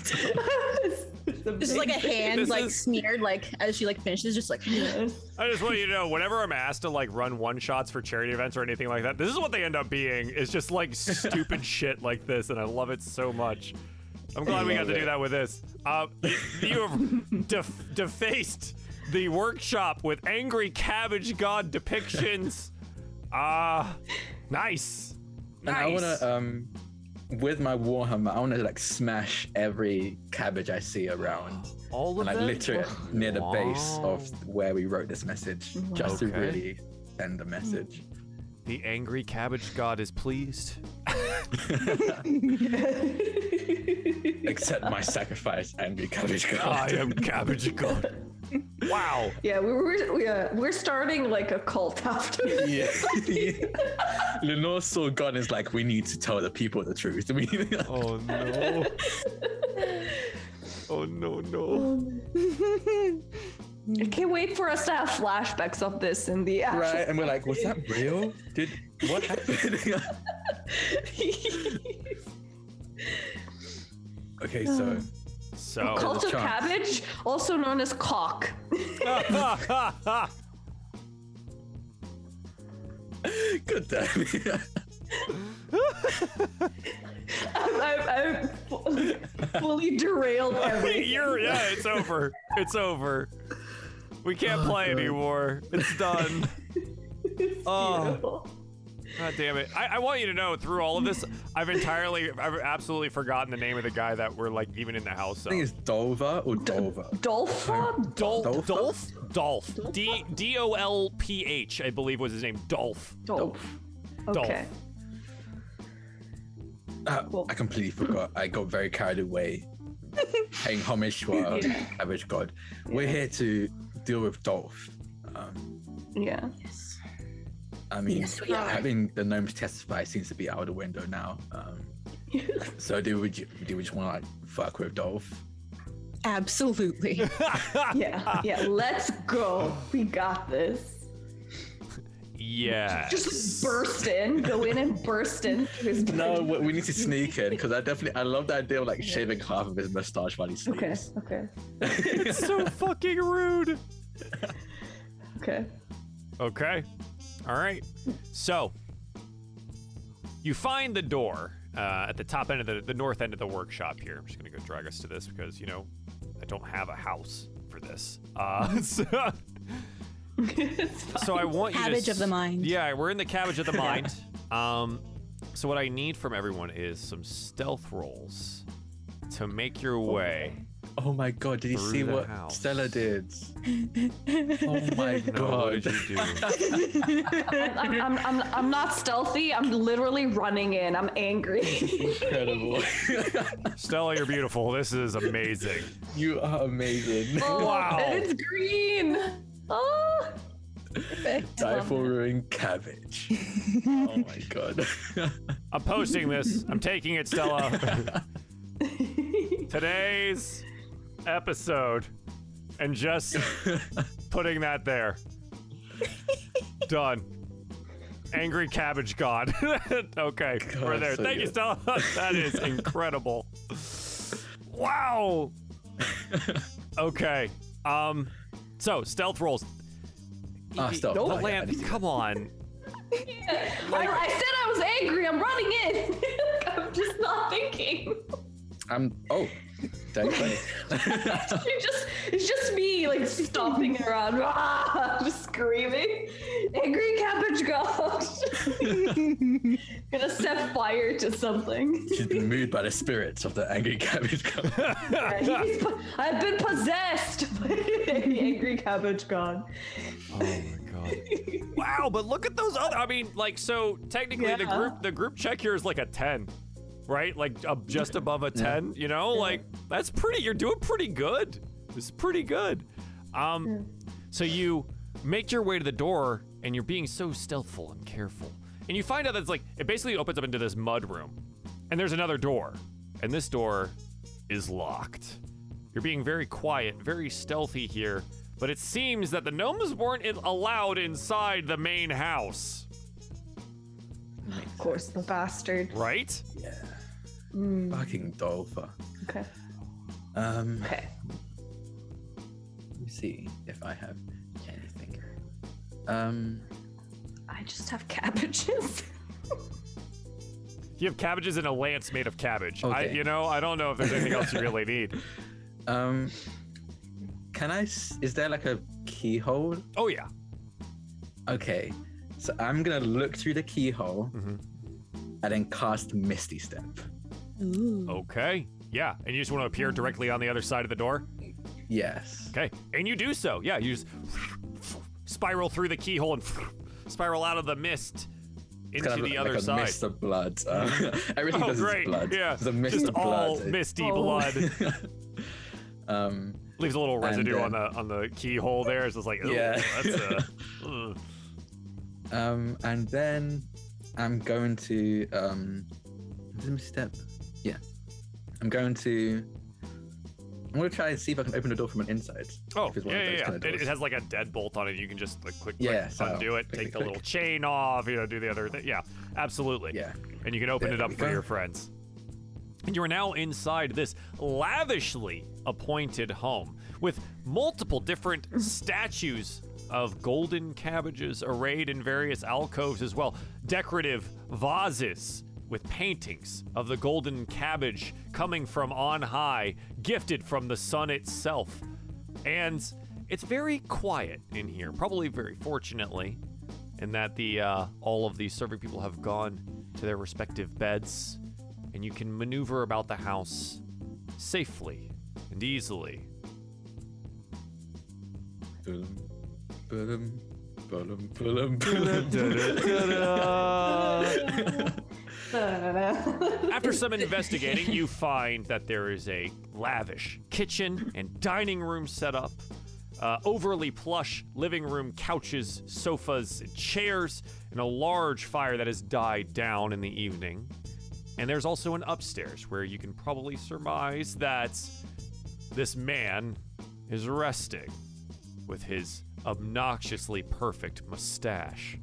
This is like a hand This like is- smeared like as she like finishes, just like I just want you to know, whenever I'm asked to like run one shots for charity events or anything like that, this is what they end up being. It's just like stupid [laughs] shit like this, and I love it so much. I'm glad we got love to do that with this. Uh, you have def- defaced the workshop with angry cabbage god depictions. Ah, nice. And I want to, um, with my warhammer, I want to like smash every cabbage I see around, All of and like them? litter it near the base Wow. of where we wrote this message, just Okay. to really send the message. The angry cabbage god is pleased. [laughs] Accept my sacrifice, angry cabbage god. I am cabbage god. [laughs] Wow. [laughs] Yeah, we were we, uh, we're starting like a cult after [laughs] this. [laughs] yeah. Lenore saw God is like, we need to tell the people the truth. We Oh no. Oh no no. I can't wait for us to have flashbacks of this in the actual. right, and we're like, was that real? Did what happened? okay, so So Cult of chance. Cabbage, also known as cock. [laughs] good damn. I'm, [laughs] I've, I've fu- fully derailed [laughs] everything. You're yeah, it's over. It's over. We can't oh, play anymore. It's done. Oh. Beautiful. God damn it. I, I want you to know through all of this, I've entirely, I've absolutely forgotten the name of the guy that we're like even in the house. I think it's Dolva or Dolva. Dolpha? Dol- Dolph? Dolph? Dolph. D D O L P H, I believe was his name. Dolph. Dolph. Okay. Uh, Cool. I completely forgot. I got very carried away [laughs] paying homage to our Yeah. average god. We're here to deal with Dolph. Um, Yeah. I mean, Yes, we are. having the gnomes testify seems to be out of the window now. Um, [laughs] so do we, do we just want to like fuck with Dolph? Absolutely. [laughs] Yeah. Yeah. Let's go. We got this. Yeah. Just burst in, go in and burst in. His No, we we need to sneak in because I definitely I love the idea of like shaving half of his mustache while he Okay. Okay. It's so [laughs] fucking rude. Okay. Okay. All right. So you find the door uh, at the top end of the, the north end of the workshop here. I'm just gonna go drag us to this because you know I don't have a house for this. Uh, [laughs] so, so I want you to. Cabbage of the mind. Yeah, we're in the cabbage of the [laughs] mind. Um, so what I need from everyone is some stealth rolls to make your way. Oh my god, did you see what house. Stella did? [laughs] Oh my No, what god. did you do? [laughs] I'm, I'm, I'm, I'm not stealthy. I'm literally running in. I'm angry. Incredible. [laughs] Stella, you're beautiful. This is amazing. you are amazing. Oh, Wow. And it's green. Oh. Die for ruin cabbage. oh my god. I'm posting this. I'm taking it, Stella. Today's episode, and just [laughs] putting that there. Done. Angry cabbage god. [laughs] okay, we're there. so Thank you, good. Stella. [laughs] that is incredible. Wow. Okay. Um. So stealth rolls. Ah, Y- stealth. The Oh, land. need to- Come on. I, I said I was angry. I'm running in. I'm just not thinking. I'm oh. Dang funny. [laughs] It's just, it's just me like stomping around, ah, just screaming. Angry cabbage god. [laughs] Gonna set fire to something. She's been moved by the spirits of the angry cabbage god. [laughs] Yeah, he's po- I've been possessed by the angry cabbage god. Oh my god. wow, but look at those other I mean, like so technically the group the group check here is like a 10. Right? Like uh, just above a 10, you know? Like that's pretty you're doing pretty good. It's pretty good. Um so you make your way to the door and you're being so stealthful and careful. And you find out that it's like it basically opens up into this mud room. And there's another door. And this door is locked. You're being very quiet, very stealthy here, but it seems that the gnomes weren't in- allowed inside the main house, Of course, the bastard. right? Yeah. Mm, Fucking Dolpha. okay. Um Okay. let me see if I have anything. Um I just have cabbages. [laughs] You have cabbages and a lance made of cabbage. I, Okay. you know, I don't know if there's anything else you really [laughs] need. um can I s- is there like a keyhole? Oh yeah. Okay. So I'm gonna look through the keyhole Mhm. and then cast Misty Step. Ooh. Okay. Yeah, and you just want to appear directly on the other side of the door. Yes. Okay, and you do so. Yeah, you just spiral through the keyhole and spiral out of the mist into kind of the like other a side. mist of blood. Uh, [laughs] everything oh, does great! is blood. Yeah, It's a mist just of all blood. misty Oh. blood. [laughs] um, Leaves a little residue on the on the keyhole there. It's just like, yeah, Yeah. that's uh, ugh. [laughs] um, and then I'm going to um, is it a step. Yeah, I'm going to. I'm gonna try and see if I can open the door from an inside. Oh, yeah, yeah, yeah. kind of It, it has like a deadbolt on it. You can just like quick, quick Yeah, so undo it, click, take the click, little click. chain off, you know, do the other thing. Yeah, absolutely. Yeah. And you can open There it up for go. your friends. And you are now inside this lavishly appointed home with multiple different [laughs] statues of golden cabbages arrayed in various alcoves as well. Decorative vases with paintings of the golden cabbage coming from on high, gifted from the sun itself. And it's very quiet in here, probably very fortunately, in that the uh, all of the serving people have gone to their respective beds, and you can maneuver about the house safely and easily. [laughs] [laughs] After some [laughs] investigating, you find that there is a lavish kitchen and dining room set up, uh, overly plush living room couches, sofas, and chairs, and a large fire that has died down in the evening. And there's also an upstairs where you can probably surmise that this man is resting with his obnoxiously perfect mustache.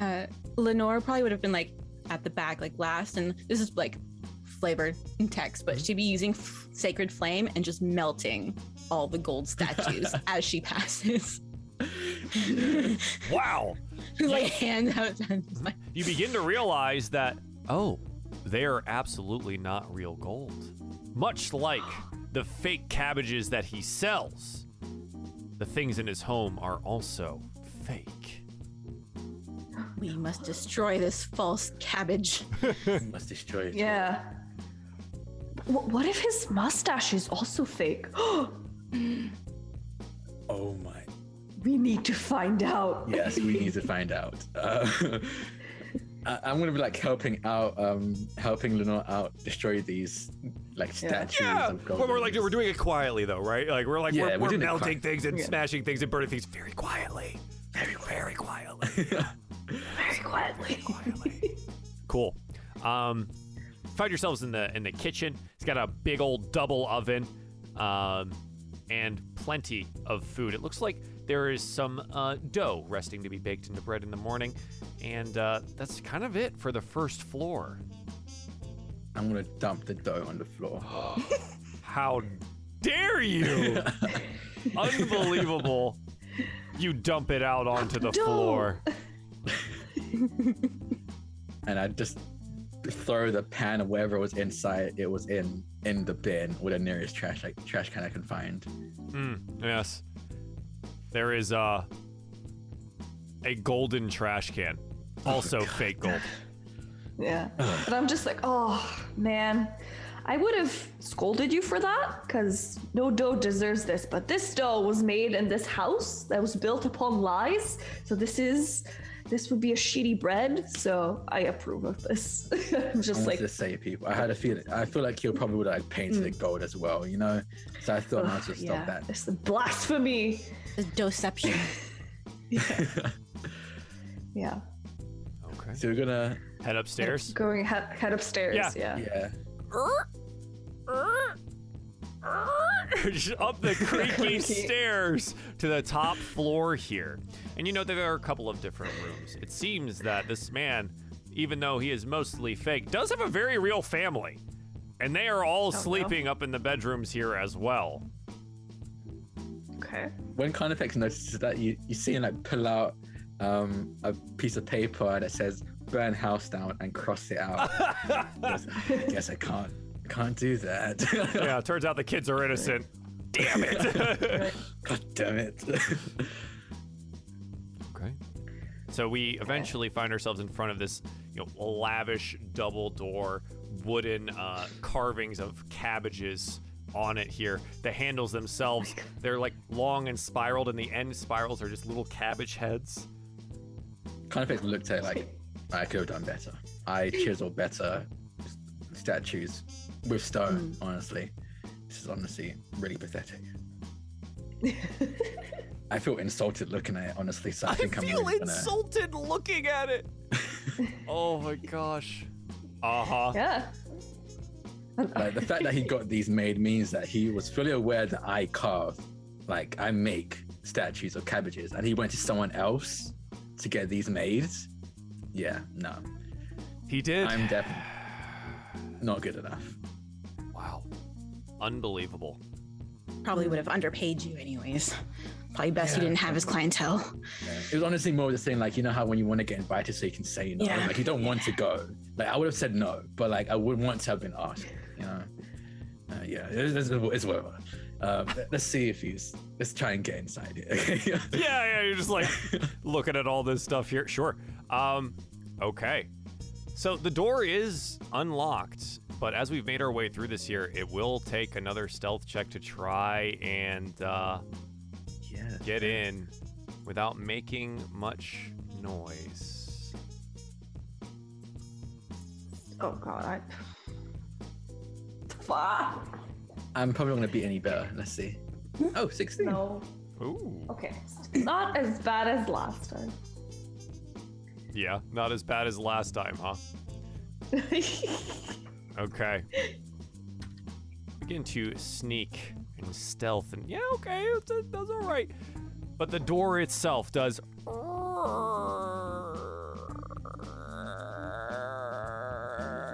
Uh, Lenore probably would have been like at the back, like last, and this is like flavored in text, but she'd be using f- sacred flame and just melting all the gold statues [laughs] as she passes. [laughs] Wow! [laughs] Like hand out. you begin to realize that, oh, they are absolutely not real gold. Much like the fake cabbages that he sells, the things in his home are also fake. We must destroy this false cabbage. [laughs] Must destroy it. Yeah. Wh- What if his mustache is also fake? [gasps] Oh my. we need to find out. Yes, we need to [laughs] find out. Uh, [laughs] I, I'm gonna be like helping out, um, helping Lenore out destroy these like statues Yeah, of gold. but we're like we're doing it quietly though, right? Like we're like Yeah, we're, we're we're doing it melting quiet. things and Yeah. smashing things and burning things very quietly, very very quietly. Very quietly. quietly. cool. Um, find yourselves in the in the kitchen. It's got a big old double oven, um, and plenty of food. It looks like there is some uh, dough resting to be baked into bread in the morning, and uh, that's kind of it for the first floor. I'm gonna dump the dough on the floor. [gasps] How dare you! [laughs] Unbelievable. You dump it out onto the Dough. floor. [laughs] [laughs] and I just throw the pan or whatever was inside it was in in the bin with the nearest trash like trash can I can find. Mm, yes. There is uh, a golden trash can. Also fake gold. [laughs] Yeah. But I'm just like, oh, man. I would have scolded you for that because no dough deserves this. But this dough was made in this house that was built upon lies. So this is, this would be a shitty bread. So I approve of this. [laughs] I'm just wanted like, to say people. I had a feeling. I feel like he probably would have like painted it mm. gold as well, you know. So I thought I ugh, might just yeah, stop that. It's blasphemy. The doception. [laughs] [laughs] Yeah. Okay. So we're gonna Head upstairs. Going head, head upstairs. Yeah. Yeah. yeah. Up the creaky [laughs] stairs to the top floor here. And you know that there are a couple of different rooms. It seems that this man, even though he is mostly fake, does have a very real family. And they are all no. sleeping up in the bedrooms here as well. Okay. When Carnifex notices that you you see him like pull out um a piece of paper that says burn house down and cross it out. [laughs] Yes, I guess I can't I can't do that. [laughs] Yeah, it turns out the kids are innocent. Damn it. [laughs] God damn it. Okay. So we eventually find ourselves in front of this, you know, lavish double door wooden uh, carvings of cabbages on it here. The handles themselves, they're like long and spiraled, and the end spirals are just little cabbage heads. Kind Carnifex looked at it like I could have done better. I chiseled better statues with stone. Honestly, this is honestly really pathetic. [laughs] I feel insulted looking at it. Honestly, so I, I think I'm feel really gonna- insulted looking at it. [laughs] oh my gosh. Uh huh. Yeah. [laughs] Like the fact that he got these made means that he was fully aware that I carve, like I make statues of cabbages, and he went to someone else to get these made. Yeah, no, He did. I'm definitely not good enough. Wow. Unbelievable. Probably would have underpaid you anyways. Probably best you Yeah. didn't have his clientele. Yeah. It was honestly more of the thing, like you know how when you want to get invited, so you can say no, Yeah. like you don't want to go. Like I would have said no, but like I would want to have been asked. You know, uh, yeah, it's, it's, it's whatever. Uh, let- let's see if he's. Let's try and get inside it. Okay. [laughs] Yeah, yeah, you're just like [laughs] looking at all this stuff here. Sure. Um, okay. So the door is unlocked, but as we've made our way through this year, it will take another stealth check to try and uh, yeah. get in without making much noise. Oh god. I... Fuck. I'm probably not gonna be any better. Let's see. Oh, 16. No. Ooh. Okay. Not as bad as last time. Yeah, not as bad as last time, huh? [laughs] Okay. Begin to sneak and stealth, and yeah, okay, it's, it does all right. But the door itself does.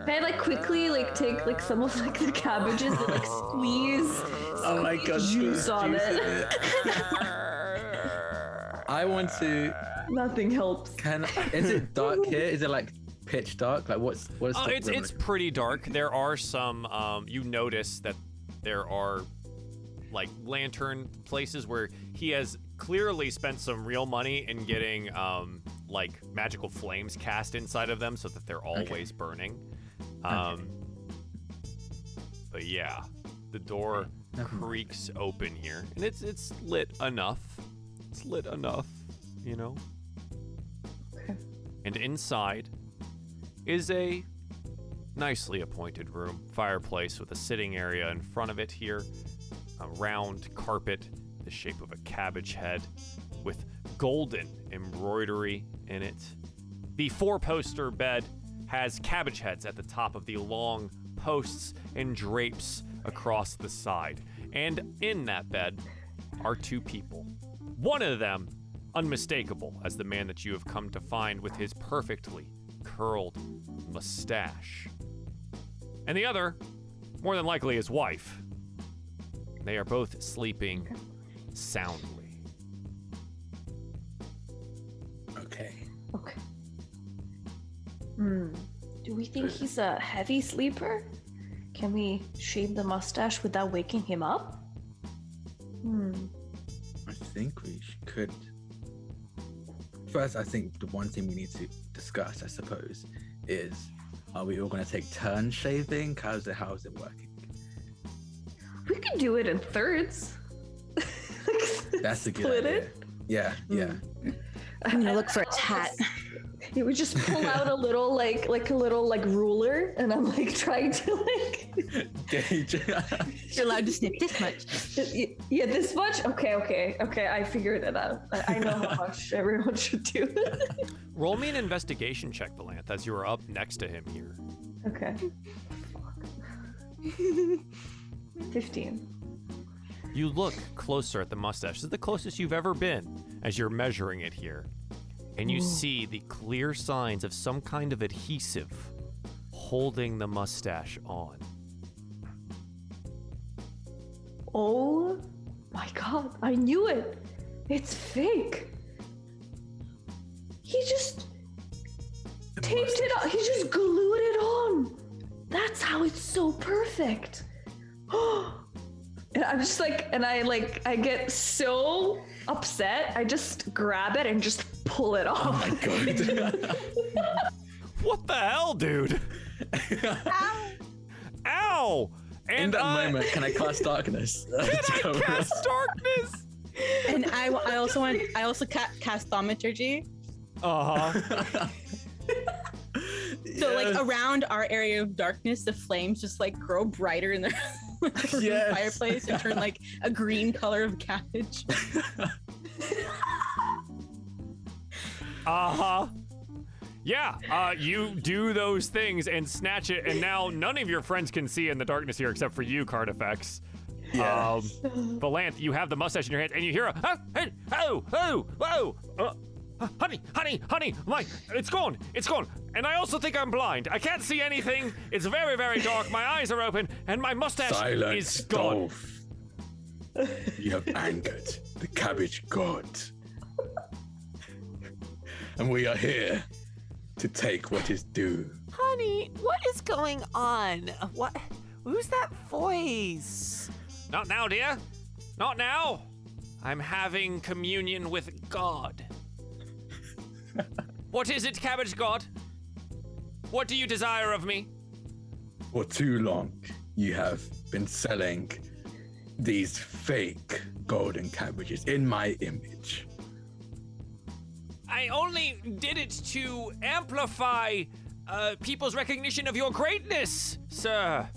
Can I like quickly like take like some of like the cabbages and like squeeze [laughs] Oh my god. juice on juice it? [laughs] I want to. Nothing helps. Can is it dark here? Is it like pitch dark? Like what's what is Oh, the it's it's like? pretty dark. There are some. Um, you notice that there are like lantern places where he has clearly spent some real money in getting um, like magical flames cast inside of them so that they're always burning. Um, But yeah, the door creaks open here, and it's it's lit enough. It's lit enough, you know. Okay. And inside is a nicely appointed room, fireplace with a sitting area in front of it here, a round carpet the shape of a cabbage head with golden embroidery in it. The four-poster bed has cabbage heads at the top of the long posts and drapes across the side. And in that bed are two people. One of them unmistakable as the man that you have come to find with his perfectly curled mustache. And the other, more than likely his wife. They are both sleeping soundly. Okay. Okay. Hmm. Do we think he's a heavy sleeper? Can we shave the mustache without waking him up? Hmm. I think we could. First, I think the one thing we need to discuss, I suppose, is are we all going to take turns shaving? How's it, how's it working? We could do it in thirds. [laughs] That's a good Split idea. it. Yeah, yeah. Hmm. I'm gonna look for a hat. [laughs] You would just pull out a little like like a little like ruler, and I'm like trying to like Gauge. [laughs] You're allowed to snip this much. yeah this much. Okay, okay, okay. I figured it out. I, I know how much [laughs] everyone should do. [laughs] Roll me an investigation check, Valanth, as you are up next to him here. okay. Fifteen. You look closer at the mustache. This is the closest you've ever been as you're measuring it here. And you mm. see the clear signs of some kind of adhesive holding the mustache on. Oh my god! I knew it. It's fake. He just taped it on. He just glued it on. That's how it's so perfect. [gasps] and I'm just like, and I like, I get so upset. I just grab it and just pull it off. Oh my god. [laughs] What the hell, dude? Ow! And In that uh, moment, can I cast [laughs] darkness? can I cast us? darkness? And I, I also want I also ca- cast thaumaturgy. Uh huh. So like around our area of darkness, the flames just like grow brighter in the [laughs] Yes. fireplace and turn like a green color of cabbage. Uh huh. Yeah, uh, you do those things and snatch it, and now none of your friends can see in the darkness here except for you, Carnifex. Yeah. Um, Valanth, you have the mustache in your hand, and you hear a ah, hey, oh, oh, whoa, uh, uh, honey, honey, honey, my, it's gone, it's gone. And I also think I'm blind. I can't see anything. It's very, very dark. My eyes are open, and my mustache Silence, is gone. Dolph. You have angered the cabbage god. And we are here to take what is due. Honey, what is going on? What? Who's that voice? Not now, dear. Not now. I'm having communion with God. [laughs] what is it, Cabbage God? What do you desire of me? For too long, you have been selling these fake golden cabbages in my image. I only did it to amplify uh, people's recognition of your greatness, sir.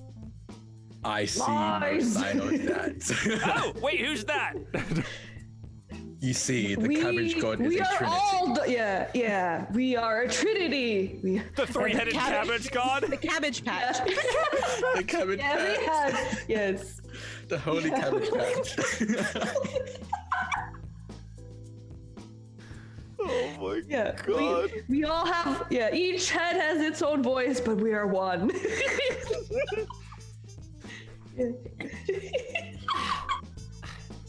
I see no Lies. sign of that. [laughs] Oh, wait, who's that? you see, the we, cabbage god is we a are trinity. all the, yeah yeah we are a trinity we, the three-headed cabbage. cabbage god? The cabbage patch. [laughs] the cabbage yeah we patch. had yes The holy cabbage [laughs] patch. Oh my yeah we, we all have yeah each head has its own voice but we are one [laughs]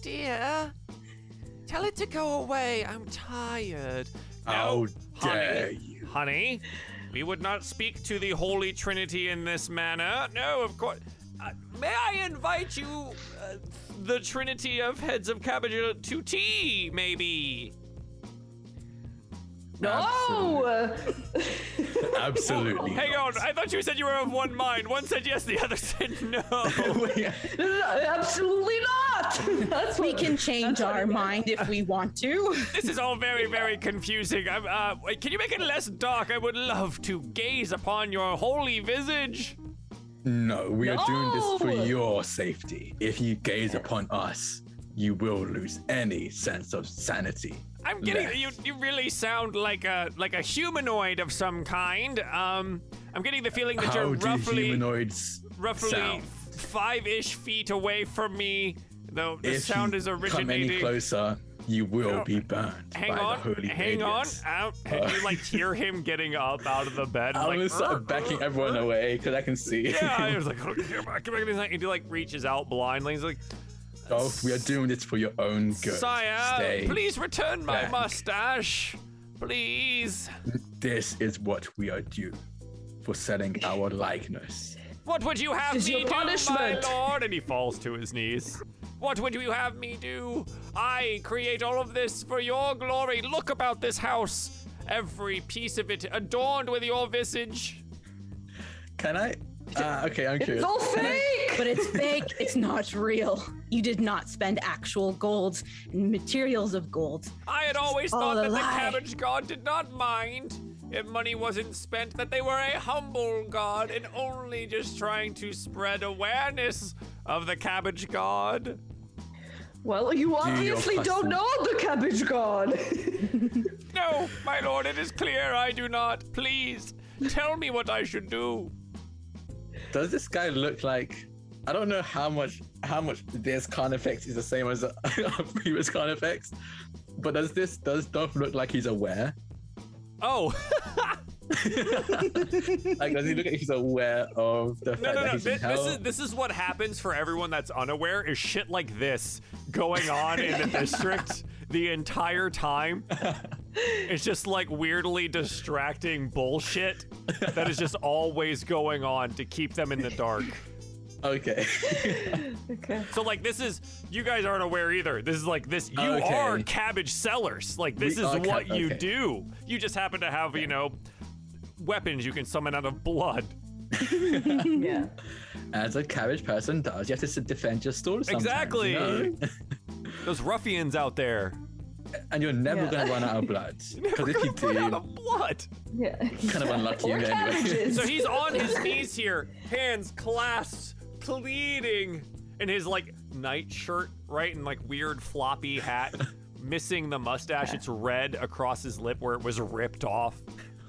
Dear, tell it to go away. I'm tired. How honey. dare you? Honey, we would not speak to the Holy Trinity in this manner. No, of course. Uh, may I invite you, uh, the Trinity of Heads of Cabbage, to tea, maybe? No Absolutely. [laughs] Hang on, I thought you said you were of one mind. One said yes, the other said no. [laughs] absolutely not [laughs] that's We what can change our mind if we want to. this is all very, very confusing. I'm, uh, can you make it less dark? I would love to gaze upon your holy visage. No, we are doing this for your safety. If you gaze upon us, you will lose any sense of sanity. I'm getting left. you. You really sound like a like a humanoid of some kind. Um, I'm getting the feeling that How you're roughly humanoids roughly five-ish feet away from me. Though the if sound you is come any closer, you will No. be burned Hang by on, the holy hang on. Out, and you like hear him getting up out of the bed. I'm like, gonna start backing everyone away because I can see. Yeah, I was like, "Oh, get back, get back. And he like reaches out blindly. He's like, oh, we are doing this for your own good. Sire, Stay. please return my back. mustache. Please. This is what we are due for selling our likeness. What would you have Is me your do, my lord? And he falls to his knees. What would you have me do? I create all of this for your glory. Look about this house. Every piece of it adorned with your visage. Can I? Uh, okay, I'm curious. it's all fake But it's fake. It's not real. You did not spend actual golds and materials of gold. I had always all thought a that the cabbage god did not mind if money wasn't spent, that they were a humble god and only just trying to spread awareness of the cabbage god. well you obviously don't know the cabbage god No, my lord, it is clear I do not. Please, tell me what I should do. Does this guy look like? I don't know how much how much this Carnifex is the same as our [laughs] previous effects, but does this does Dolph look like he's aware? Oh, [laughs] Like does he look like he's aware of the fact no, no, that no. he's This, in hell? this is this is what happens for everyone that's unaware. Is shit like this going on in the [laughs] district the entire time? It's just like weirdly distracting bullshit that is just always going on to keep them in the dark. Okay. [laughs] okay So like this is you guys aren't aware either. This is like this you Okay. are cabbage sellers. Like this We is are ca- what you okay. do. You just happen to have, you know, weapons you can summon out of blood. [laughs] yeah As a cabbage person does, you have to defend your store. Exactly. you know? Those ruffians out there. And you're never Yeah. gonna run out of blood. [laughs] Because if you Run out do, of blood. Yeah. kind of unlucky Or anyway. cabbages. So he's on his knees here, hands clasped, pleading, in his like nightshirt, right, and like weird floppy hat, [laughs] missing the mustache. It's red across his lip where it was ripped off.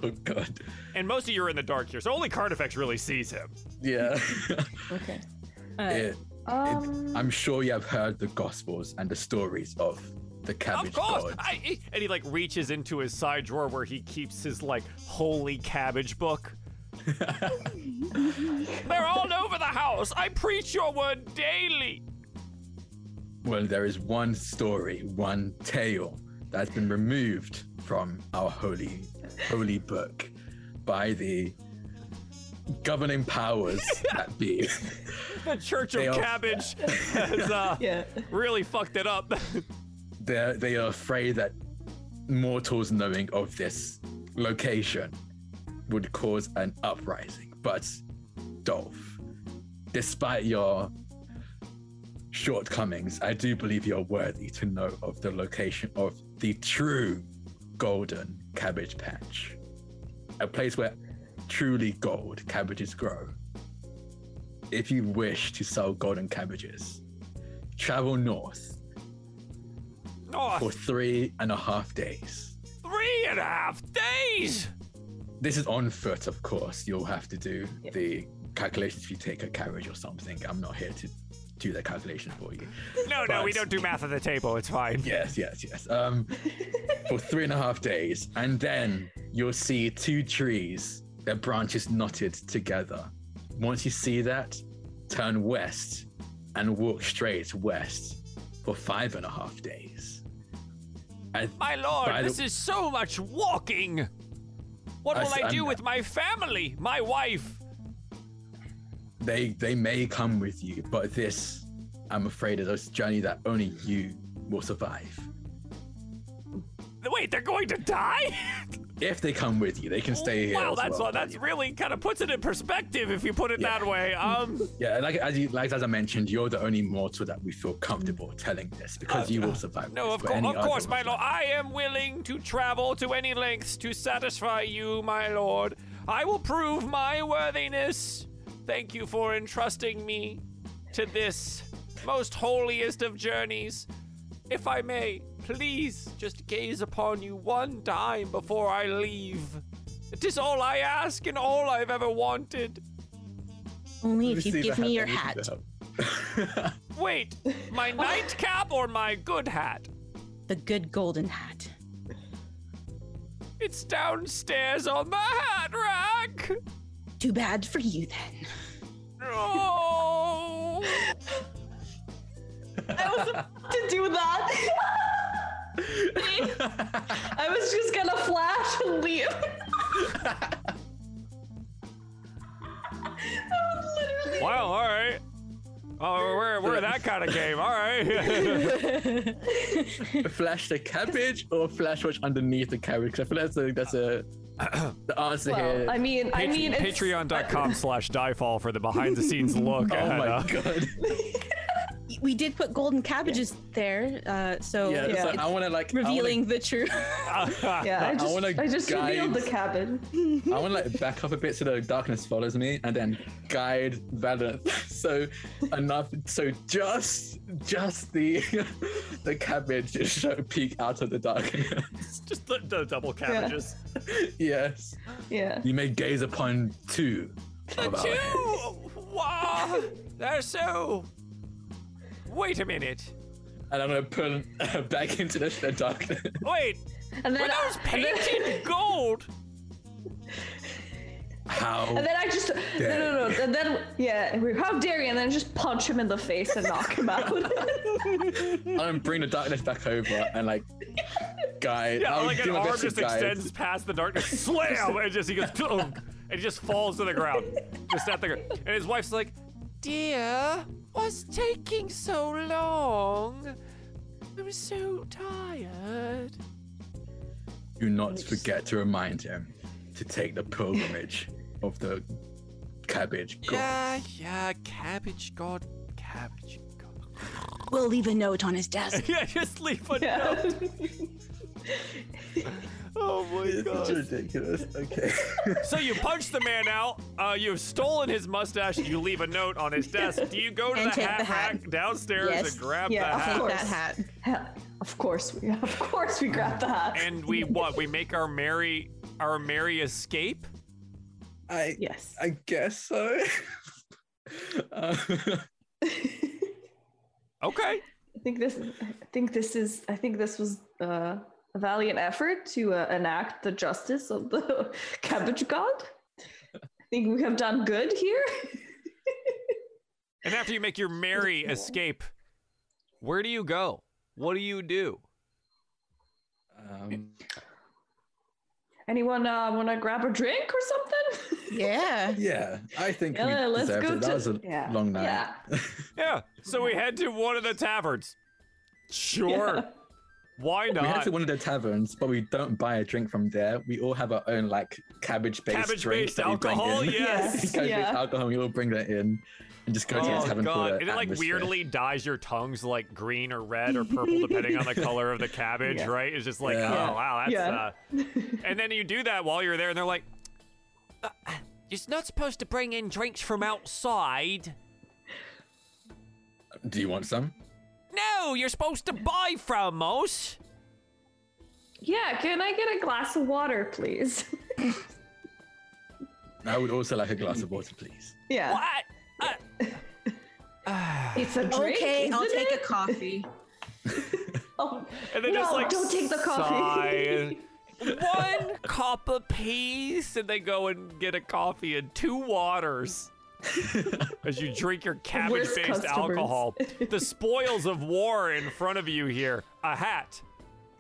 oh god. And most of you are in the dark here, so only Carnifex really sees him. Yeah. [laughs] Okay. Uh, It- it- Um, I'm sure you have heard the gospels and the stories of the cabbage of course, god. I, and he like reaches into his side drawer where he keeps his like holy cabbage book. [laughs] They're all over the house. I preach your word daily. Well, there is one story, one tale that has been removed from our holy, holy book by the governing powers [laughs] that be. The Church of They are- Cabbage [laughs] has uh, yeah. really fucked it up. They're, they are afraid that mortals knowing of this location would cause an uprising. But, Dolph, despite your shortcomings, I do believe you're worthy to know of the location of the true golden cabbage patch. A place where truly gold cabbages grow. If you wish to sell golden cabbages, travel north Oh, for three and a half days. three and a half days. This is on foot, of course. You'll have to do the calculations if you take a carriage or something. I'm not here to do the calculation for you. No, no, we don't do math at the table. It's fine. Yes, yes, yes. Um, for three and a half days, and then you'll see two trees, their branches knotted together. Once you see that, turn west and walk straight west for five and a half days. And My lord, this is so much walking. What I will s- I do I'm- with my family, my wife? they they may come with you, but this, I'm afraid, is a journey that only you will survive. Wait, they're going to die? [laughs] If they come with you, they can stay here. wow, that's well. that's really kind of puts it in perspective if you put it Yeah. that way. Um, [laughs] Yeah, like as you like as I mentioned, you're the only mortal that we feel comfortable telling this because you will survive. no, this, of, course, of course, my lord. I am willing to travel to any lengths to satisfy you, my lord. I will prove my worthiness. Thank you for entrusting me to this most holiest of journeys. If I may, please just gaze upon you one time before I leave. It is all I ask and all I've ever wanted. only if you see give I me your have hat. anything to help. Wait, my nightcap or my good hat? The good golden hat. It's downstairs on the hat rack. Too bad for you then. No. Oh. [laughs] I was about to do that. [laughs] [laughs] I was just gonna flash and leave. [laughs] I was literally. Well, all right. Oh, we're, we're that kind of game. All right. [laughs] flash the cabbage or flash what's underneath the cabbage? 'Cause I feel that's a that's a the answer here. I mean, I mean, Patreon.com slash diefall for the behind the scenes look oh at my uh, god. We did put golden cabbages there, uh, so Yeah, Yeah. so it's I want to like I wanna- revealing the [laughs] truth. Yeah, I I just, wanna I, just revealed the cabin. [laughs] I want to like back up a bit so the darkness follows me, and then guide Valanth. [laughs] So enough, so just just the the cabbage just show peek out of the darkness. just the, the double cabbages. yes, Yeah. you may gaze upon two The two. Wow. They're so. Wait a minute. and I'm gonna pull uh, back into the, the darkness. [laughs] Wait. And Were then, those and then, painted [laughs] gold? How? and then I just no no no. And then yeah, we how dare you? And then just punch him in the face and knock him out. [laughs] I'm gonna bring the darkness back over and like guide. Yeah, I'll like an arm just guide. extends past the darkness, slam, and just he goes, "Tung," and he just falls to the ground, just at the ground. And his wife's like, "Dear, what's taking so long? I'm so tired." Do not forget to remind him to take the pilgrimage [laughs] of the cabbage. god. Yeah, yeah, cabbage god, cabbage god. We'll leave a note on his desk. [laughs] yeah, just leave a Yeah. note. [laughs] Oh my It's god. ridiculous. Okay. [laughs] So you punch the man out. Uh, you've stolen his mustache. You leave a note on his desk. Do you go to And the take hat, the hat. rack downstairs Yes. and grab Yeah, the of hat? Take that hat. Of course we of course we grab the hat. And we what? We make our merry our merry escape. I yes. I guess so. uh, [laughs] Okay. [laughs] I think this I think this is I think this was uh, a valiant effort to uh, enact the justice of the [laughs] cabbage god. I think we have done good here. And after you make your merry [laughs] escape, where do you go? What do you do? um, Anyone uh, want to grab a drink or something? Yeah. [laughs] yeah, I think Yeah, we let's go it. That to- was a yeah, long night. yeah. Yeah. So we head to one of the taverns. Sure. Yeah. Why not? We head to one of the taverns, but we don't buy a drink from there. We all have our own like cabbage-based Cabbage drinks based that we bring alcohol, in. [laughs] yes. cabbage-based [laughs] Yeah. alcohol. We all bring that in and just go to the Oh tavern for god! the And it like weirdly dyes your tongues like green or red or purple depending on the color of the cabbage, Yeah. right? It's just like, Yeah. oh wow, that's Yeah. uh And then you do that while you're there and they're like uh, you're not supposed to bring in drinks from outside. Do you want some? No, you're supposed to buy from us. Yeah, can I get a glass of water, please? [laughs] I would also like a glass of water, please. yeah. What? Uh, [sighs] It's a drink. Okay, I'll take it? a coffee. [laughs] Oh, and then no, just like don't take the coffee. sigh and, [laughs] One cup apiece, and they go and get a coffee and two waters. [laughs] As you drink your [laughs] cabbage-based alcohol, [laughs] the spoils of war in front of you here: a hat,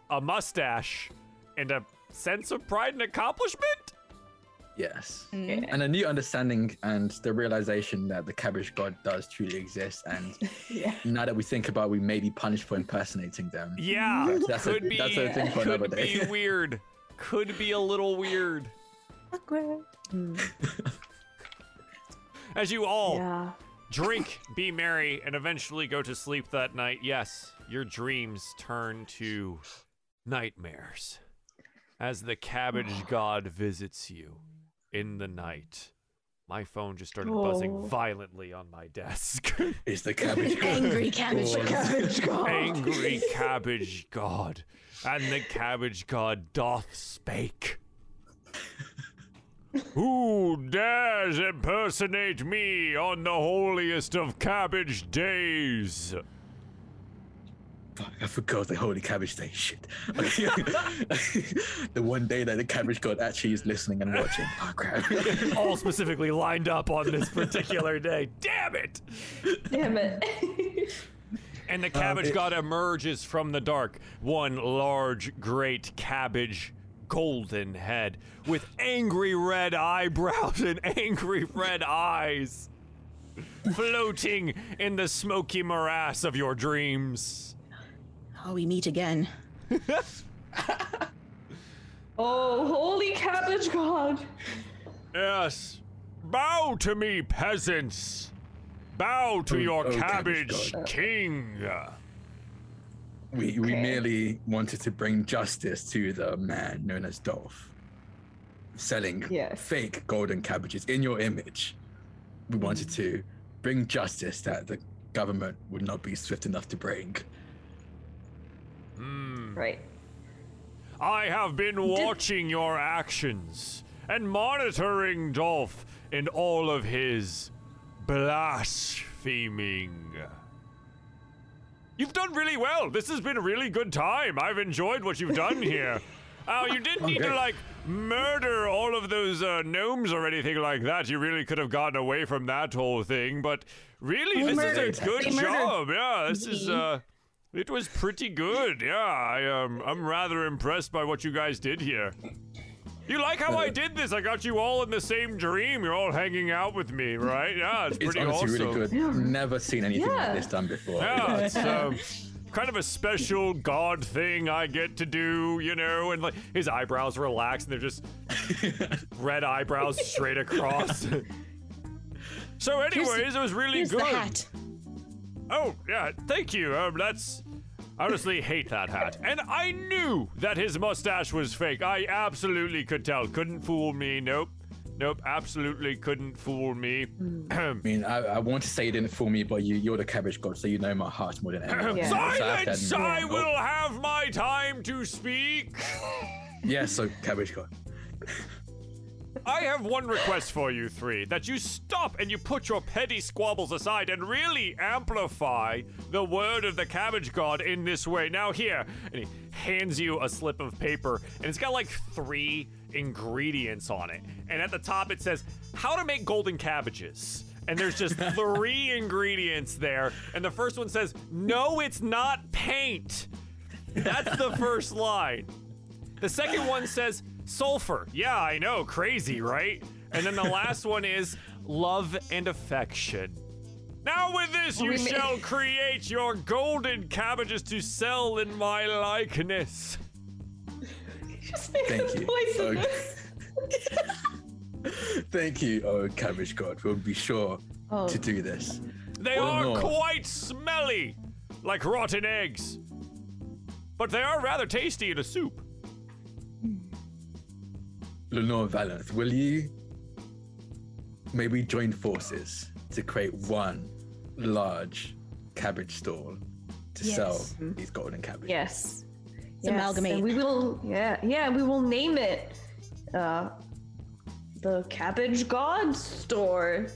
a mustache, and a sense of pride and accomplishment. Yes. Okay. And a new understanding and the realization that the cabbage god does truly exist. And Yeah. now that we think about it, we may be punished for impersonating them. Yeah, That's- that's a- could be. that's a thing for another could day. be weird. Could be a little weird. As you all Yeah. drink, be merry, and eventually go to sleep that night, yes, your dreams turn to nightmares as the cabbage [sighs] god visits you in the night. My phone just started buzzing Oh. violently on my desk. [laughs] Is the cabbage god [laughs] Angry cabbage. Oh, Cabbage god. Angry cabbage god. And the cabbage god doth spake. [laughs] Who dares impersonate me on the holiest of cabbage days? Fuck, I forgot the holy cabbage day. Shit. [laughs] the one day that the cabbage god actually is listening and watching. Oh crap. [laughs] All specifically lined up on this particular day. Damn it! Damn it. And the um, cabbage it- god emerges from the dark, one large, great cabbage golden head with angry red eyebrows and [laughs] angry red eyes, floating in the smoky morass of your dreams. Oh, we meet again. [laughs] oh, holy cabbage god. Yes, bow to me, peasants. Bow to Oh, your oh, cabbage, cabbage god. king. We we merely wanted to bring justice to the man known as Dolph. Selling Yes. fake golden cabbages in your image. We wanted to mm. bring justice that the government would not be swift enough to bring. Hmm. Right. I have been watching your actions and monitoring Dolph in all of his blaspheming. You've done really well. This has been a really good time. I've enjoyed what you've done here. Oh, [laughs] you didn't need to like murder all of those uh, gnomes or anything like that. You really could have gotten away from that whole thing. But really, They this murdered- is a good they murdered job. Yeah, this is uh, it was pretty good. Yeah, I um, I'm rather impressed by what you guys did here. You like how I did this? I got you all in the same dream. You're all hanging out with me, right? Yeah, it's It's pretty honestly awesome. really good. Never seen anything Yeah. like this done before. Yeah, [laughs] it's um, kind of a special god thing I get to do, you know. And like his eyebrows relax, and they're just [laughs] red eyebrows straight across. [laughs] so, anyways, it was really Here's good. the hat. Oh, yeah, thank you. Um, that's. I honestly hate that hat. And I knew that his mustache was fake. I absolutely could tell. Couldn't fool me. Nope. Nope. Absolutely couldn't fool me. Hmm. [clears throat] I mean, I, I want to say you didn't fool me, but you, you're the cabbage god, so you know my heart more than [clears throat] anyone. Yeah. So I Silence! I will have my time to speak. [laughs] Yeah, so cabbage god. [laughs] I have one request for you three that you stop and you put your petty squabbles aside and really amplify the word of the cabbage god in this way. Now, here, and he hands you a slip of paper, and it's got like three ingredients on it. And at the top, it says, How to make golden cabbages. And there's just [laughs] three ingredients there. And the first one says, No, it's not paint. That's the first line. The second one says sulfur. Yeah, I know, crazy, right? And then the [laughs] last one is love and affection. Now with this you shall create your golden cabbages to sell in my likeness. Just make Thank you. voice Okay. [laughs] Thank you, oh cabbage god. We'll be sure Oh. to do this. They Oh, are no. quite smelly, like rotten eggs. But they are rather tasty in a soup. Lenore Valanth, will you maybe join forces to create one large cabbage stall to Yes. sell these golden cabbages? Yes. It's amalgamate. And we will, yeah, yeah, we will name it uh, the Cabbage God Store.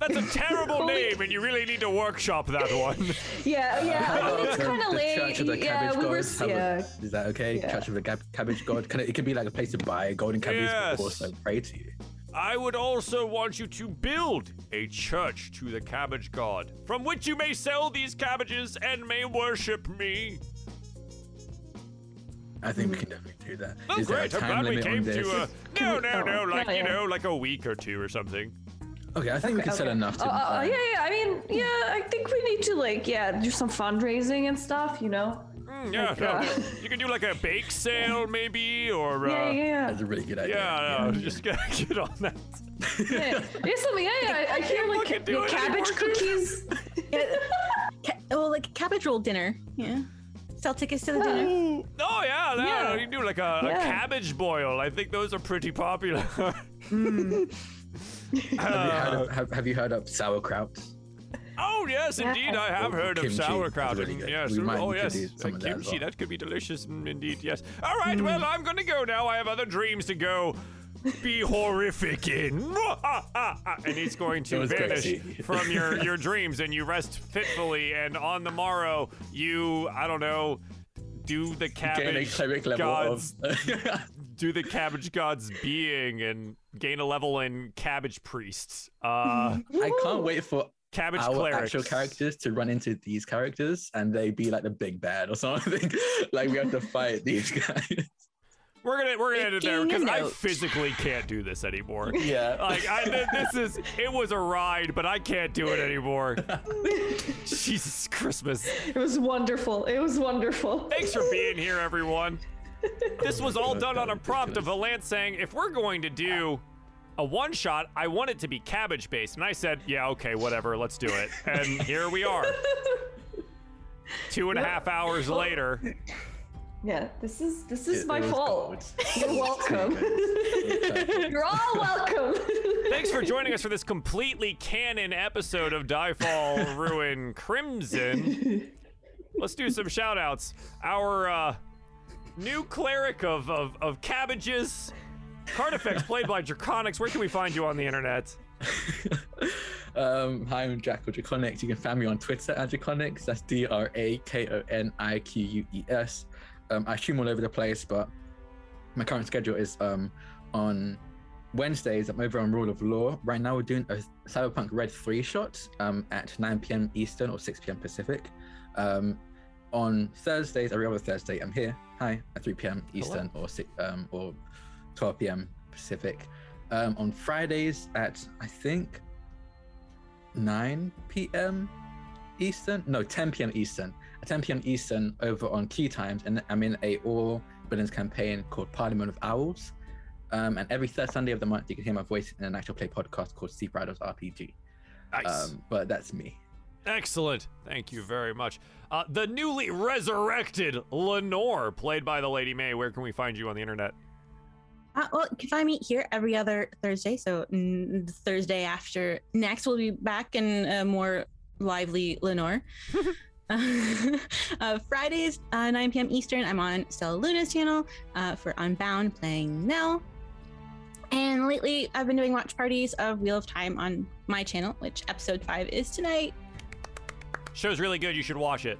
That's a terrible name, and you really need to workshop that [laughs] one. Yeah, oh, yeah. I mean, it's The- kind of late. Church of the yeah, Cabbage we were, God. How would- yeah. Is that okay? Yeah. Church of the Gab- Cabbage God. Can it, it could be like a place to buy golden cabbages, Yes. but also pray to you. I would also want you to build a church to the cabbage god, from which you may sell these cabbages and may worship me. I think we can definitely do that. Oh, Is there a great! I'm time glad we limit on came to. a no, no, no, Oh, like yeah, you know, like a week or two or something. Okay, I think we can sell Okay. enough to. Uh, yeah, yeah. I mean, yeah. I think we need to like, yeah, do some fundraising and stuff. You know. Mm, yeah, Like, no, uh, [laughs] you can do like a bake sale maybe, or uh, Yeah, yeah, That's a really good idea. yeah, no, just get, [laughs] get on that. yeah. yeah. something. Yeah, yeah. I, I hear like fucking do yeah, it cabbage anymore, dude. cookies. [laughs] Ca- well, like cabbage roll dinner. Yeah. Sell tickets to the dinner. Oh yeah, no, Yeah. you can do like a, a cabbage boil. I think those are pretty popular. Have, you heard of, have, have you heard of sauerkraut? Oh yes, indeed, I have Or heard of kimchi. sauerkraut. Really yes, oh yes, do uh, some that kimchi. well. That could be delicious, mm, indeed. Yes. All right, well, I'm gonna go now. I have other dreams to go. Be horrific in, [laughs] and he's going to That vanish crazy. from your [laughs] your dreams, and you rest fitfully. And on the morrow, you I don't know, do the Gain a cabbage cleric level gods of. [laughs] do the cabbage god's being and gain a level in cabbage priests. Uh, I can't wait for cabbage our clerics. actual characters to run into these characters and they be like the big bad or something. [laughs] like we have to fight these [laughs] guys. We're gonna we're gonna end it there because a I note. physically can't do this anymore. Yeah. [laughs] Like I, this is it was a ride, but I can't do it anymore. Jesus Christmas! It was wonderful. It was wonderful. Thanks for being here, everyone. This was all done on a prompt of Valanth saying, if we're going to do a one shot, I want it to be cabbage based, and I said, yeah, okay, whatever, let's do it. And here we are. [laughs] Two and a half hours later. Yeah, this is this is It- my it fault. gold. [laughs] You're welcome. [laughs] You're all welcome. Thanks for joining us for this completely canon episode of Diefall Ruin Crimson. Let's do some shout outs. Our uh, new cleric of, of, of cabbages, Carnifex, played by Drakoniques. Where can we find you on the internet? [laughs] um, hi, I'm Jackal Drakoniques. You can find me on Twitter at Drakoniques. That's D R A K O N I Q U E S. Um, I stream all over the place, but my current schedule is um, on Wednesdays. I'm over on Rule of Law. Right now, we're doing a Cyberpunk Red 3 shot um, at 9 p.m. Eastern or 6 p.m. Pacific. Um, on Thursdays, every other Thursday, I'm here. Hi, at 3 p.m. Eastern or 6, um, or 12 p.m. Pacific. Um, on Fridays at I think 9 p.m. Eastern. No, 10 p.m. Eastern. At 10 p.m. Eastern over on Key Times, and I'm in a all villains campaign called Parliament of Owls. Um, and every third Sunday of the month, you can hear my voice in an actual play podcast called Sea Riders RPG. Nice. Um, but that's me. Excellent. Thank you very much. Uh, the newly resurrected Lenore, played by the Lady May. Where can we find you on the internet? Uh, well, you can find me here every other Thursday. So the Thursday after next, we'll be back in a more lively Lenore. [laughs] [laughs] uh, Fridays, uh, 9 p.m. Eastern, I'm on Stella Luna's channel uh, for Unbound playing Nell. And lately, I've been doing watch parties of Wheel of Time on my channel, which episode five is tonight. Show's really good. You should watch it.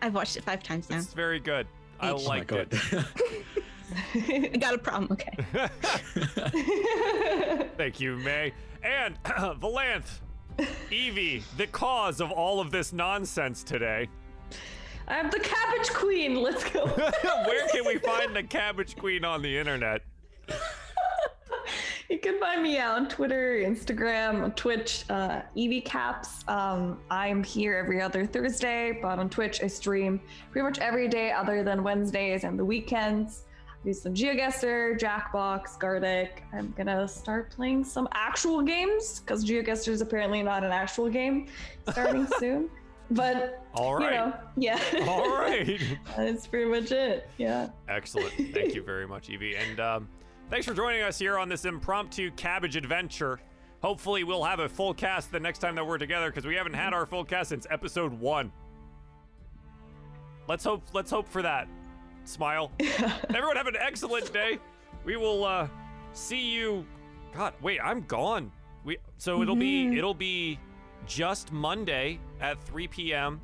I've watched it five times now. It's very good. I Oh liked it. I [laughs] [laughs] got a problem. Okay. [laughs] Thank you, May. And [clears throat] Valanth, Evie, the cause of all of this nonsense today. I'm the cabbage queen. Let's go. Where can we find the Cabbage Queen on the internet? [laughs] You can find me on Twitter, Instagram, Twitch, uh, Evie Caps. Um, I'm here every other Thursday, but on Twitch I stream pretty much every day other than Wednesdays and the weekends. I do some GeoGuessr, Jackbox, Gartic. I'm gonna start playing some actual games because GeoGuessr is apparently not an actual game starting [laughs] soon. But all right, you know, yeah. All right. [laughs] That's pretty much it. Yeah. Excellent. Thank you very much, Evie. And um, thanks for joining us here on this impromptu cabbage adventure. Hopefully, we'll have a full cast the next time that we're together because we haven't had our full cast since episode one. Let's hope. Let's hope for that. Smile. [laughs] Everyone have an excellent day. We will uh, see you. God, wait, I'm gone. We so it'll be it'll be just Monday at 3 p.m.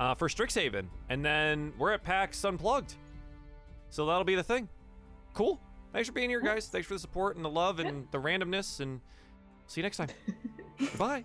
Uh, for Strixhaven, and then we're at PAX Unplugged. So that'll be the thing. Cool. Thanks for being here, guys. Thanks for the support and the love and the randomness, and see you next time. [laughs] Goodbye.